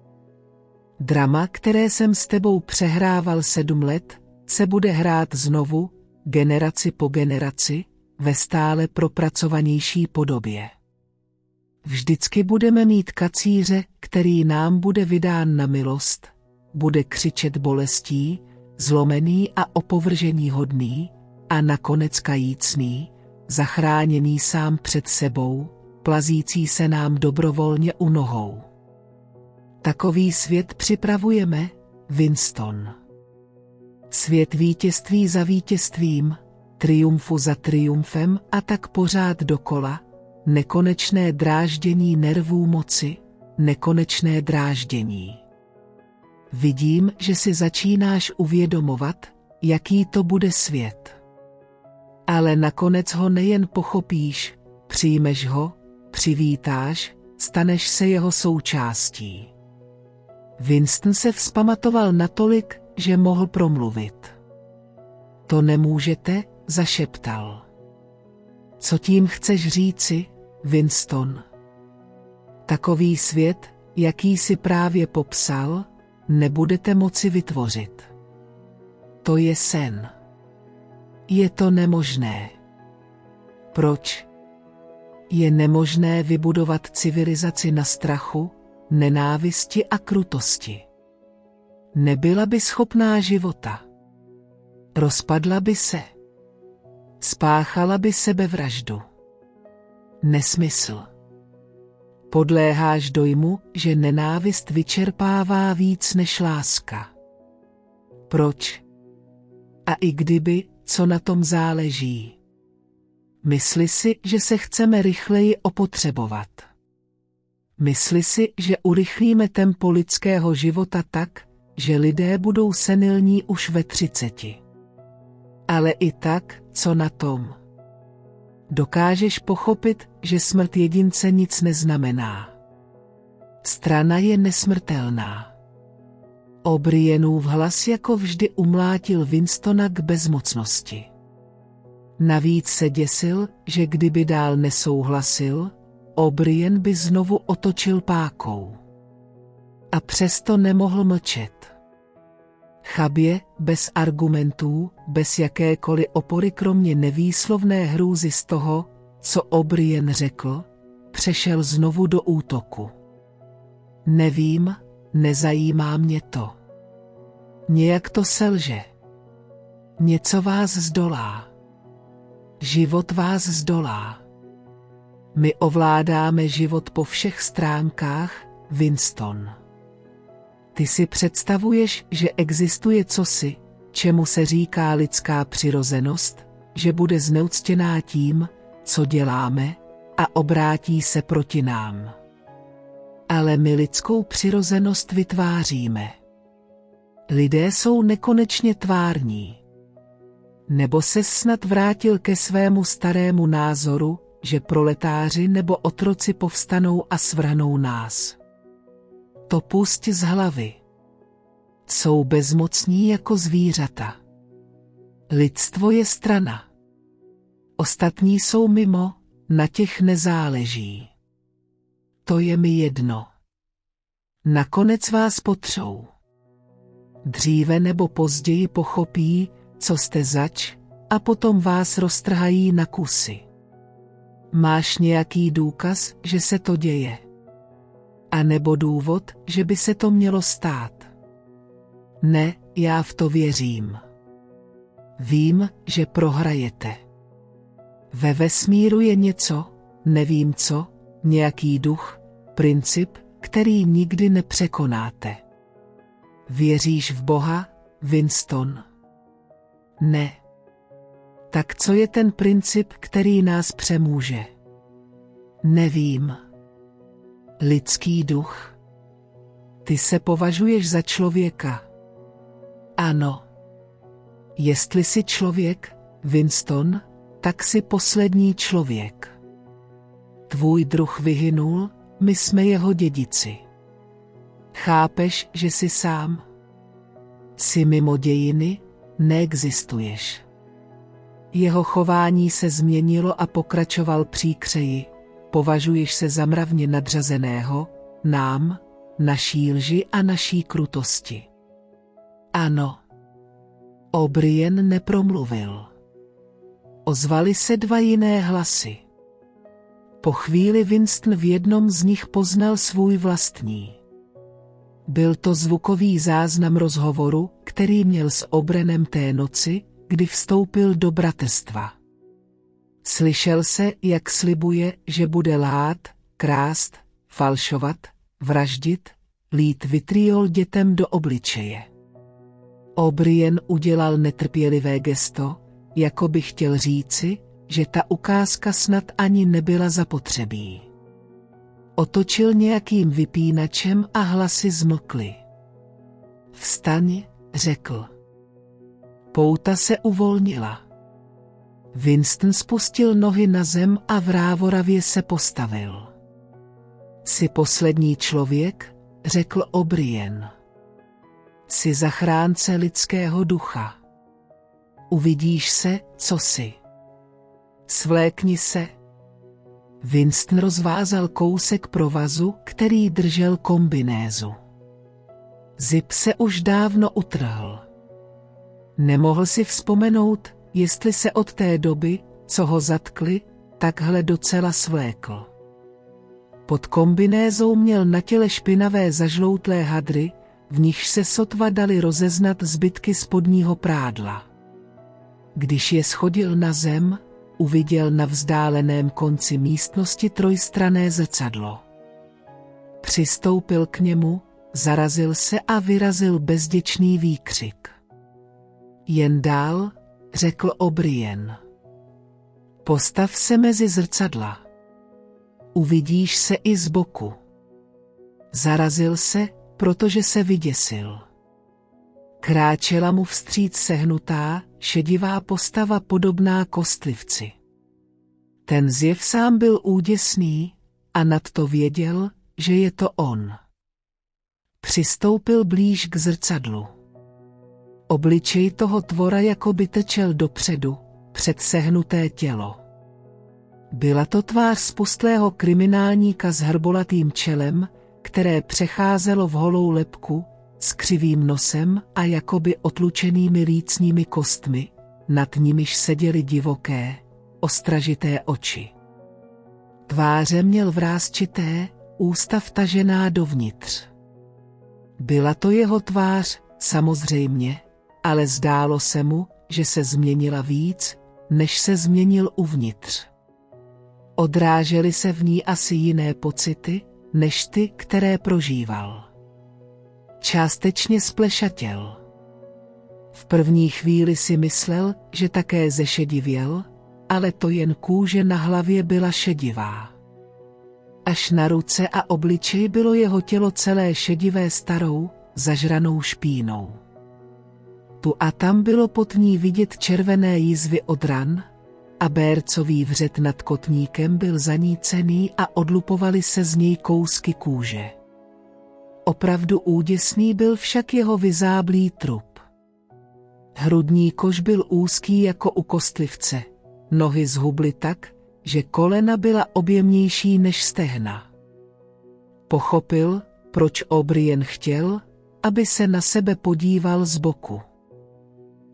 Drama, které jsem s tebou přehrával sedm let, se bude hrát znovu, generaci po generaci, ve stále propracovanější podobě. Vždycky budeme mít kacíře, který nám bude vydán na milost, bude křičet bolestí, zlomený a opovržení hodný, a nakonec kajícný, zachráněný sám před sebou, plazící se nám dobrovolně u nohou. Takový svět připravujeme, Winston. Svět vítězství za vítězstvím, triumfu za triumfem a tak pořád dokola, nekonečné dráždění nervů moci, nekonečné dráždění. Vidím, že si začínáš uvědomovat, jaký to bude svět. Ale nakonec ho nejen pochopíš, přijmeš ho, přivítáš, staneš se jeho součástí. Winston se vzpamatoval natolik, že mohl promluvit. To nemůžete, zašeptal. Co tím chceš říci, Winston? Takový svět, jaký si právě popsal, nebudete moci vytvořit. To je sen. Je to nemožné. Proč? Je nemožné vybudovat civilizaci na strachu, nenávisti a krutosti. Nebyla by schopná života. Rozpadla by se. Spáchala by sebevraždu. Nesmysl. Podléháš dojmu, že nenávist vyčerpává víc než láska. Proč? A i kdyby, co na tom záleží. Mysli si, že se chceme rychleji opotřebovat. Mysli si, že urychlíme tempo lidského života tak, že lidé budou senilní už ve třiceti. Ale i tak, co na tom? Dokážeš pochopit, že smrt jedince nic neznamená. Strana je nesmrtelná. O'Brienův hlas jako vždy umlátil Winstona k bezmocnosti. Navíc se děsil, že kdyby dál nesouhlasil, O'Brien by znovu otočil pákou. A přesto nemohl mlčet. Chabě, bez argumentů, bez jakékoliv opory kromě nevýslovné hrůzy z toho, co O'Brien řekl, přešel znovu do útoku. Nevím, nezajímá mě to. Nějak to selže. Něco vás zdolá. Život vás zdolá. My ovládáme život po všech stránkách, Winston. Ty si představuješ, že existuje cosi, čemu se říká lidská přirozenost, že bude zneuctěná tím, co děláme, a obrátí se proti nám. Ale my lidskou přirozenost vytváříme. Lidé jsou nekonečně tvární. Nebo se snad vrátil ke svému starému názoru, že proletáři nebo otroci povstanou a svrhnou nás. To pust z hlavy. Jsou bezmocní jako zvířata. Lidstvo je strana. Ostatní jsou mimo, na těch nezáleží. To je mi jedno. Nakonec vás potřou. Dříve nebo později pochopí, co jste zač, a potom vás roztrhají na kusy. Máš nějaký důkaz, že se to děje? A nebo důvod, že by se to mělo stát? Ne, já v to věřím. Vím, že prohrajete. Ve vesmíru je něco, nevím co, nějaký duch, princip, který nikdy nepřekonáte. Věříš v Boha, Winston? Ne. Tak co je ten princip, který nás přemůže? Nevím. Lidský duch. Ty se považuješ za člověka. Ano. Jestli jsi člověk, Winston, tak si poslední člověk. Tvůj druh vyhynul, my jsme jeho dědici. Chápeš, že jsi sám? Jsi mimo dějiny, neexistuješ. Jeho chování se změnilo a pokračoval příkřeji. Považuješ se za mravně nadřazeného, nám, naší lži a naší krutosti. Ano. O'Brien nepromluvil. Ozvali se dva jiné hlasy. Po chvíli Winston v jednom z nich poznal svůj vlastní. Byl to zvukový záznam rozhovoru, který měl s Obrenem té noci, kdy vstoupil do bratestva. Slyšel se, jak slibuje, že bude lát, krást, falšovat, vraždit, lít vitriol dětem do obličeje. O'Brien udělal netrpělivé gesto, jako by chtěl říci, že ta ukázka snad ani nebyla zapotřebí. Otočil nějakým vypínačem a hlasy zmlkly. Vstaň, řekl. Pouta se uvolnila. Winston spustil nohy na zem a vrávoravě se postavil. Jsi poslední člověk, řekl O'Brien. Jsi zachránce lidského ducha. Uvidíš se, co jsi. Svlékni se. Winston rozvázal kousek provazu, který držel kombinézu. Zip se už dávno utrhl. Nemohl si vzpomenout, jestli se od té doby, co ho zatkli, takhle docela svlékl. Pod kombinézou měl na těle špinavé zažloutlé hadry, v nichž se sotva dali rozeznat zbytky spodního prádla. Když je schodil na zem, uviděl na vzdáleném konci místnosti trojstrané zrcadlo. Přistoupil k němu, zarazil se a vyrazil bezděčný výkřik. Jen dál, řekl O'Brien. Postav se mezi zrcadla. Uvidíš se i z boku. Zarazil se, protože se vyděsil. Kráčela mu vstříc sehnutá, šedivá postava podobná kostlivci. Ten zjev sám byl úděsný a nad to věděl, že je to on. Přistoupil blíž k zrcadlu. Obličej toho tvora jako by tečel dopředu, před sehnuté tělo. Byla to tvář spustlého kriminálníka s hrbolatým čelem, které přecházelo v holou lepku, s křivým nosem a jakoby otlučenými lícními kostmi, nad nimiž seděly divoké, ostražité oči. Tváře měl vrázčité, ústa vtažená dovnitř. Byla to jeho tvář, samozřejmě, ale zdálo se mu, že se změnila víc, než se změnil uvnitř. Odrážely se v ní asi jiné pocity, než ty, které prožíval. Částečně splešatěl. V první chvíli si myslel, že také zešedivěl, ale to jen kůže na hlavě byla šedivá. Až na ruce a obličej bylo jeho tělo celé šedivé starou, zažranou špínou. Tu a tam bylo pod ní vidět červené jízvy od ran, a bércový vřet nad kotníkem byl zanícený a odlupovaly se z něj kousky kůže. Opravdu úděsný byl však jeho vyzáblý trup. Hrudní kož byl úzký jako u kostlivce, nohy zhubly tak, že kolena byla objemnější než stehna. Pochopil, proč O'Brien chtěl, aby se na sebe podíval z boku.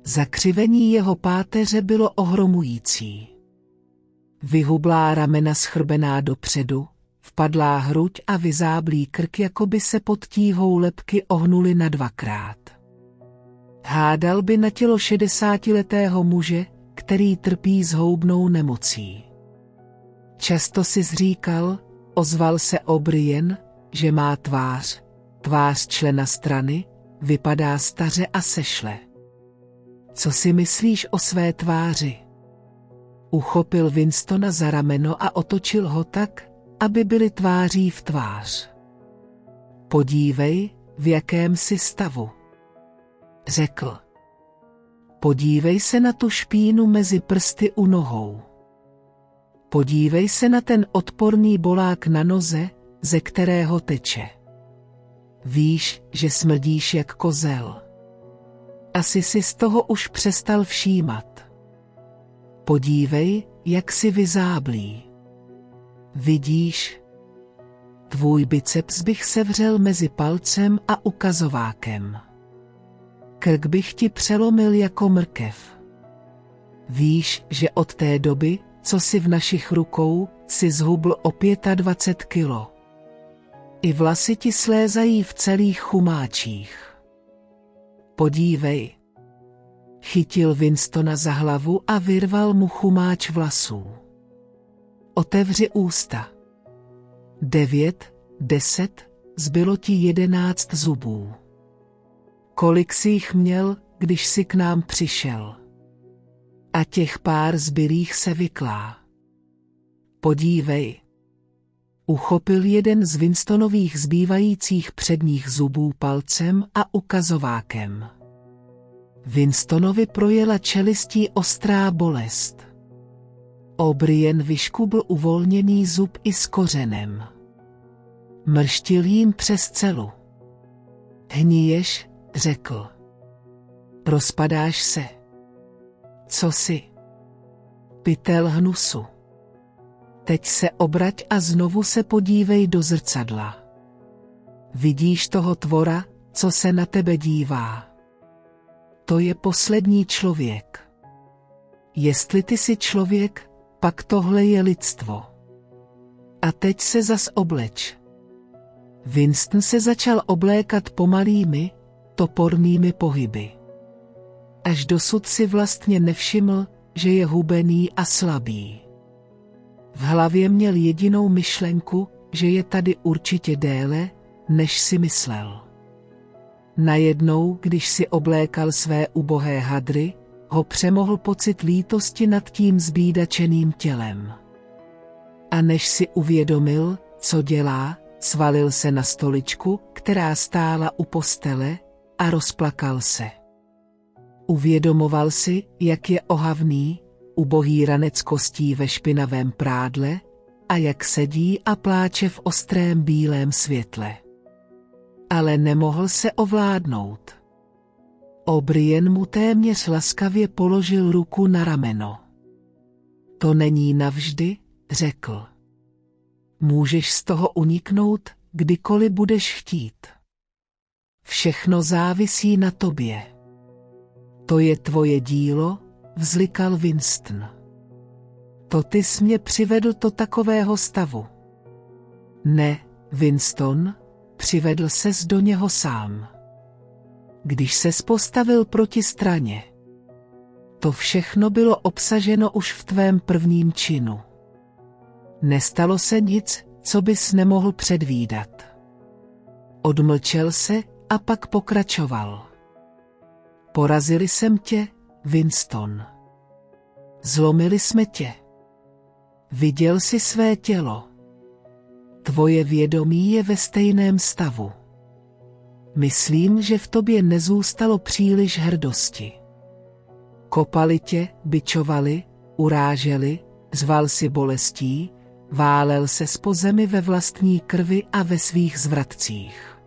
Zakřivení jeho páteře bylo ohromující. Vyhublá ramena schrbená dopředu, vpadlá hruď a vyzáblý krk, jako by se pod tíhou lepky ohnuli na dvakrát. Hádal by na tělo šedesátiletého muže, který trpí zhoubnou nemocí. Často si zříkal, ozval se O'Brien, že má tvář, tvář člena strany, vypadá staře a sešle. Co si myslíš o své tváři? Uchopil Winstona za rameno a otočil ho tak, aby byly tváří v tvář. Podívej, v jakém si stavu. Řekl. Podívej se na tu špínu mezi prsty u nohou. Podívej se na ten odporný bolák na noze, ze kterého teče. Víš, že smrdíš jak kozel. Asi si z toho už přestal všímat. Podívej, jak si vyzáblí. Vidíš? Tvůj biceps bych sevřel mezi palcem a ukazovákem. Krk bych ti přelomil jako mrkev. Víš, že od té doby, co si v našich rukou, si zhubl o 25 kilo. I vlasy ti slézají v celých chumáčích. Podívej. Chytil Winstona za hlavu a vyrval mu chumáč vlasů. Otevři ústa. Devět, deset, zbylo ti jedenáct zubů. Kolik jsi jich měl, když jsi k nám přišel? A těch pár zbylých se vyklá. Podívej. Uchopil jeden z Winstonových zbývajících předních zubů palcem a ukazovákem. Winstonovi projela čelistí ostrá bolest. O'Brien vyškubl uvolněný zub i s kořenem. Mrštil jim přes celu. Hníješ, řekl. Rozpadáš se. Co si? Pytel hnusu. Teď se obrať a znovu se podívej do zrcadla. Vidíš toho tvora, co se na tebe dívá. To je poslední člověk. Jestli ty jsi člověk, pak tohle je lidstvo. A teď se zas obleč. Winston se začal oblékat pomalými, topornými pohyby. Až dosud si vlastně nevšiml, že je hubený a slabý. V hlavě měl jedinou myšlenku, že je tady určitě déle, než si myslel. Najednou, když si oblékal své ubohé hadry, ho přemohl pocit lítosti nad tím zbídačeným tělem. A než si uvědomil, co dělá, svalil se na stoličku, která stála u postele, a rozplakal se. Uvědomoval si, jak je ohavný, ubohý ranec kostí ve špinavém prádle a jak sedí a pláče v ostrém bílém světle. Ale nemohl se ovládnout. O'Brien mu téměř laskavě položil ruku na rameno. To není navždy, řekl. Můžeš z toho uniknout, kdykoliv budeš chtít. Všechno závisí na tobě. To je tvoje dílo, vzlikal Winston. To ty jsi mě přivedl do takového stavu. Ne, Winston, přivedl ses do něho sám. Když se postavil proti straně. To všechno bylo obsaženo už v tvém prvním činu. Nestalo se nic, co bys nemohl předvídat. Odmlčel se a pak pokračoval. Porazili jsem tě, Winston. Zlomili jsme tě. Viděl jsi své tělo. Tvoje vědomí je ve stejném stavu. Myslím, že v tobě nezůstalo příliš hrdosti. Kopali tě, byčovali, uráželi, zval si bolestí, válel se po zemi ve vlastní krvi a ve svých zvratcích.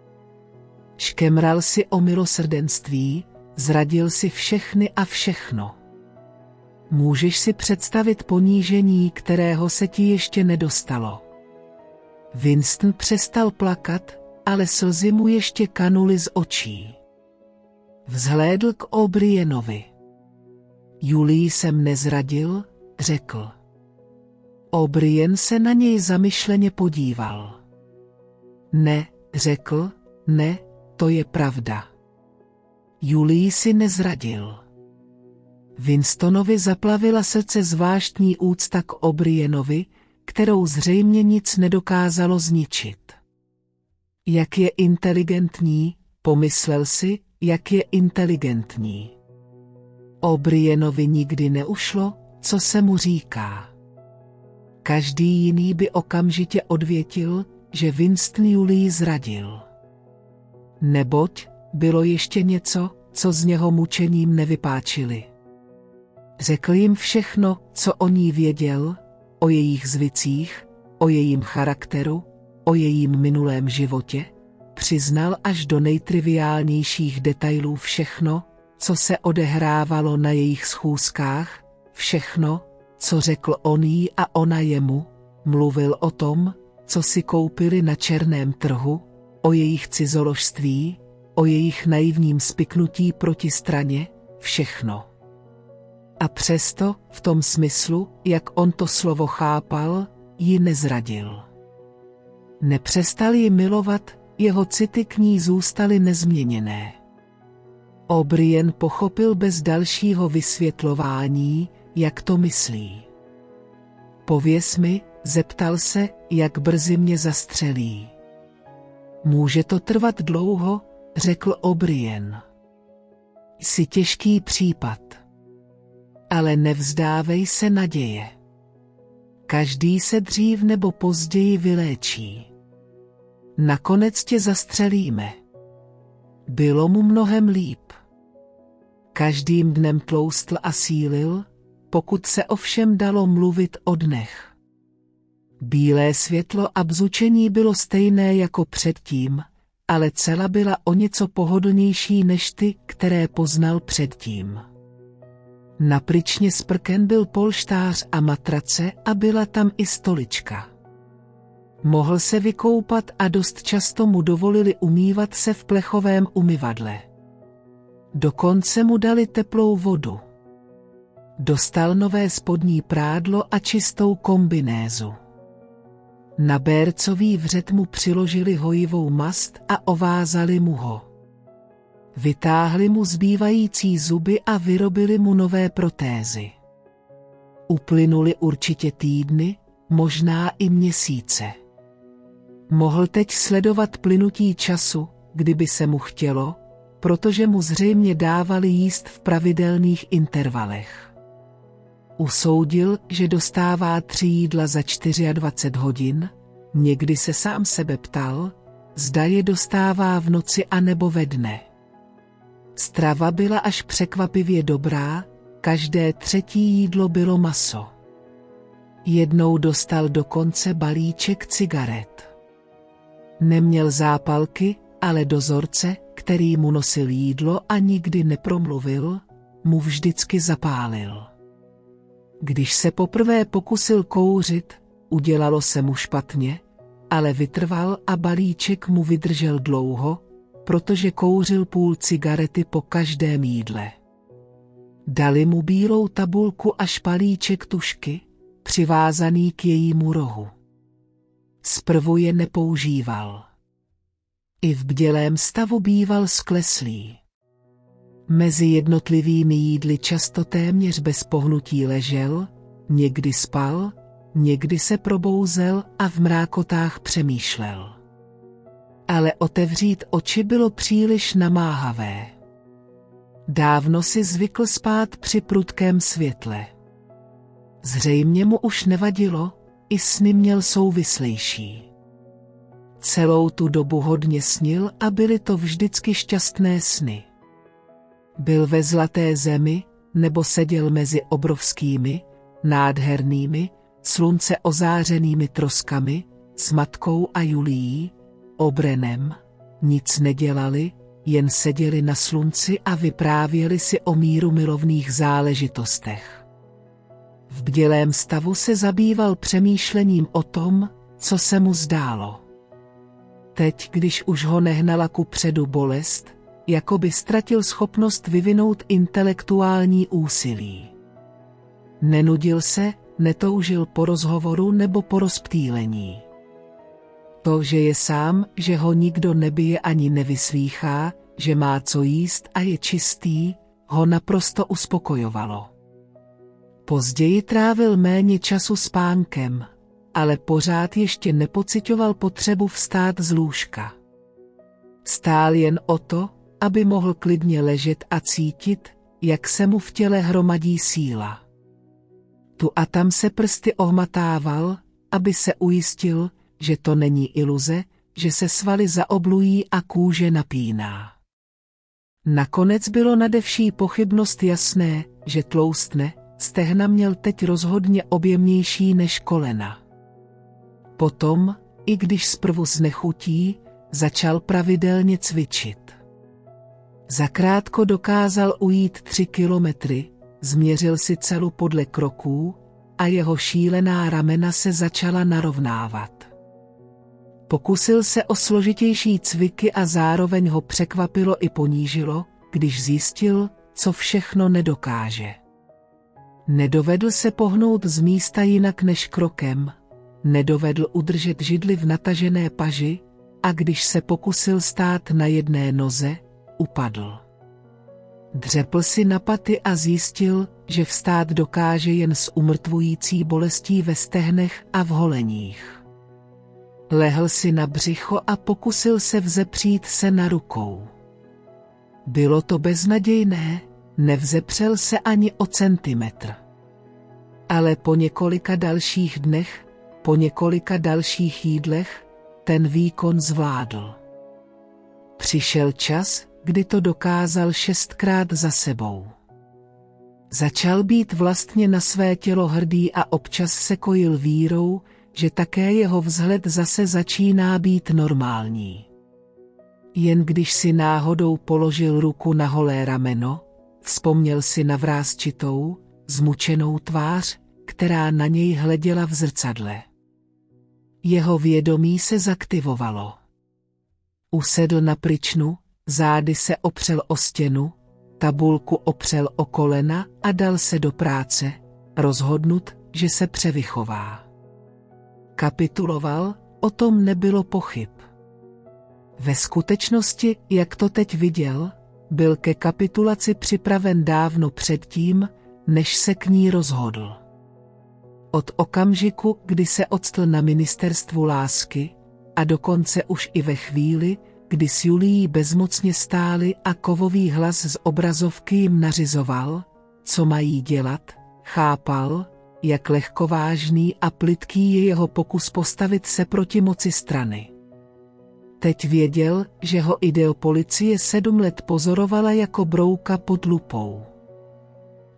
Škemral si o milosrdenství, zradil si všechny a všechno. Můžeš si představit ponížení, kterého se ti ještě nedostalo. Winston přestal plakat, ale slzy mu ještě kanuly z očí. Vzhlédl k O'Brienovi. Julii jsem nezradil, řekl. O'Brien se na něj zamyšleně podíval. Ne, řekl, ne, to je pravda. Julii si nezradil. Winstonovi zaplavila srdce zvláštní úcta k O'Brienovi, kterou zřejmě nic nedokázalo zničit. Jak je inteligentní, pomyslel si, jak je inteligentní. O'Brienovi nikdy neušlo, co se mu říká. Každý jiný by okamžitě odvětil, že Winston Julii zradil. Neboť bylo ještě něco, co z něho mučením nevypáčili. Řekl jim všechno, co o ní věděl, o jejich zvicích, o jejím charakteru, o jejím minulém životě, přiznal až do nejtriviálnějších detailů všechno, co se odehrávalo na jejich schůzkách, všechno, co řekl on jí a ona jemu, mluvil o tom, co si koupili na černém trhu, o jejich cizoložství, o jejich naivním spiknutí proti straně, všechno. A přesto, v tom smyslu, jak on to slovo chápal, ji nezradil. Nepřestal ji milovat, jeho city k ní zůstaly nezměněné. O'Brien pochopil bez dalšího vysvětlování, jak to myslí. Pověz mi, zeptal se, jak brzy mě zastřelí. Může to trvat dlouho, řekl O'Brien. Jsi těžký případ. Ale nevzdávej se naděje. Každý se dřív nebo později vyléčí. Nakonec tě zastřelíme. Bylo mu mnohem líp. Každým dnem tloustl a sílil, pokud se ovšem dalo mluvit o dnech. Bílé světlo a bzučení bylo stejné jako předtím, ale cela byla o něco pohodlnější než ty, které poznal předtím. Na sprken byl polštář a matrace a byla tam i stolička. Mohl se vykoupat a dost často mu dovolili umývat se v plechovém umyvadle. Dokonce mu dali teplou vodu. Dostal nové spodní prádlo a čistou kombinézu. Na bércový vřet mu přiložili hojivou mast a ovázali mu ho. Vytáhli mu zbývající zuby a vyrobili mu nové protézy. Uplynuly určitě týdny, možná i měsíce. Mohl teď sledovat plynutí času, kdyby se mu chtělo, protože mu zřejmě dávali jíst v pravidelných intervalech. Usoudil, že dostává tři jídla za 24 hodin, někdy se sám sebe ptal, zda je dostává v noci a nebo ve dne. Strava byla až překvapivě dobrá, každé třetí jídlo bylo maso. Jednou dostal dokonce balíček cigaret. Neměl zápalky, ale dozorce, který mu nosil jídlo a nikdy nepromluvil, mu vždycky zapálil. Když se poprvé pokusil kouřit, udělalo se mu špatně, ale vytrval a balíček mu vydržel dlouho, protože kouřil půl cigarety po každém jídle. Dali mu bílou tabulku a špalíček tušky, přivázaný k jejímu rohu. Zprvu je nepoužíval. I v bdělém stavu býval skleslý. Mezi jednotlivými jídly často téměř bez pohnutí ležel, někdy spal, někdy se probouzel a v mrákotách přemýšlel. Ale otevřít oči bylo příliš namáhavé. Dávno si zvykl spát při prudkém světle. Zřejmě mu už nevadilo, i sny měl souvislejší. Celou tu dobu hodně snil a byly to vždycky šťastné sny. Byl ve zlaté zemi, nebo seděl mezi obrovskými, nádhernými, slunce ozářenými troskami, s matkou a Julií, obrenem, nic nedělali, jen seděli na slunci a vyprávěli si o míru milovných záležitostech. V bdělém stavu se zabýval přemýšlením o tom, co se mu zdálo. Teď, když už ho nehnala ku předu bolest, jako by ztratil schopnost vyvinout intelektuální úsilí. Nenudil se, netoužil po rozhovoru nebo po rozptýlení. To, že je sám, že ho nikdo nebije ani nevyslýchá, že má co jíst a je čistý, ho naprosto uspokojovalo. Později trávil méně času spánkem, ale pořád ještě nepocitoval potřebu vstát z lůžka. Stál jen o to, aby mohl klidně ležet a cítit, jak se mu v těle hromadí síla. Tu a tam se prsty ohmatával, aby se ujistil, že to není iluze, že se svaly zaoblují a kůže napíná. Nakonec bylo nadevší pochybnost jasné, že tloustne, stehna měl teď rozhodně objemnější než kolena. Potom, i když zprvu znechutí, začal pravidelně cvičit. Zakrátko dokázal ujít tři kilometry, změřil si celu podle kroků a jeho šílená ramena se začala narovnávat. Pokusil se o složitější cviky a zároveň ho překvapilo i ponížilo, když zjistil, co všechno nedokáže. Nedovedl se pohnout z místa jinak než krokem, nedovedl udržet židli v natažené paži a když se pokusil stát na jedné noze, upadl. Dřepl si na paty a zjistil, že vstát dokáže jen s umrtvující bolestí ve stehnech a v holeních. Lehl si na břicho a pokusil se vzepřít se na rukou. Bylo to beznadějné, nevzepřel se ani o centimetr. Ale po několika dalších dnech, po několika dalších jídlech, ten výkon zvládl. Přišel čas, kdy to dokázal šestkrát za sebou. Začal být vlastně na své tělo hrdý a občas se kojil vírou, že také jeho vzhled zase začíná být normální. Jen když si náhodou položil ruku na holé rameno, vzpomněl si na vrázčitou, zmučenou tvář, která na něj hleděla v zrcadle. Jeho vědomí se zaktivovalo. Usedl na pryčnu, zády se opřel o stěnu, tabulku opřel o kolena a dal se do práce, rozhodnut, že se převychová. Kapituloval, o tom nebylo pochyb. Ve skutečnosti, jak to teď viděl, byl ke kapitulaci připraven dávno předtím, než se k ní rozhodl. Od okamžiku, kdy se odstl na ministerstvu lásky, a dokonce už i ve chvíli, kdy s Julií bezmocně stáli a kovový hlas z obrazovky jim nařizoval, co mají dělat, chápal, jak lehkovážný a plitký je jeho pokus postavit se proti moci strany. Teď věděl, že ho ideopolicie sedm let pozorovala jako brouka pod lupou.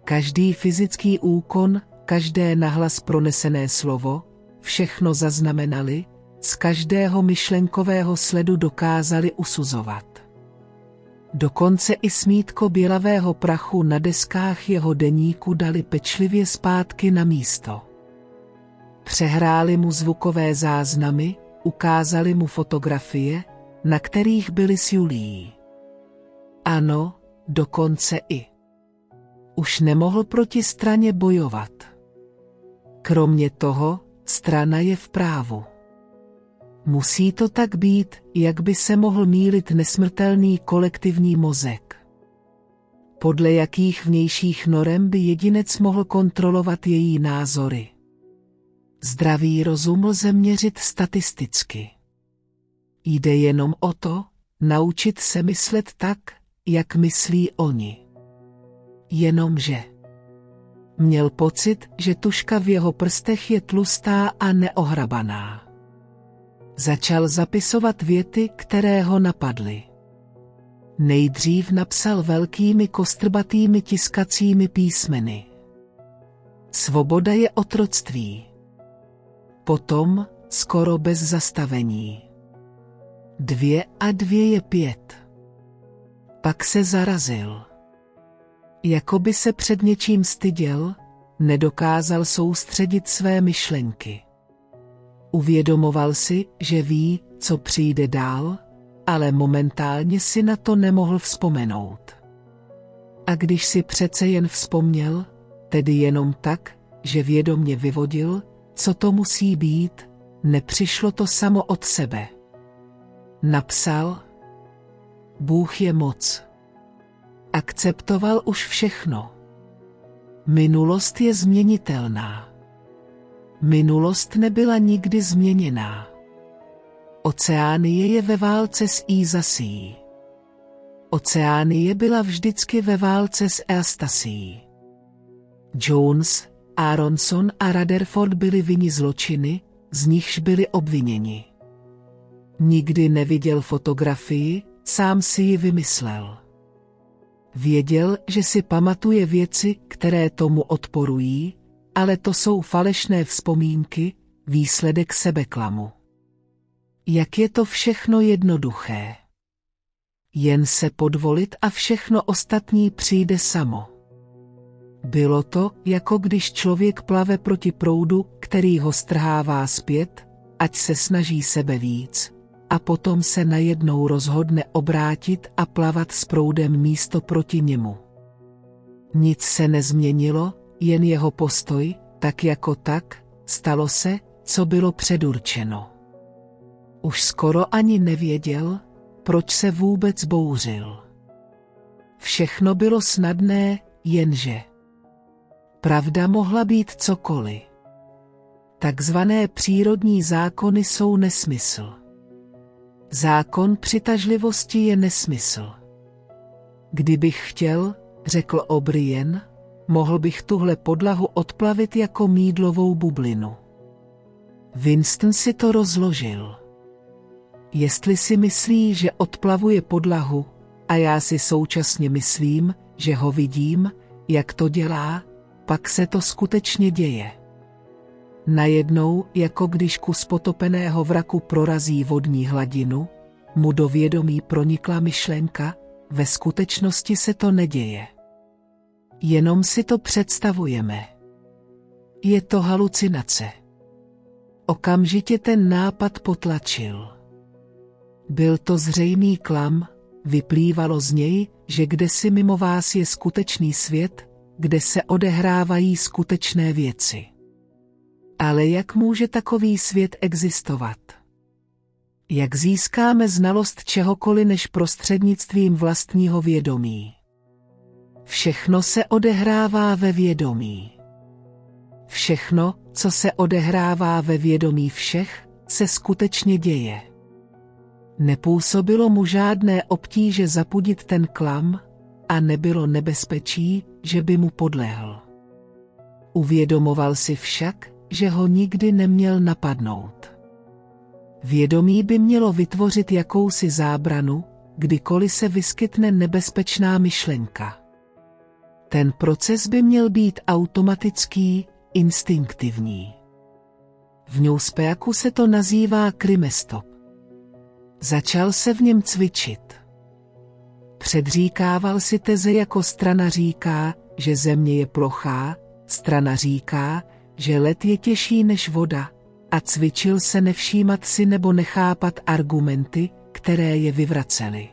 Každý fyzický úkon, každé nahlas pronesené slovo, všechno zaznamenali, z každého myšlenkového sledu dokázali usuzovat. Dokonce i smítko bělavého prachu na deskách jeho deníku dali pečlivě zpátky na místo. Přehráli mu zvukové záznamy, ukázali mu fotografie, na kterých byli s Julií. Ano, dokonce i. Už nemohl proti straně bojovat. Kromě toho, strana je v právu. Musí to tak být, jak by se mohl mílit nesmrtelný kolektivní mozek. Podle jakých vnějších norem by jedinec mohl kontrolovat její názory. Zdravý rozum lze měřit statisticky. Jde jenom o to, naučit se myslet tak, jak myslí oni. Jenomže měl pocit, že tuška v jeho prstech je tlustá a neohrabaná. Začal zapisovat věty, které ho napadly. Nejdřív napsal velkými kostrbatými tiskacími písmeny. Svoboda je otroctví. Potom, skoro bez zastavení. Dvě a dvě je pět. Pak se zarazil. Jako by se před něčím styděl, nedokázal soustředit své myšlenky. Uvědomoval si, že ví, co přijde dál, ale momentálně si na to nemohl vzpomenout. A když si přece jen vzpomněl, tedy jenom tak, že vědomně vyvodil, co to musí být, nepřišlo to samo od sebe. Napsal, Bůh je moc. Akceptoval už všechno. Minulost je změnitelná. Minulost nebyla nikdy změněná. Oceánie je ve válce s Ízasí. Oceánie byla vždycky ve válce s Eastasí. Jones, Aronson a Rutherford byli vyni zločiny, z nichž byli obviněni. Nikdy neviděl fotografii, sám si ji vymyslel. Věděl, že si pamatuje věci, které tomu odporují, ale to jsou falešné vzpomínky, výsledek sebeklamu. Jak je to všechno jednoduché. Jen se podvolit a všechno ostatní přijde samo. Bylo to, jako když člověk plave proti proudu, který ho strhává zpět, ať se snaží sebe víc, a potom se najednou rozhodne obrátit a plavat s proudem místo proti němu. Nic se nezměnilo, jen jeho postoj, tak jako tak, stalo se, co bylo předurčeno. Už skoro ani nevěděl, proč se vůbec bouřil. Všechno bylo snadné, jenže. Pravda mohla být cokoliv. Takzvané přírodní zákony jsou nesmysl. Zákon přitažlivosti je nesmysl. Kdybych chtěl, řekl O'Brien, mohl bych tuhle podlahu odplavit jako mídlovou bublinu. Winston si to rozložil. Jestli si myslí, že odplavuje podlahu, a já si současně myslím, že ho vidím, jak to dělá, pak se to skutečně děje. Najednou, jako když kus potopeného vraku prorazí vodní hladinu, mu do vědomí pronikla myšlenka, ve skutečnosti se to neděje. Jenom si to představujeme. Je to halucinace. Okamžitě ten nápad potlačil. Byl to zřejmý klam, vyplývalo z něj, že kde si mimo vás je skutečný svět, kde se odehrávají skutečné věci. Ale jak může takový svět existovat? Jak získáme znalost čehokoliv než prostřednictvím vlastního vědomí? Všechno se odehrává ve vědomí. Všechno, co se odehrává ve vědomí všech, se skutečně děje. Nepůsobilo mu žádné obtíže zapudit ten klam a nebylo nebezpečí, že by mu podlehl. Uvědomoval si však, že ho nikdy neměl napadnout. Vědomí by mělo vytvořit jakousi zábranu, kdykoliv se vyskytne nebezpečná myšlenka. Ten proces by měl být automatický, instinktivní. V Newspeaku se to nazývá krimestop. Začal se v něm cvičit. Předříkával si teze jako strana říká, že země je plochá, strana říká, že let je těžší než voda, a cvičil se nevšímat si nebo nechápat argumenty, které je vyvracely.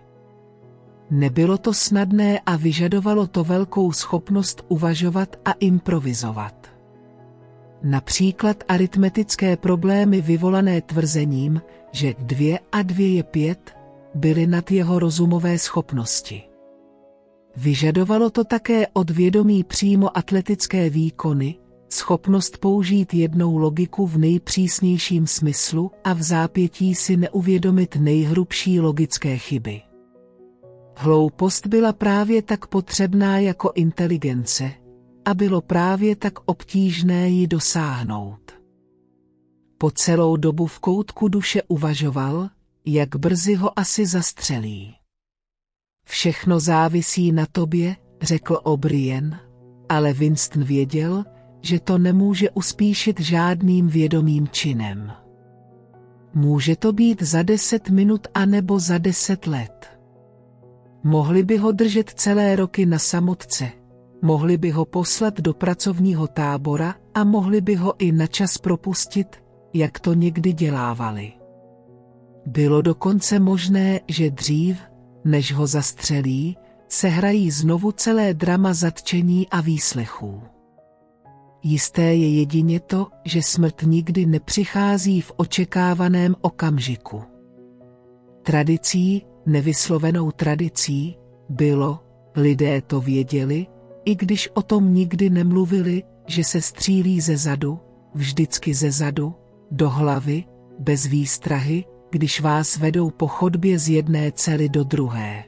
Nebylo to snadné a vyžadovalo to velkou schopnost uvažovat a improvizovat. Například aritmetické problémy vyvolané tvrzením, že dvě a dvě je pět, byly nad jeho rozumové schopnosti. Vyžadovalo to také od vědomí přímo atletické výkony, schopnost použít jednou logiku v nejpřísnějším smyslu a v zápětí si neuvědomit nejhrubší logické chyby. Hloupost byla právě tak potřebná jako inteligence a bylo právě tak obtížné ji dosáhnout. Po celou dobu v koutku duše uvažoval, jak brzy ho asi zastřelí. Všechno závisí na tobě, řekl O'Brien, ale Winston věděl, že to nemůže uspíšit žádným vědomým činem. Může to být za deset minut anebo za deset let. Mohli by ho držet celé roky na samotce, mohli by ho poslat do pracovního tábora a mohli by ho i na čas propustit, jak to někdy dělávali. Bylo dokonce možné, že dřív, než ho zastřelí, se hrají znovu celé drama zatčení a výslechů. Jisté je jedině to, že smrt nikdy nepřichází v očekávaném okamžiku. Tradicí, nevyslovenou tradicí, bylo, lidé to věděli, i když o tom nikdy nemluvili, že se střílí ze zadu, vždycky ze zadu, do hlavy, bez výstrahy, když vás vedou po chodbě z jedné cely do druhé.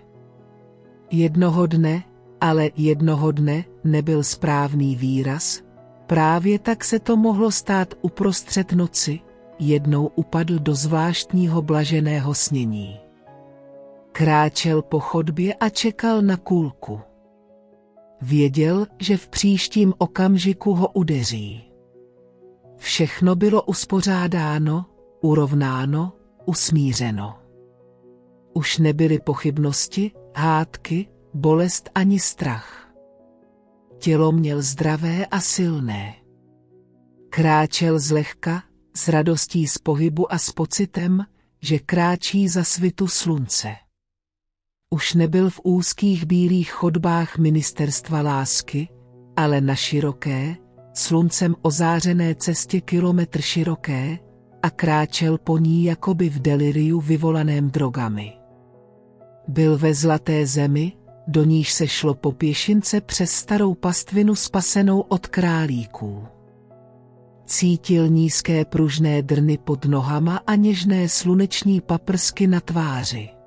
Jednoho dne, ale jednoho dne nebyl správný výraz, právě tak se to mohlo stát uprostřed noci, jednou upadl do zvláštního blaženého snění. Kráčel po chodbě a čekal na kůlku. Věděl, že v příštím okamžiku ho udeří. Všechno bylo uspořádáno, urovnáno, usmířeno. Už nebyly pochybnosti, hádky, bolest ani strach. Tělo měl zdravé a silné. Kráčel zlehka, s radostí z pohybu a s pocitem, že kráčí za svitu slunce. Už nebyl v úzkých bílých chodbách ministerstva lásky, ale na široké, sluncem ozářené cestě kilometr široké, a kráčel po ní jakoby v deliriu vyvolaném drogami. Byl ve zlaté zemi, do níž se šlo po pěšince přes starou pastvinu spasenou od králíků. Cítil nízké pružné drny pod nohama a něžné sluneční paprsky na tváři.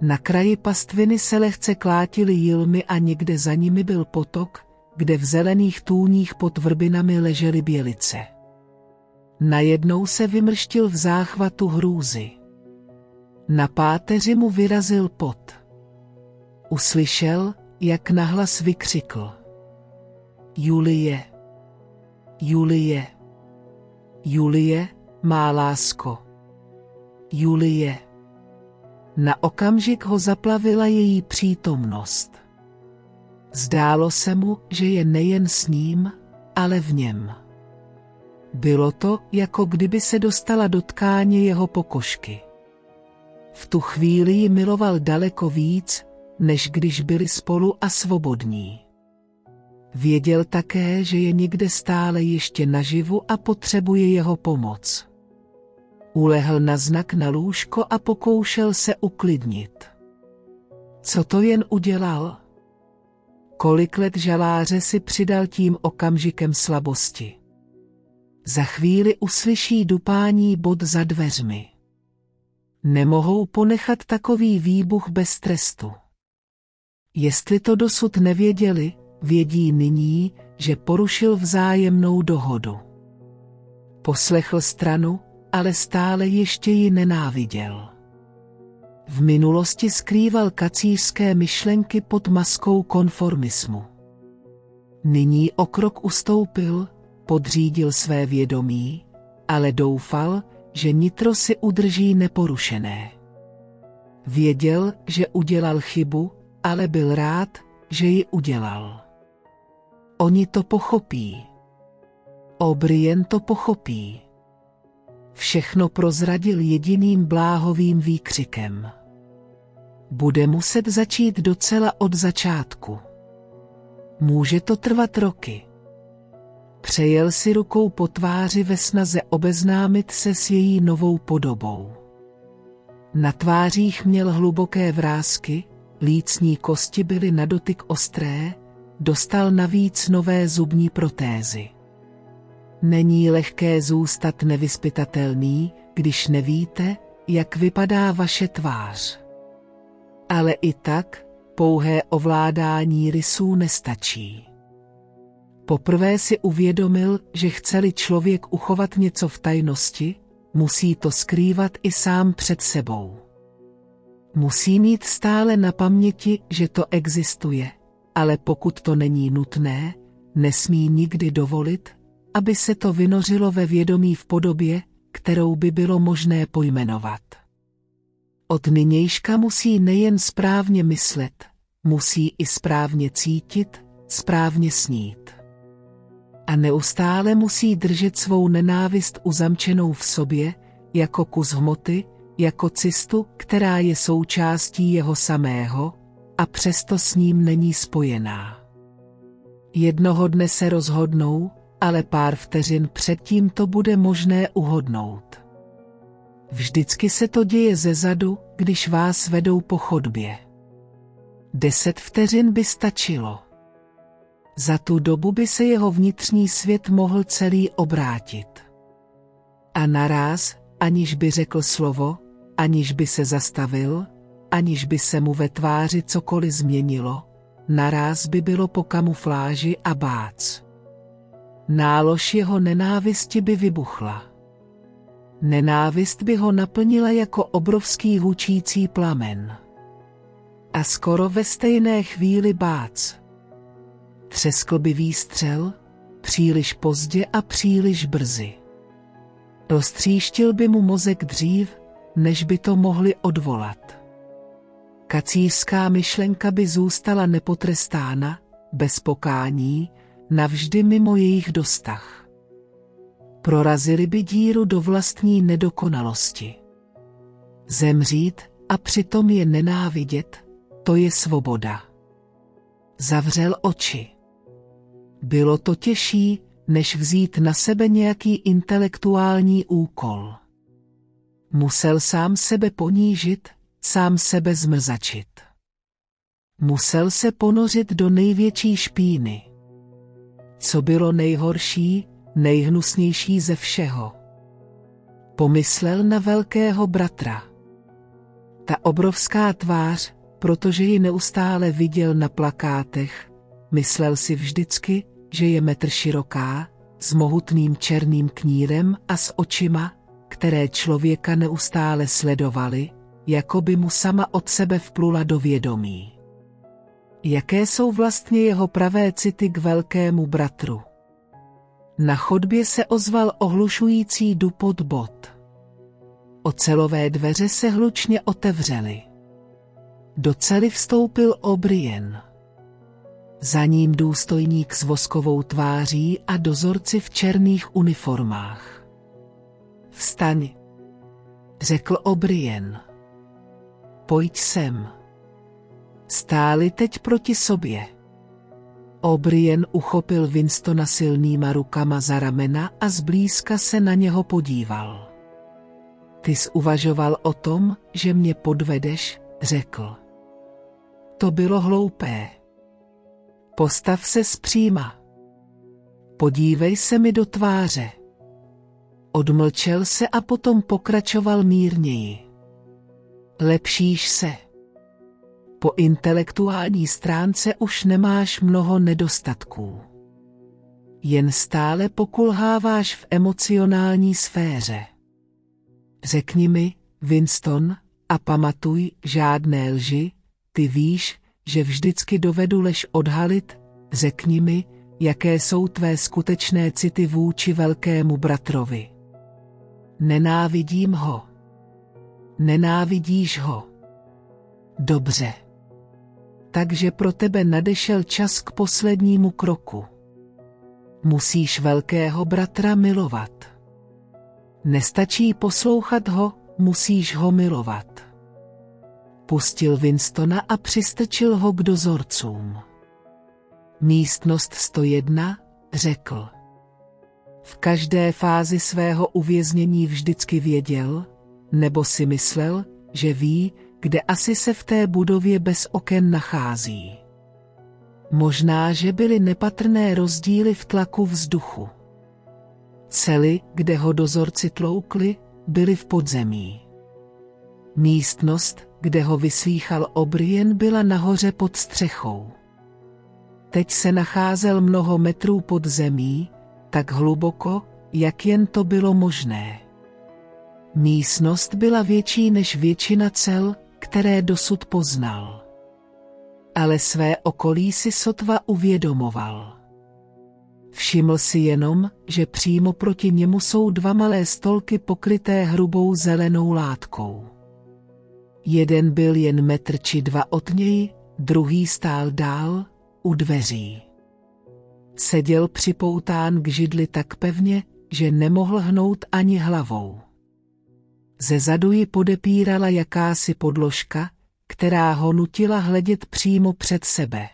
Na kraji pastviny se lehce klátily jilmy a někde za nimi byl potok, kde v zelených tůních pod vrbinami ležely bělice. Najednou se vymrštil v záchvatu hrůzy. Na páteři mu vyrazil pot. Uslyšel, jak nahlas vykřikl. Julie. Julie. Julie, má lásko. Julie. Na okamžik ho zaplavila její přítomnost. Zdálo se mu, že je nejen s ním, ale v něm. Bylo to, jako kdyby se dostala do tkáně jeho pokožky. V tu chvíli ji miloval daleko víc, než když byli spolu a svobodní. Věděl také, že je někde stále ještě naživu a potřebuje jeho pomoc. Ulehl na znak na lůžko a pokoušel se uklidnit. Co to jen udělal? Kolik let žaláře si přidal tím okamžikem slabosti. Za chvíli uslyší dupání bod za dveřmi. Nemohou ponechat takový výbuch bez trestu. Jestli to dosud nevěděli, vědí nyní, že porušil vzájemnou dohodu. Poslechl stranu, ale stále ještě ji nenáviděl. V minulosti skrýval kacířské myšlenky pod maskou konformismu. Nyní o krok ustoupil, podřídil své vědomí, ale doufal, že nitro si udrží neporušené. Věděl, že udělal chybu, ale byl rád, že ji udělal. Oni to pochopí. O'Brien to pochopí. Všechno prozradil jediným bláhovým výkřikem. Bude muset začít docela od začátku. Může to trvat roky. Přejel si rukou po tváři ve snaze obeznámit se s její novou podobou. Na tvářích měl hluboké vrázky, lícní kosti byly na dotyk ostré, dostal navíc nové zubní protézy. Není lehké zůstat nevyspytatelný, když nevíte, jak vypadá vaše tvář. Ale i tak, pouhé ovládání rysů nestačí. Poprvé si uvědomil, že chce-li člověk uchovat něco v tajnosti, musí to skrývat i sám před sebou. Musí mít stále na paměti, že to existuje, ale pokud to není nutné, nesmí nikdy dovolit, aby se to vynořilo ve vědomí v podobě, kterou by bylo možné pojmenovat. Od nynějška musí nejen správně myslet, musí i správně cítit, správně snít. A neustále musí držet svou nenávist uzamčenou v sobě, jako kus hmoty, jako cistu, která je součástí jeho samého, a přesto s ním není spojená. Jednoho dne se rozhodnou, ale pár vteřin předtím to bude možné uhodnout. Vždycky se to děje ze zadu, když vás vedou po chodbě. Deset vteřin by stačilo. Za tu dobu by se jeho vnitřní svět mohl celý obrátit. A naraz, aniž by řekl slovo, aniž by se zastavil, aniž by se mu ve tváři cokoliv změnilo, naraz by bylo po kamufláži a bác. Nálož jeho nenávisti by vybuchla. Nenávist by ho naplnila jako obrovský hučící plamen. A skoro ve stejné chvíli bác. Třeskl by výstřel, příliš pozdě a příliš brzy. Roztříštil by mu mozek dřív, než by to mohli odvolat. Kacířská myšlenka by zůstala nepotrestána, bez pokání, navždy mimo jejich dostah. Prorazili by díru do vlastní nedokonalosti. Zemřít a přitom je nenávidět, to je svoboda. Zavřel oči. Bylo to těžší, než vzít na sebe nějaký intelektuální úkol. Musel sám sebe ponížit, sám sebe zmrzačit. Musel se ponořit do největší špíny. Co bylo nejhorší, nejhnusnější ze všeho. Pomyslel na velkého bratra. Ta obrovská tvář, protože ji neustále viděl na plakátech, myslel si vždycky, že je metr široká, s mohutným černým knírem a s očima, které člověka neustále sledovaly, jako by mu sama od sebe vplula do vědomí. Jaké jsou vlastně jeho pravé city k velkému bratru? Na chodbě se ozval ohlušující dupot bod. Ocelové dveře se hlučně otevřely. Do cely vstoupil O'Brien. Za ním důstojník s voskovou tváří a dozorci v černých uniformách. Vstaň, řekl O'Brien. Pojď sem. Stáli teď proti sobě. O'Brien uchopil Winstona silnýma rukama za ramena a zblízka se na něho podíval. Ty jsi uvažoval o tom, že mě podvedeš, řekl. To bylo hloupé. Postav se zpříma. Podívej se mi do tváře. Odmlčel se a potom pokračoval mírněji. Lepšíš se. Po intelektuální stránce už nemáš mnoho nedostatků. Jen stále pokulháváš v emocionální sféře. Řekni mi, Winston, a pamatuj, žádné lži, ty víš, že vždycky dovedu lež odhalit, řekni mi, jaké jsou tvé skutečné city vůči velkému bratrovi. Nenávidím ho. Nenávidíš ho. Dobře. Takže pro tebe nadešel čas k poslednímu kroku. Musíš velkého bratra milovat. Nestačí poslouchat ho, musíš ho milovat. Pustil Winstona a přistrčil ho k dozorcům. Místnost 101, řekl. V každé fázi svého uvěznění vždycky věděl, nebo si myslel, že ví, kde asi se v té budově bez oken nachází. Možná, že byly nepatrné rozdíly v tlaku vzduchu. Cely, kde ho dozorci tloukli, byly v podzemí. Místnost, kde ho vyslýchal Obrien, byla nahoře pod střechou. Teď se nacházel mnoho metrů pod zemí, tak hluboko, jak jen to bylo možné. Místnost byla větší než většina cel, které dosud poznal. Ale své okolí si sotva uvědomoval. Všiml si jenom, že přímo proti němu jsou dva malé stolky pokryté hrubou zelenou látkou. Jeden byl jen metr či dva od něj, druhý stál dál, u dveří. Seděl připoután k židli tak pevně, že nemohl hnout ani hlavou. Ze zadu ji podepírala jakási podložka, která ho nutila hledět přímo před sebe.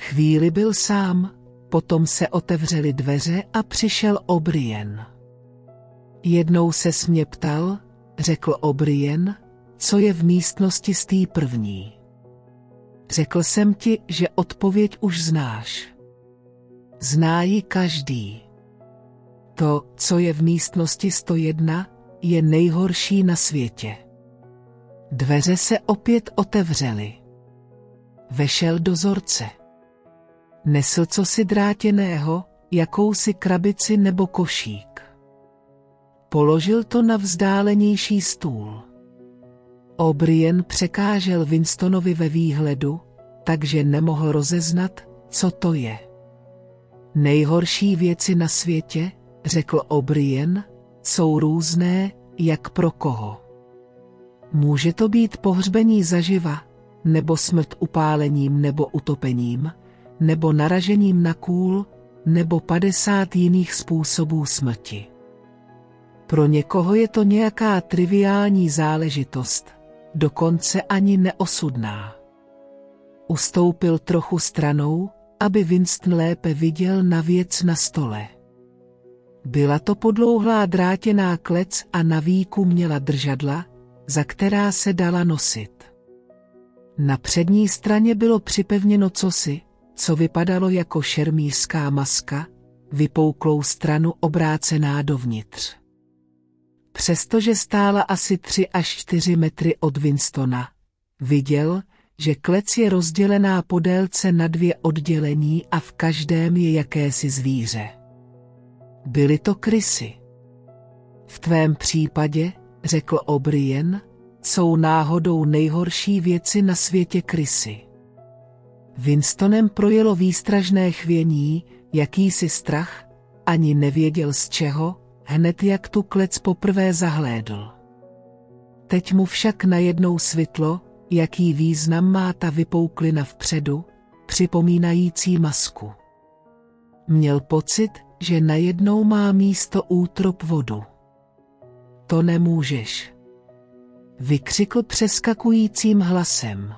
Chvíli byl sám, potom se otevřely dveře a přišel Obrien. Jednou se smě ptal, řekl Obrien, co je v místnosti z té první. Řekl jsem ti, že odpověď už znáš. Zná ji každý. To, co je v místnosti 101, je nejhorší na světě. Dveře se opět otevřely. Vešel dozorce. Nesl cosi drátěného, jakousi krabici nebo košík. Položil to na vzdálenější stůl. O'Brien překážel Winstonovi ve výhledu, takže nemohl rozeznat, co to je. Nejhorší věci na světě, řekl O'Brien, jsou různé, jak pro koho. Může to být pohřbení zaživa, nebo smrt upálením nebo utopením, nebo naražením na kůl, nebo padesát jiných způsobů smrti. Pro někoho je to nějaká triviální záležitost, dokonce ani neosudná. Ustoupil trochu stranou, aby Winston lépe viděl na věc na stole. Byla to podlouhlá drátěná klec a na víku měla držadla, za která se dala nosit. Na přední straně bylo připevněno cosi, co vypadalo jako šermířská maska, vypouklou stranu obrácená dovnitř. Přestože stála asi tři až čtyři metry od Winstona, viděl, že klec je rozdělená po délce na dvě oddělení a v každém je jakési zvíře. Byly to krysy. V tvém případě, řekl O'Brien, jsou náhodou nejhorší věci na světě krysy. Winstonem projelo výstražné chvění, jakýsi strach, ani nevěděl z čeho, hned jak tu klec poprvé zahlédl. Teď mu však najednou svitlo, jaký význam má ta vypouklina vpředu, připomínající masku. Měl pocit, že najednou má místo útrop vodu. To nemůžeš. Vykřikl přeskakujícím hlasem.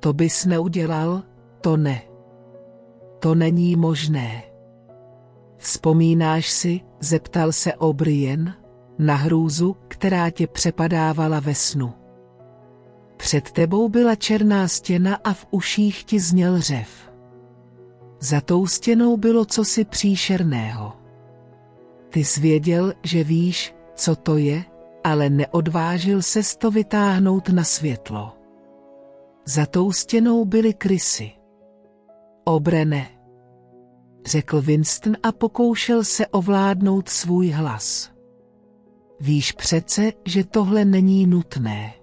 To bys neudělal, to ne. To není možné. Vzpomínáš si, zeptal se O'Brien, na hrůzu, která tě přepadávala ve snu. Před tebou byla černá stěna a v uších ti zněl řev. Za tou stěnou bylo cosi příšerného. Ty zvěděl, že víš, co to je, ale neodvážil se to vytáhnout na světlo. Za tou stěnou byly krysy. Obrene, řekl Winston a pokoušel se ovládnout svůj hlas. Víš přece, že tohle není nutné.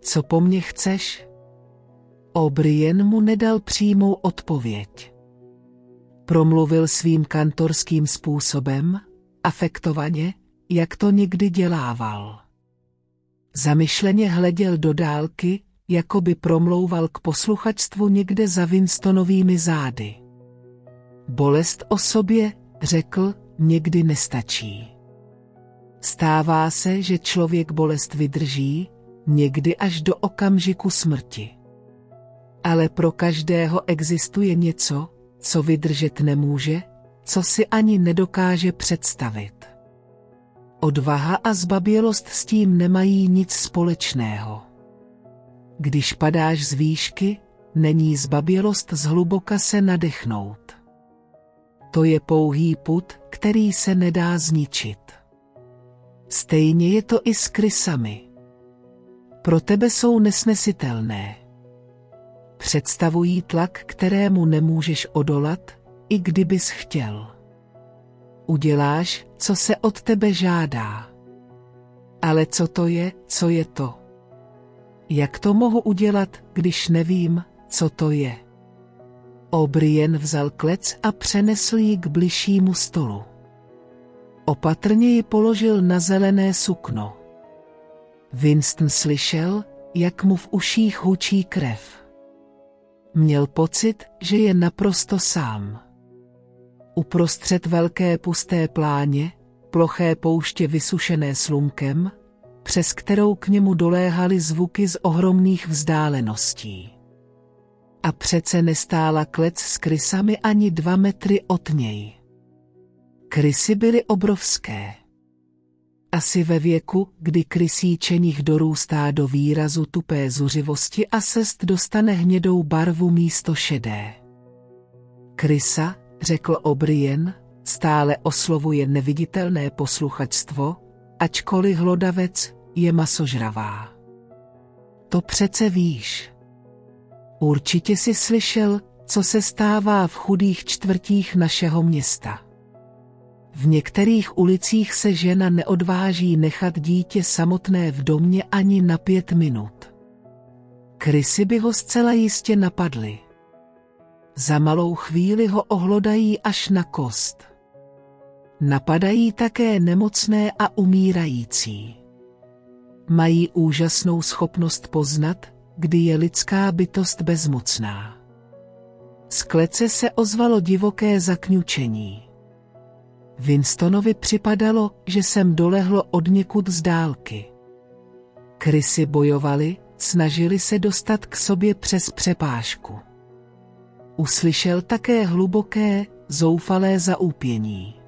Co po mně chceš? O'Brien mu nedal přímou odpověď. Promluvil svým kantorským způsobem, afektovaně, jak to někdy dělával. Zamyšleně hleděl do dálky, jako by promlouval k posluchačstvu někde za Winstonovými zády. Bolest o sobě, řekl, někdy nestačí. Stává se, že člověk bolest vydrží, někdy až do okamžiku smrti. Ale pro každého existuje něco, co vydržet nemůže, co si ani nedokáže představit. Odvaha a zbabělost s tím nemají nic společného. Když padáš z výšky, není zbabělost zhluboka se nadechnout. To je pouhý put, který se nedá zničit. Stejně je to i s krysami. Pro tebe jsou nesnesitelné. Představují tlak, kterému nemůžeš odolat, i kdybys chtěl. Uděláš, co se od tebe žádá. Ale co to je, co je to? Jak to mohu udělat, když nevím, co to je? O'Brien vzal klec a přenesl ji k bližšímu stolu. Opatrně ji položil na zelené sukno. Winston slyšel, jak mu v uších hučí krev. Měl pocit, že je naprosto sám. Uprostřed velké pusté pláně, ploché pouště vysušené slunkem, přes kterou k němu doléhaly zvuky z ohromných vzdáleností. A přece nestála klec s krysami ani dva metry od něj. Krysy byly obrovské. Asi ve věku, kdy krysí čenich dorůstá do výrazu tupé zuřivosti a sest dostane hnědou barvu místo šedé. Krysa, řekl O'Brien, stále oslovuje neviditelné posluchačstvo, ačkoliv hlodavec je masožravá. To přece víš. Určitě si slyšel, co se stává v chudých čtvrtích našeho města. V některých ulicích se žena neodváží nechat dítě samotné v domě ani na pět minut. Krysy by ho zcela jistě napadly. Za malou chvíli ho ohlodají až na kost. Napadají také nemocné a umírající. Mají úžasnou schopnost poznat, kdy je lidská bytost bezmocná. Z klece se ozvalo divoké zakňučení. Winstonovi připadalo, že jsem dolehlo od někud z dálky. Krysy bojovali, snažili se dostat k sobě přes přepážku. Uslyšel také hluboké, zoufalé zaúpění.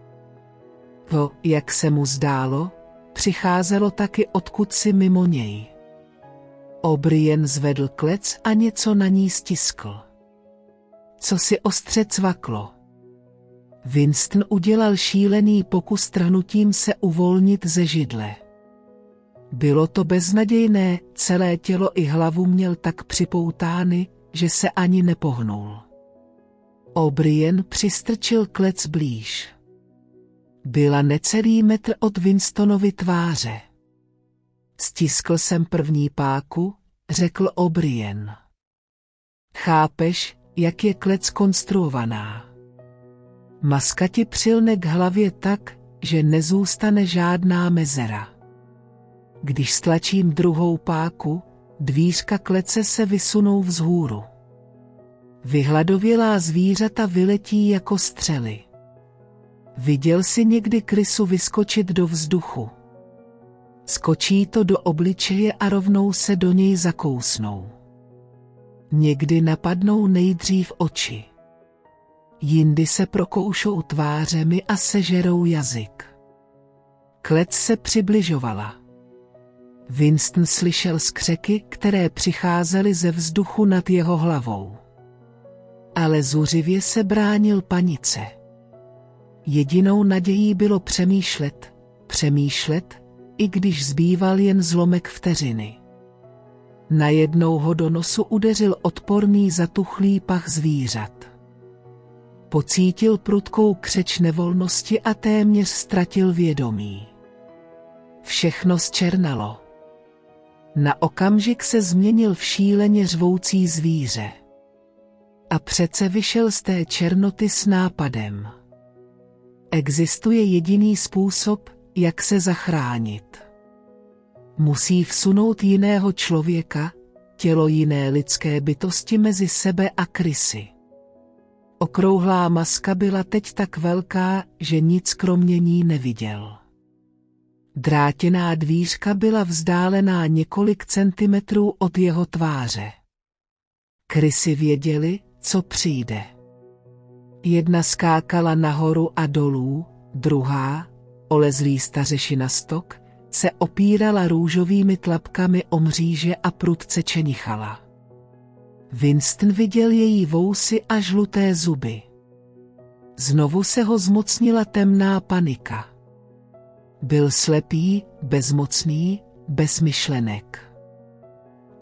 To, jak se mu zdálo, přicházelo taky odkud si mimo něj. O'Brien zvedl klec a něco na ní stiskl. Co si ostře cvaklo. Winston udělal šílený pokus trhnutím se uvolnit ze židle. Bylo to beznadějné, celé tělo i hlavu měl tak připoutány, že se ani nepohnul. O'Brien přistrčil klec blíž. Byla necelý metr od Winstonovy tváře. Stiskl jsem první páku, řekl O'Brien. Chápeš, jak je klec konstruovaná? Maska ti přilne k hlavě tak, že nezůstane žádná mezera. Když stlačím druhou páku, dvířka klece se vysunou vzhůru. Vyhladovělá zvířata vyletí jako střely. Viděl si někdy krysu vyskočit do vzduchu. Skočí to do obličeje a rovnou se do něj zakousnou. Někdy napadnou nejdřív oči jindy se prokoušou tvářemi a sežerou jazyk. Klec se přibližovala. Winston slyšel skřeky, které přicházely ze vzduchu nad jeho hlavou. Ale zuřivě se bránil panice. Jedinou nadějí bylo přemýšlet, přemýšlet, i když zbýval jen zlomek vteřiny. Najednou ho do nosu udeřil odporný zatuchlý pach zvířat. Pocítil prudkou křeč nevolnosti a téměř ztratil vědomí. Všechno zčernalo. Na okamžik se změnil v šíleně řvoucí zvíře. A přece vyšel z té černoty s nápadem. Existuje jediný způsob, jak se zachránit. Musí vsunout jiného člověka, tělo jiné lidské bytosti mezi sebe a krysy. Okrouhlá maska byla teď tak velká, že nic kromě ní neviděl. Drátěná dvířka byla vzdálená několik centimetrů od jeho tváře. Krysy věděli, co přijde. Jedna skákala nahoru a dolů, druhá, olezlý stařeši na stok, se opírala růžovými tlapkami o mříže a prudce čenichala. Winston viděl její vousy a žluté zuby. Znovu se ho zmocnila temná panika. Byl slepý, bezmocný, bez myšlenek.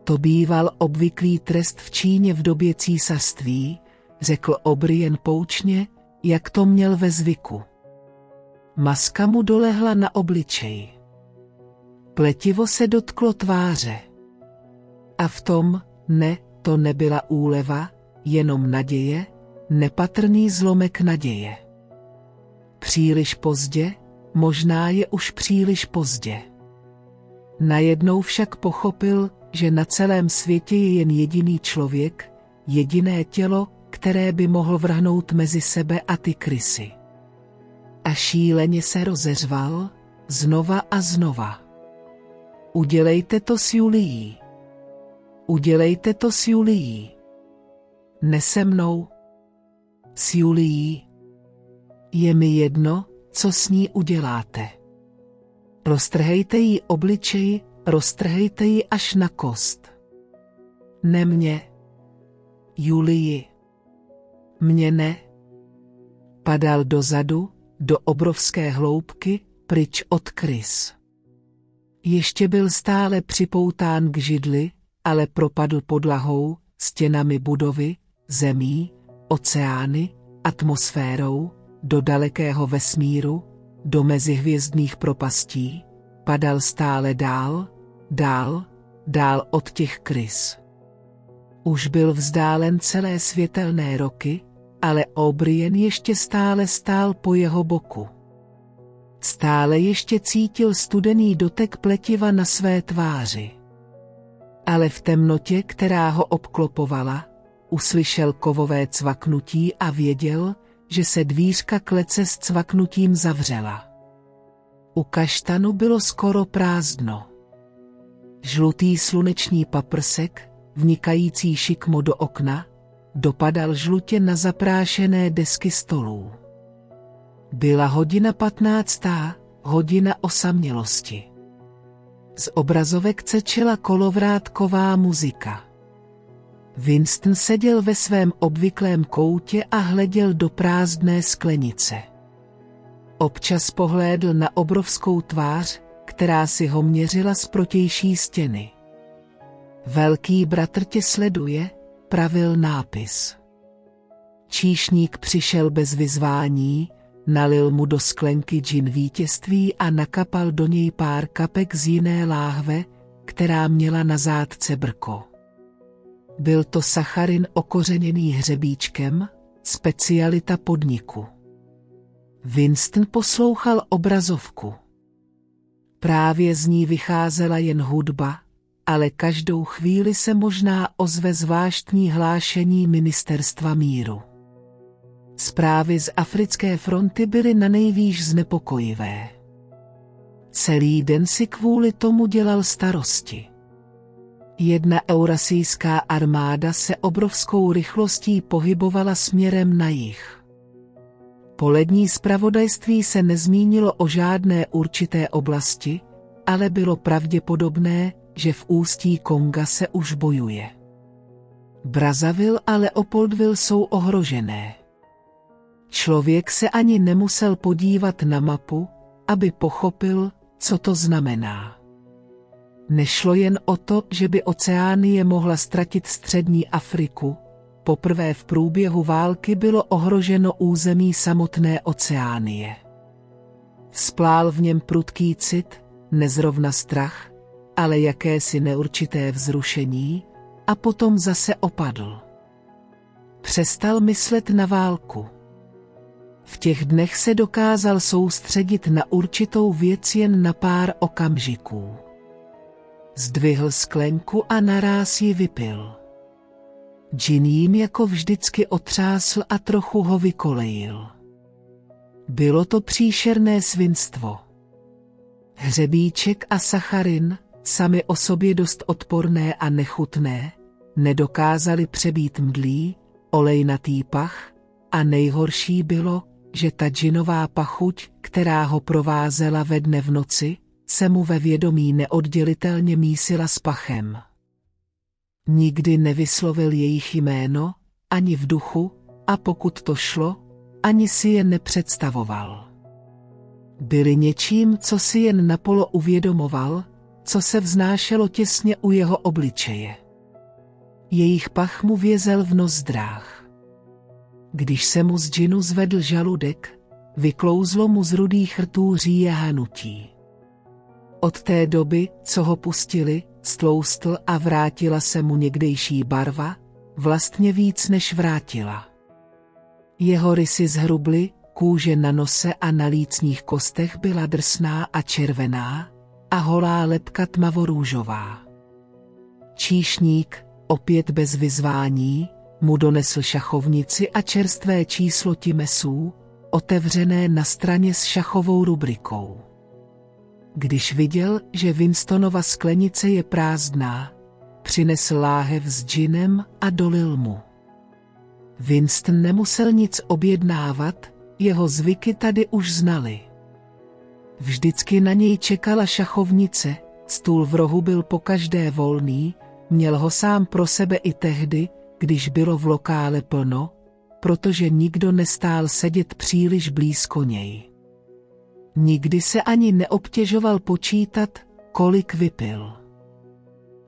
To býval obvyklý trest v Číně v době císařství, řekl O'Brien poučně, jak to měl ve zvyku. Maska mu dolehla na obličej. Pletivo se dotklo tváře. A v tom, ne, to nebyla úleva, jenom naděje, nepatrný zlomek naděje. Příliš pozdě, možná je už příliš pozdě. Najednou však pochopil, že na celém světě je jen jediný člověk, jediné tělo, které by mohl vrhnout mezi sebe a ty krysy. A šíleně se rozeřval, znova a znova. Udělejte to s Julií. Udělejte to s Julií. Ne se mnou. S Julií. Je mi jedno, co s ní uděláte. Roztrhejte jí obličej, roztrhejte ji až na kost. Ne mě. Julii. Mě ne. Padal dozadu, do obrovské hloubky, pryč od krys. Ještě byl stále připoután k židli, ale propadl podlahou, stěnami budovy, zemí, oceány, atmosférou, do dalekého vesmíru, do mezihvězdných propastí, padal stále dál, dál, dál od těch krys. Už byl vzdálen celé světelné roky, ale O'Brien ještě stále stál po jeho boku. Stále ještě cítil studený dotek pletiva na své tváři. Ale v temnotě, která ho obklopovala, uslyšel kovové cvaknutí a věděl, že se dvířka klece s cvaknutím zavřela. U kaštanu bylo skoro prázdno. Žlutý sluneční paprsek, vnikající šikmo do okna, dopadal žlutě na zaprášené desky stolů. Byla hodina patnáctá, hodina osamělosti. Z obrazovek cečela kolovrátková muzika. Winston seděl ve svém obvyklém koutě a hleděl do prázdné sklenice. Občas pohlédl na obrovskou tvář, která si ho měřila z protější stěny. Velký bratr tě sleduje, pravil nápis. Číšník přišel bez vyzvání, nalil mu do sklenky džin vítězství a nakapal do něj pár kapek z jiné láhve, která měla na zádce brko. Byl to sacharin okořeněný hřebíčkem, specialita podniku. Winston poslouchal obrazovku. Právě z ní vycházela jen hudba, ale každou chvíli se možná ozve zvláštní hlášení ministerstva míru. Zprávy z africké fronty byly na nejvýš znepokojivé. Celý den si kvůli tomu dělal starosti. Jedna eurasijská armáda se obrovskou rychlostí pohybovala směrem na jih. Polední zpravodajství se nezmínilo o žádné určité oblasti, ale bylo pravděpodobné, že v ústí Konga se už bojuje. Brazavil a Leopoldville jsou ohrožené. Člověk se ani nemusel podívat na mapu, aby pochopil, co to znamená. Nešlo jen o to, že by Oceánie mohla ztratit střední Afriku, poprvé v průběhu války bylo ohroženo území samotné Oceánie. Splál v něm prudký cit, nezrovna strach, ale jakési neurčité vzrušení, a potom zase opadl. Přestal myslet na válku. V těch dnech se dokázal soustředit na určitou věc jen na pár okamžiků. Zdvihl sklenku a naráz ji vypil. Džin jim jako vždycky otřásl a trochu ho vykolejil. Bylo to příšerné svinstvo. Hřebíček a sacharin, sami o sobě dost odporné a nechutné, nedokázali přebít mdlý, olejnatý pach a nejhorší bylo, že ta džinová pachuť, která ho provázela ve dne v noci, se mu ve vědomí neoddělitelně mísila s pachem. Nikdy nevyslovil jejich jméno, ani v duchu, a pokud to šlo, ani si je nepředstavoval. Byli něčím, co si jen napolo uvědomoval, co se vznášelo těsně u jeho obličeje. Jejich pach mu vězel v nozdrách. Když se mu z džinu zvedl žaludek, vyklouzlo mu z rudých rtů říje hanutí. Od té doby, co ho pustili, stloustl a vrátila se mu někdejší barva, vlastně víc než vrátila. Jeho rysy zhrubly, kůže na nose a na lícních kostech byla drsná a červená, a holá lepka tmavorůžová. Číšník, opět bez vyzvání, mu donesl šachovnici a čerstvé číslo timesů, otevřené na straně s šachovou rubrikou. Když viděl, že Winstonova sklenice je prázdná, přinesl láhev s džinem a dolil mu. Winston nemusel nic objednávat, jeho zvyky tady už znali. Vždycky na něj čekala šachovnice, stůl v rohu byl pokaždé volný, měl ho sám pro sebe i tehdy, když bylo v lokále plno, protože nikdo nestál sedět příliš blízko něj. Nikdy se ani neobtěžoval počítat, kolik vypil.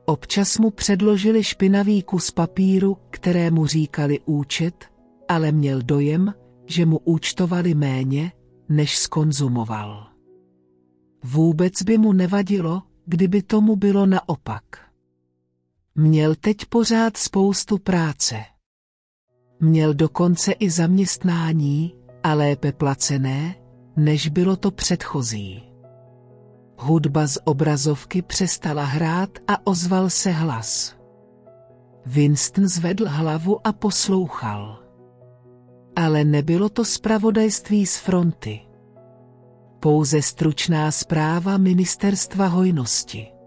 Občas mu předložili špinavý kus papíru, kterému říkali účet, ale měl dojem, že mu účtovali méně, než skonzumoval. Vůbec by mu nevadilo, kdyby tomu bylo naopak. Měl teď pořád spoustu práce. Měl dokonce i zaměstnání, a lépe placené, než bylo to předchozí. Hudba z obrazovky přestala hrát a ozval se hlas. Winston zvedl hlavu a poslouchal. Ale nebylo to zpravodajství z fronty. Pouze stručná zpráva ministerstva hojnosti.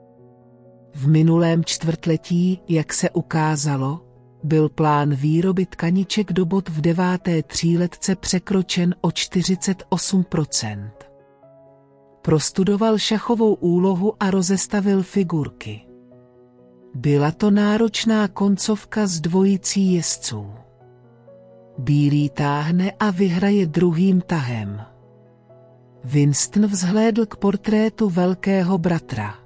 V minulém čtvrtletí, jak se ukázalo, byl plán výroby tkaniček do bot v deváté tříletce překročen o 48%. Prostudoval šachovou úlohu a rozestavil figurky. Byla to náročná koncovka s dvojicí jezdců. Bílý táhne a vyhraje druhým tahem. Winston vzhlédl k portrétu velkého bratra.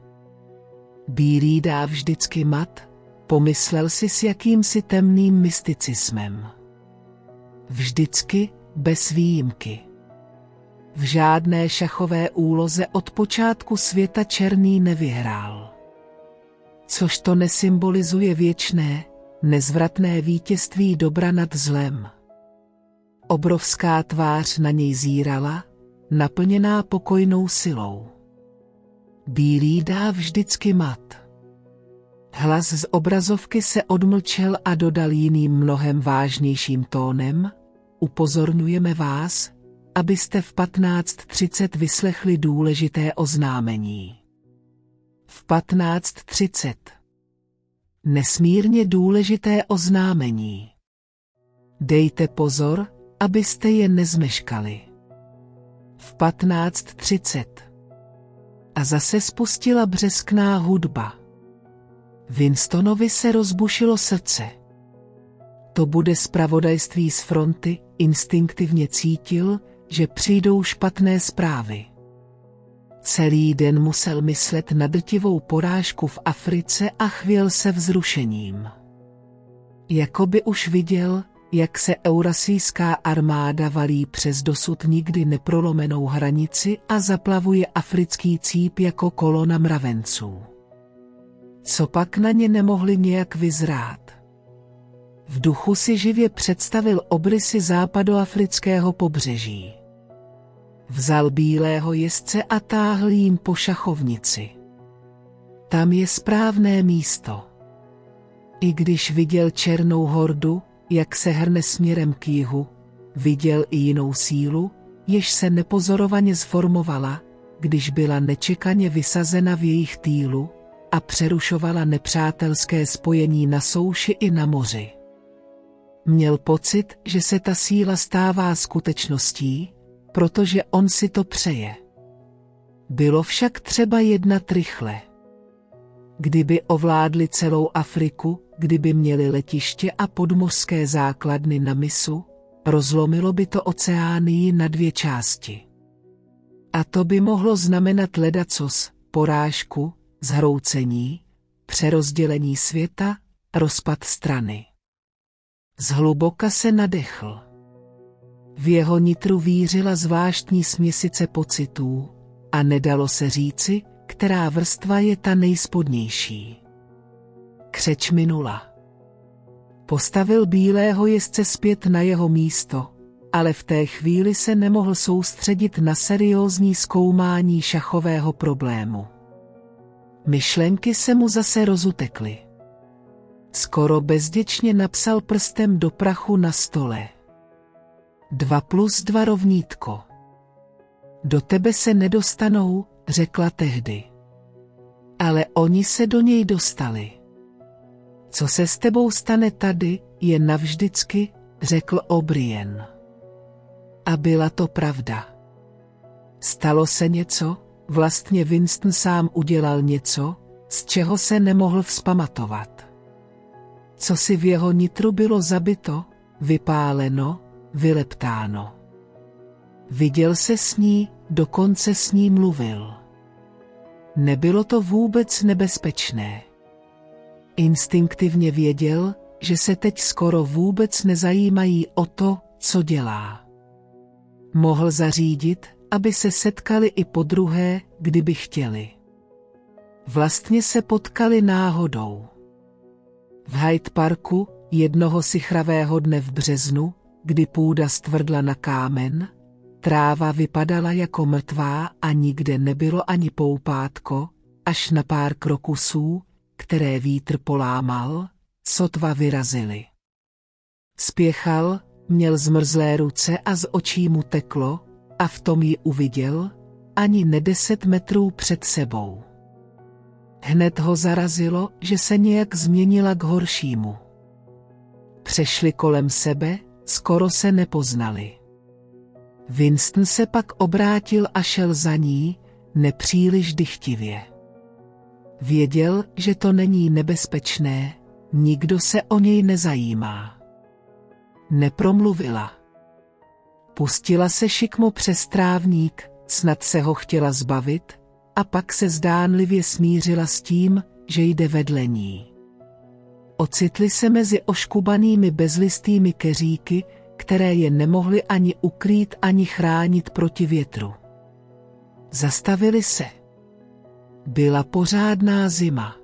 Bílý dá vždycky mat, pomyslel si s jakýmsi temným mysticismem. Vždycky, bez výjimky. V žádné šachové úloze od počátku světa černý nevyhrál. Což to nesymbolizuje věčné, nezvratné vítězství dobra nad zlem. Obrovská tvář na něj zírala, naplněná pokojnou silou. Bílý dá vždycky mat. Hlas z obrazovky se odmlčel a dodal jiným mnohem vážnějším tónem, upozorňujeme vás, abyste v 15.30 vyslechli důležité oznámení. V 15.30 Nesmírně důležité oznámení. Dejte pozor, abyste je nezmeškali. V 15.30 A zase spustila břeskná hudba. Winstonovi se rozbušilo srdce. To bude zpravodajství z fronty, instinktivně cítil, že přijdou špatné zprávy. Celý den musel myslet na drtivou porážku v Africe a chvěl se vzrušením. Jakoby už viděl, jak se eurasijská armáda valí přes dosud nikdy neprolomenou hranici a zaplavuje africký cíp jako kolona mravenců. Co pak na ně nemohli nějak vyzrát? V duchu si živě představil obrysy západoafrického pobřeží. Vzal bílého jezdce a táhl jim po šachovnici. Tam je správné místo. I když viděl černou hordu, jak se hrne směrem k jihu, viděl i jinou sílu, jež se nepozorovaně zformovala, když byla nečekaně vysazena v jejich týlu a přerušovala nepřátelské spojení na souši i na moři. Měl pocit, že se ta síla stává skutečností, protože on si to přeje. Bylo však třeba jednat rychle. Kdyby ovládli celou Afriku, kdyby měli letiště a podmořské základny na misu, rozlomilo by to oceánii na dvě části. A to by mohlo znamenat ledacos, porážku, zhroucení, přerozdělení světa, rozpad strany. Zhluboka se nadechl. V jeho nitru vířila zvláštní směsice pocitů a nedalo se říci, která vrstva je ta nejspodnější. Křeč minula. Postavil bílého jezdce zpět na jeho místo, ale v té chvíli se nemohl soustředit na seriózní zkoumání šachového problému. Myšlenky se mu zase rozutekly. Skoro bezděčně napsal prstem do prachu na stole. Dva plus dva rovnítko. Do tebe se nedostanou, řekla tehdy. Ale oni se do něj dostali. Co se s tebou stane tady, je navždycky, řekl O'Brien. A byla to pravda. Stalo se něco, vlastně Winston sám udělal něco, z čeho se nemohl vzpamatovat. Co si v jeho nitru bylo zabito, vypáleno, vyleptáno. Viděl se s ní, dokonce s ní mluvil. Nebylo to vůbec nebezpečné. Instinktivně věděl, že se teď skoro vůbec nezajímají o to, co dělá. Mohl zařídit, aby se setkali i po druhé, kdyby chtěli. Vlastně se potkali náhodou. V Hyde Parku, jednoho sichravého dne v březnu, kdy půda stvrdla na kámen, tráva vypadala jako mrtvá a nikde nebylo ani poupátko, až na pár krokusů, které vítr polámal, sotva vyrazili. Spěchal, měl zmrzlé ruce a z očí mu teklo, a v tom ji uviděl, ani ne deset metrů před sebou. Hned ho zarazilo, že se nějak změnila k horšímu. Přešli kolem sebe, skoro se nepoznali. Winston se pak obrátil a šel za ní, nepříliš dychtivě. Věděl, že to není nebezpečné, nikdo se o něj nezajímá. Nepromluvila. Pustila se šikmo přes trávník, snad se ho chtěla zbavit, a pak se zdánlivě smířila s tím, že jde vedle ní. Ocitli se mezi oškubanými bezlistými keříky, které je nemohly ani ukrýt, ani chránit proti větru. Zastavili se. Byla pořádná zima.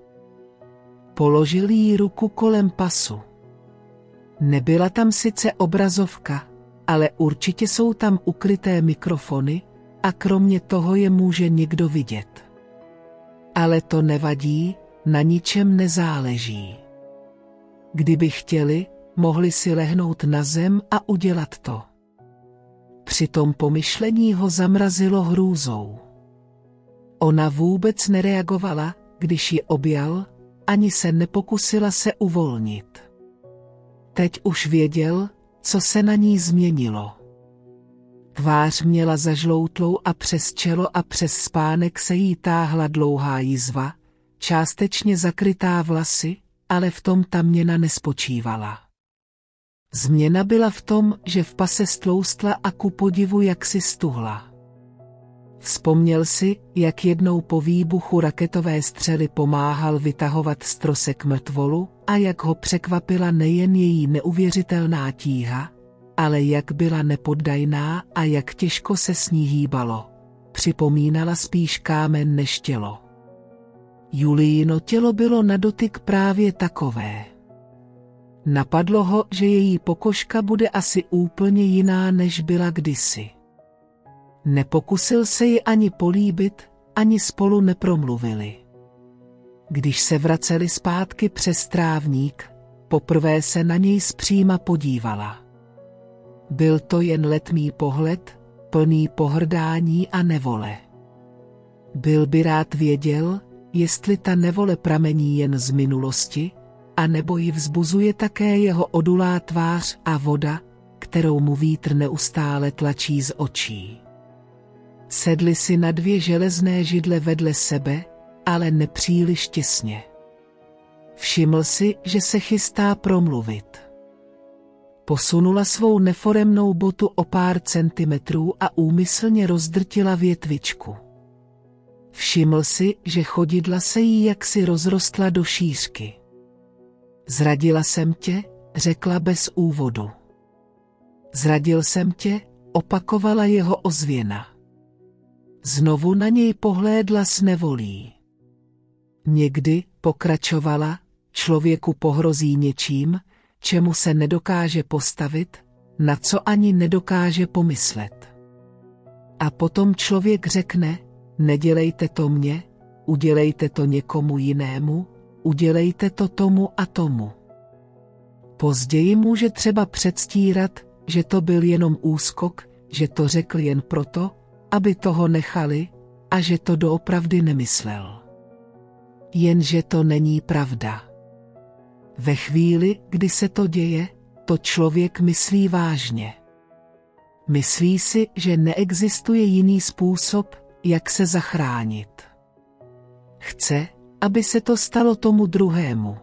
Položil jí ruku kolem pasu. Nebyla tam sice obrazovka, ale určitě jsou tam ukryté mikrofony a kromě toho je může někdo vidět. Ale to nevadí, na ničem nezáleží. Kdyby chtěli, mohli si lehnout na zem a udělat to. Při tom pomyšlení ho zamrazilo hrůzou. Ona vůbec nereagovala, když ji objal, ani se nepokusila se uvolnit. Teď už věděl, co se na ní změnilo. Tvář měla zažloutlou a přes čelo a přes spánek se jí táhla dlouhá jizva, částečně zakrytá vlasy, ale v tom ta měna nespočívala. Změna byla v tom, že v pase stloustla a ku podivu jaksi stuhla. Vzpomněl si, jak jednou po výbuchu raketové střely pomáhal vytahovat strosek mrtvolu a jak ho překvapila nejen její neuvěřitelná tíha, ale jak byla nepoddajná a jak těžko se s ní hýbalo. Připomínala spíš kámen než tělo. Julíno tělo bylo na dotyk právě takové. Napadlo ho, že její pokožka bude asi úplně jiná, než byla kdysi. Nepokusil se ji ani políbit, ani spolu nepromluvili. Když se vraceli zpátky přes trávník, poprvé se na něj zpříma podívala. Byl to jen letmý pohled, plný pohrdání a nevole. Byl by rád věděl, jestli ta nevole pramení jen z minulosti, a nebo ji vzbuzuje také jeho odulá tvář a voda, kterou mu vítr neustále tlačí z očí. Sedli si na dvě železné židle vedle sebe, ale nepříliš těsně. Všiml si, že se chystá promluvit. Posunula svou neforemnou botu o pár centimetrů a úmyslně rozdrtila větvičku. Všiml si, že chodidla se jí jaksi rozrostla do šířky. Zradila jsem tě, řekla bez úvodu. Zradil jsem tě, opakovala jeho ozvěna. Znovu na něj pohlédla s nevolí. Někdy, pokračovala, člověku pohrozí něčím, čemu se nedokáže postavit, na co ani nedokáže pomyslet. A potom člověk řekne, nedělejte to mně, udělejte to někomu jinému, udělejte to tomu a tomu. Později může třeba předstírat, že to byl jenom úskok, že to řekl jen proto, aby toho nechali, a že to doopravdy nemyslel. Jenže to není pravda. Ve chvíli, kdy se to děje, to člověk myslí vážně. Myslí si, že neexistuje jiný způsob, jak se zachránit. Chce, aby se to stalo tomu druhému.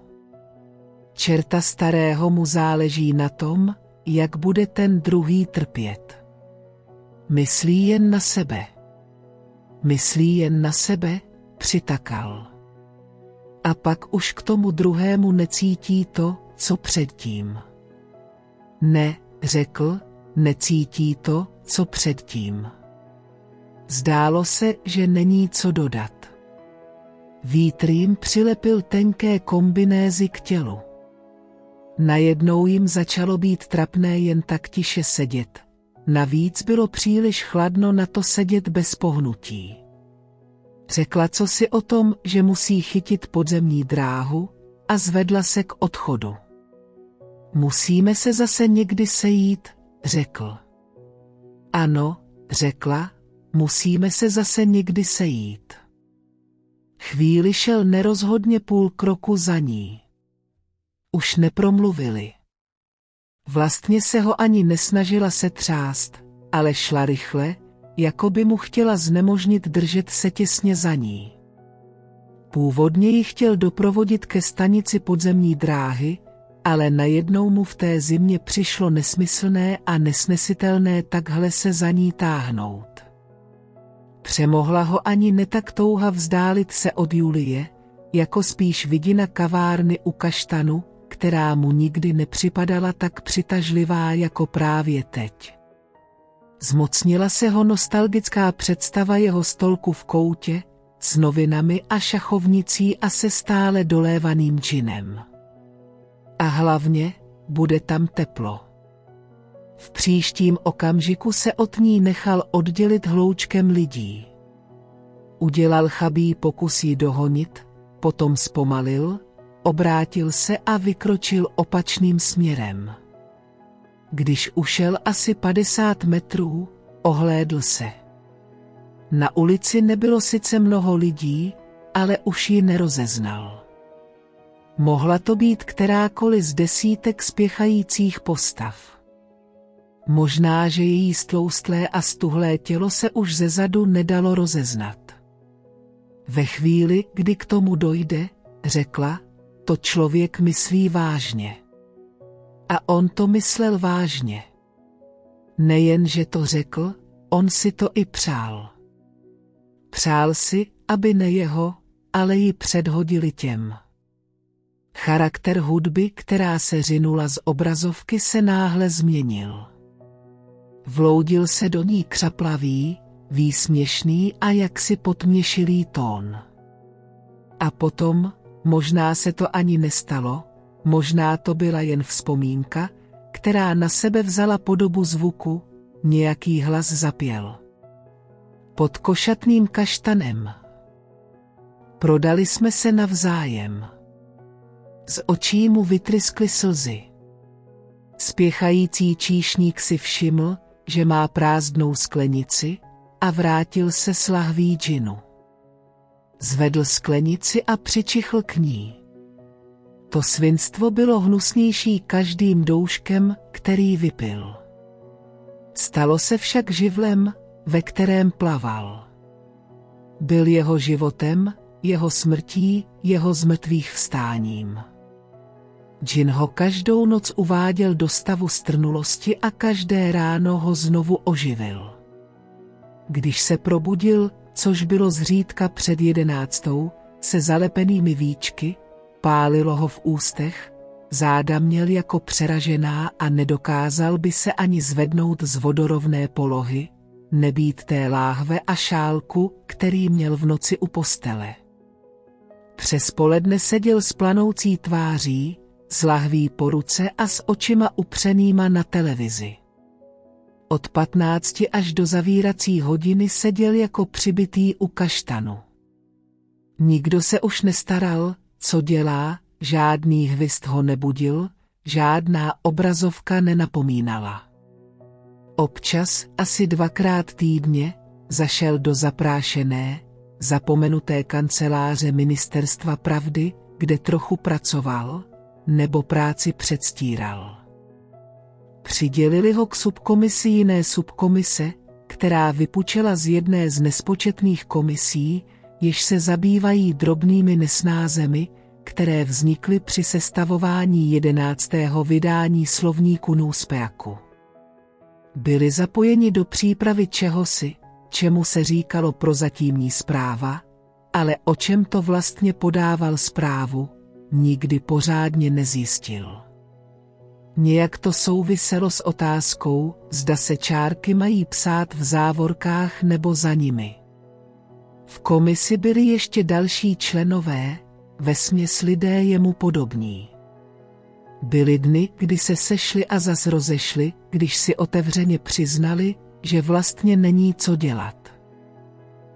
Čerta starého mu záleží na tom, jak bude ten druhý trpět. Myslí jen na sebe. Myslí jen na sebe, přitakal. A pak už k tomu druhému necítí to, co předtím. Ne, řekl, necítí to, co předtím. Zdálo se, že není co dodat. Vítr jim přilepil tenké kombinézy k tělu. Najednou jim začalo být trapné jen tak tiše sedět. Navíc bylo příliš chladno na to sedět bez pohnutí. Řekla co si o tom, že musí chytit podzemní dráhu a zvedla se k odchodu. Musíme se zase někdy sejít, řekl. Ano, řekla, musíme se zase někdy sejít. Chvíli šel nerozhodně půl kroku za ní. Už nepromluvili. Vlastně se ho ani nesnažila se třást, ale šla rychle, jako by mu chtěla znemožnit držet se těsně za ní. Původně ji chtěl doprovodit ke stanici podzemní dráhy, ale najednou mu v té zimě přišlo nesmyslné a nesnesitelné takhle se za ní táhnout. Přemohla ho ani netak touha vzdálit se od Julie, jako spíš vidina kavárny u kaštanu, která mu nikdy nepřipadala tak přitažlivá jako právě teď. Zmocnila se ho nostalgická představa jeho stolku v koutě, s novinami a šachovnicí a se stále dolévaným džinem. A hlavně, bude tam teplo. V příštím okamžiku se od ní nechal oddělit hloučkem lidí. Udělal chabý pokus ji dohonit, potom zpomalil, obrátil se a vykročil opačným směrem. Když ušel asi 50 metrů, ohlédl se. Na ulici nebylo sice mnoho lidí, ale už ji nerozeznal. Mohla to být kterákoliv z desítek spěchajících postav. Možná, že její stloustlé a stuhlé tělo se už ze zadu nedalo rozeznat. Ve chvíli, kdy k tomu dojde, řekla, to člověk myslí vážně. A on to myslel vážně. Nejen, že to řekl, on si to i přál. Přál si, aby ne jeho, ale ji předhodili těm. Charakter hudby, která se řinula z obrazovky, se náhle změnil. Vloudil se do ní křaplavý, výsměšný a jaksi potměšilý tón. A potom, možná se to ani nestalo, možná to byla jen vzpomínka, která na sebe vzala podobu zvuku, nějaký hlas zapěl. Pod košatným kaštanem. Prodali jsme se navzájem. Z očí mu vytryskly slzy. Spěchající číšník si všiml, že má prázdnou sklenici, a vrátil se s lahví džinu. Zvedl sklenici a přičichl k ní. To svinstvo bylo hnusnější každým douškem, který vypil. Stalo se však živlem, ve kterém plaval. Byl jeho životem, jeho smrtí, jeho zmrtvých vstáním. Džin ho každou noc uváděl do stavu strnulosti a každé ráno ho znovu oživil. Když se probudil, což bylo zřídka před jedenáctou, se zalepenými víčky, pálilo ho v ústech, záda měl jako přeražená a nedokázal by se ani zvednout z vodorovné polohy, nebýt té láhve a šálku, který měl v noci u postele. Přes poledne seděl s planoucí tváří, s lahví po ruce a s očima upřenýma na televizi. Od patnácti až do zavírací hodiny seděl jako přibitý u kaštanu. Nikdo se už nestaral, co dělá, žádný hvist ho nebudil, žádná obrazovka nenapomínala. Občas, asi dvakrát týdně, zašel do zaprášené, zapomenuté kanceláře Ministerstva pravdy, kde trochu pracoval, nebo práci předstíral. Přidělili ho k subkomisi jiné subkomise, která vypučela z jedné z nespočetných komisí, jež se zabývají drobnými nesnázemi, které vznikly při sestavování jedenáctého vydání slovníku Nůspeaku. Byli zapojeni do přípravy čehosi, čemu se říkalo prozatímní zpráva, ale o čem to vlastně podával zprávu, nikdy pořádně nezjistil. Nějak to souviselo s otázkou, zda se čárky mají psát v závorkách nebo za nimi. V komisi byli ještě další členové, vesměs lidé jemu podobní. Byly dny, kdy se sešli a zas rozešli, když si otevřeně přiznali, že vlastně není co dělat.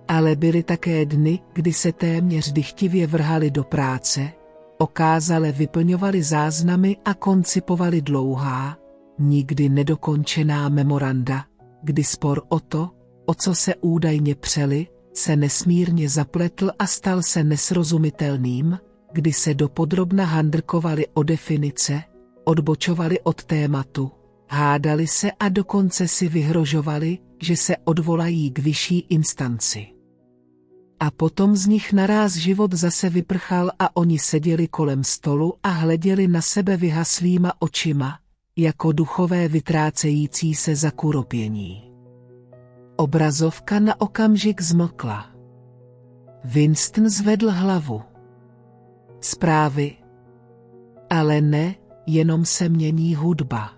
Ale byly také dny, kdy se téměř dychtivě vrhali do práce, okázale vyplňovali záznamy a koncipovali dlouhá, nikdy nedokončená memoranda, kdy spor o to, o co se údajně přeli, se nesmírně zapletl a stal se nesrozumitelným, kdy se dopodrobna handrkovali o definice, odbočovali od tématu, hádali se a dokonce si vyhrožovali, že se odvolají k vyšší instanci. A potom z nich naráz život zase vyprchal a oni seděli kolem stolu a hleděli na sebe vyhaslýma očima, jako duchové vytrácející se za kuropění. Obrazovka na okamžik zmlkla. Winston zvedl hlavu. Zprávy. Ale ne, jenom se mění hudba.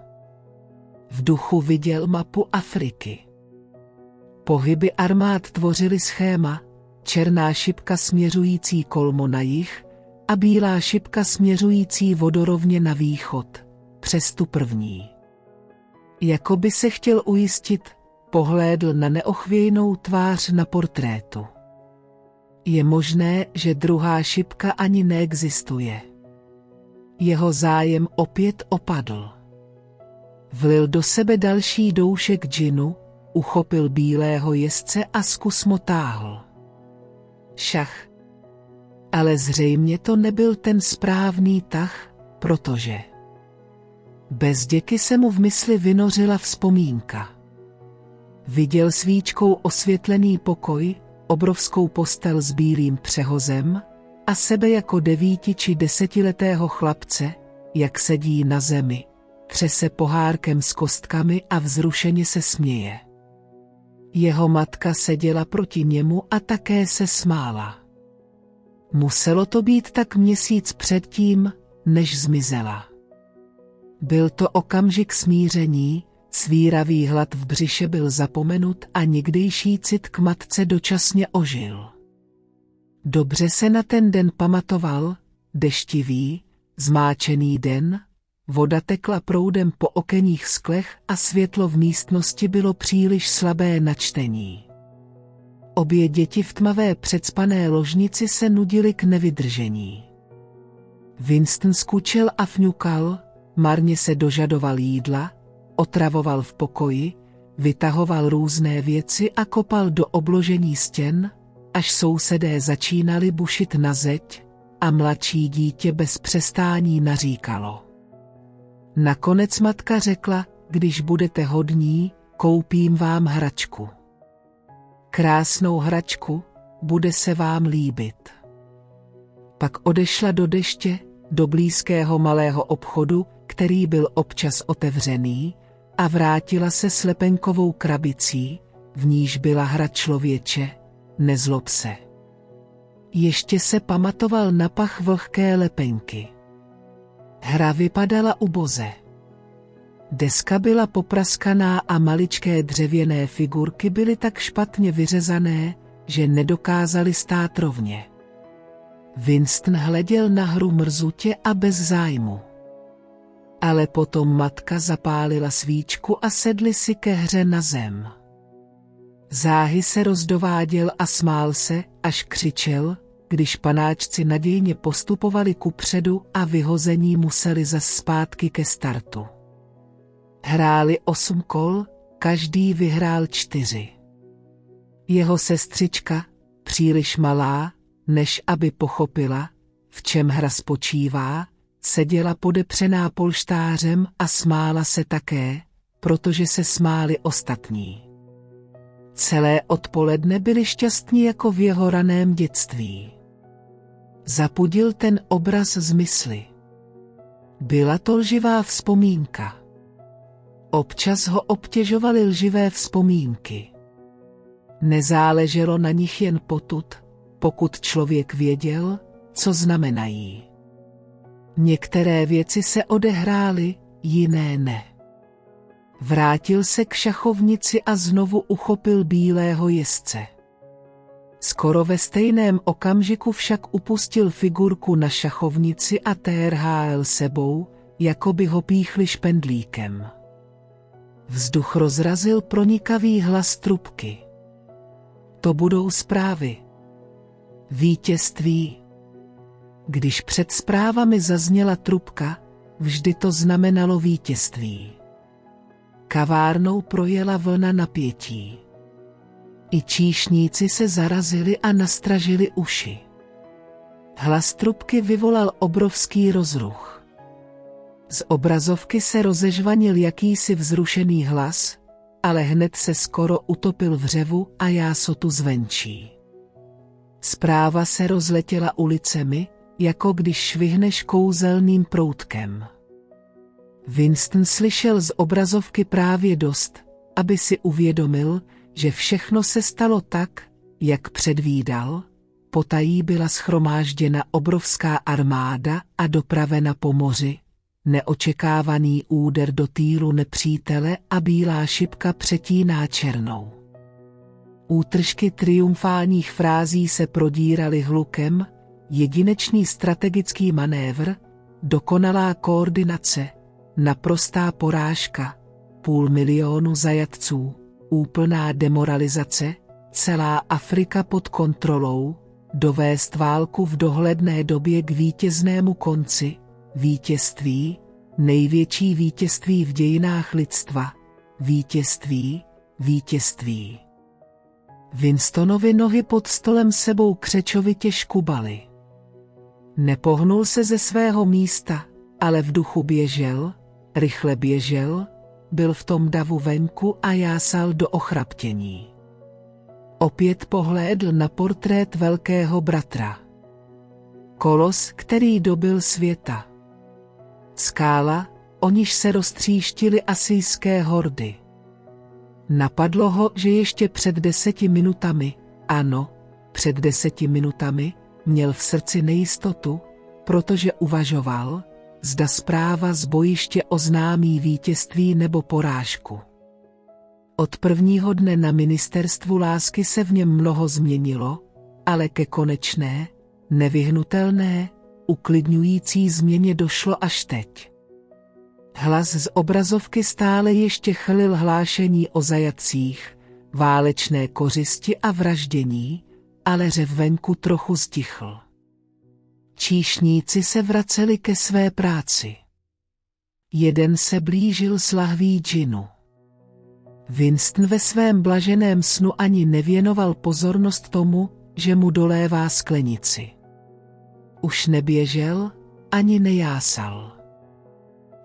V duchu viděl mapu Afriky. Pohyby armád tvořily schéma, černá šipka směřující kolmo na jih a bílá šipka směřující vodorovně na východ, přes tu první. Jakoby se chtěl ujistit, pohlédl na neochvějnou tvář na portrétu. Je možné, že druhá šipka ani neexistuje. Jeho zájem opět opadl. Vlil do sebe další doušek džinu, uchopil bílého jezdce a zkus motáhl. Šach. Ale zřejmě to nebyl ten správný tah, protože... Bez děky se mu v mysli vynořila vzpomínka. Viděl svíčkou osvětlený pokoj, obrovskou postel s bílým přehozem a sebe jako devíti či desetiletého chlapce, jak sedí na zemi, třese pohárkem s kostkami a vzrušeně se směje. Jeho matka seděla proti němu a také se smála. Muselo to být tak měsíc předtím, než zmizela. Byl to okamžik smíření, Svíravý hlad v břiše byl zapomenut a někdejší cit k matce dočasně ožil. Dobře se na ten den pamatoval, deštivý, zmáčený den, voda tekla proudem po okenních sklech a světlo v místnosti bylo příliš slabé na čtení. Obě děti v tmavé předspané ložnici se nudily k nevydržení. Winston skučil a fňukal, marně se dožadoval jídla, Otravoval v pokoji, vytahoval různé věci a kopal do obložení stěn, až sousedé začínali bušit na zeď a mladší dítě bez přestání naříkalo. Nakonec matka řekla, když budete hodní, koupím vám hračku. Krásnou hračku, bude se vám líbit. Pak odešla do deště, do blízkého malého obchodu, který byl občas otevřený, a vrátila se s lepenkovou krabicí, v níž byla hra člověče, nezlob se. Ještě se pamatoval na pach vlhké lepenky. Hra vypadala uboze. Deska byla popraskaná a maličké dřevěné figurky byly tak špatně vyřezané, že nedokázali stát rovně. Winston hleděl na hru mrzutě a bez zájmu. Ale potom matka zapálila svíčku a sedli si ke hře na zem. Záhy se rozdováděl a smál se, až křičel, když panáčci nadějně postupovali kupředu a vyhození museli zas zpátky ke startu. Hráli osm kol, každý vyhrál čtyři. Jeho sestřička, příliš malá, než aby pochopila, v čem hra spočívá, seděla podepřená polštářem a smála se také, protože se smáli ostatní. Celé odpoledne byli šťastní jako v jeho raném dětství. Zapudil ten obraz z mysli. Byla to lživá vzpomínka. Občas ho obtěžovaly lživé vzpomínky. Nezáleželo na nich jen potud, pokud člověk věděl, co znamenají. Některé věci se odehrály, jiné ne. Vrátil se k šachovnici a znovu uchopil bílého jezdce. Skoro ve stejném okamžiku však upustil figurku na šachovnici a TRHL sebou, jako by ho píchli špendlíkem. Vzduch rozrazil pronikavý hlas trubky. To budou zprávy. Vítězství. Když před zprávami zazněla trubka, vždy to znamenalo vítězství. Kavárnou projela vlna napětí. I číšníci se zarazili a nastražili uši. Hlas trubky vyvolal obrovský rozruch. Z obrazovky se rozežvanil jakýsi vzrušený hlas, ale hned se skoro utopil v řevu a jásotu zvenčí. Zpráva se rozletěla ulicemi, jako když švihneš kouzelným proutkem. Winston slyšel z obrazovky právě dost, aby si uvědomil, že všechno se stalo tak, jak předvídal, potají byla schromážděna obrovská armáda a dopravena po moři, neočekávaný úder do týlu nepřítele a bílá šipka přetíná černou. Útržky triumfálních frází se prodíraly hlukem, jedinečný strategický manévr, dokonalá koordinace, naprostá porážka, půl milionu zajatců, úplná demoralizace, celá Afrika pod kontrolou, dovést válku v dohledné době k vítěznému konci, vítězství, největší vítězství v dějinách lidstva, vítězství, vítězství. Winstonovi nohy pod stolem sebou křečovitě škubaly. Nepohnul se ze svého místa, ale v duchu běžel, rychle běžel, byl v tom davu venku a jásal do ochraptění. Opět pohlédl na portrét velkého bratra. Kolos, který dobil světa. Skála, o níž se roztříštily asijské hordy. Napadlo ho, že ještě před deseti minutami, ano, před deseti minutami, měl v srdci nejistotu, protože uvažoval, zda zpráva z bojiště oznámí vítězství nebo porážku. Od prvního dne na ministerstvu lásky se v něm mnoho změnilo, ale ke konečné, nevyhnutelné, uklidňující změně došlo až teď. Hlas z obrazovky stále ještě chlil hlášení o zajacích, válečné kořisti a vraždění, ale řev venku trochu stichl. Číšníci se vraceli ke své práci. Jeden se blížil s lahví džinu. Winston ve svém blaženém snu ani nevěnoval pozornost tomu, že mu dolévá sklenici. Už neběžel, ani nejásal.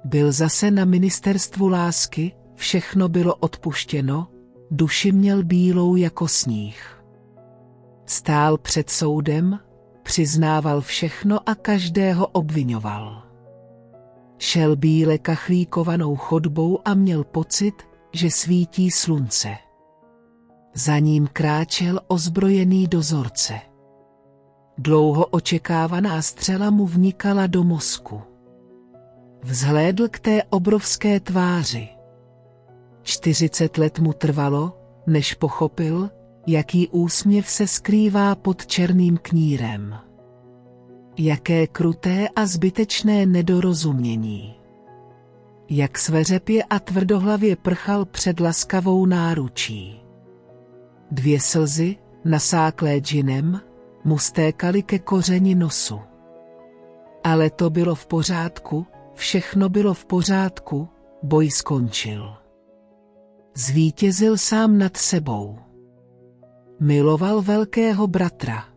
Byl zase na ministerstvu lásky, všechno bylo odpuštěno, duši měl bílou jako sníh. Stál před soudem, přiznával všechno a každého obvinoval. Šel bíle kachlíkovanou chodbou a měl pocit, že svítí slunce. Za ním kráčel ozbrojený dozorce. Dlouho očekávaná střela mu vnikala do mozku. Vzhlédl k té obrovské tváři. Čtyřicet let mu trvalo, než pochopil, jaký úsměv se skrývá pod černým knírem. Jaké kruté a zbytečné nedorozumění. Jak sveřepě a tvrdohlavě prchal před laskavou náručí. Dvě slzy, nasáklé džinem, mu stékaly ke kořeni nosu. Ale to bylo v pořádku, všechno bylo v pořádku, boj skončil. Zvítězil sám nad sebou. Miloval velkého bratra.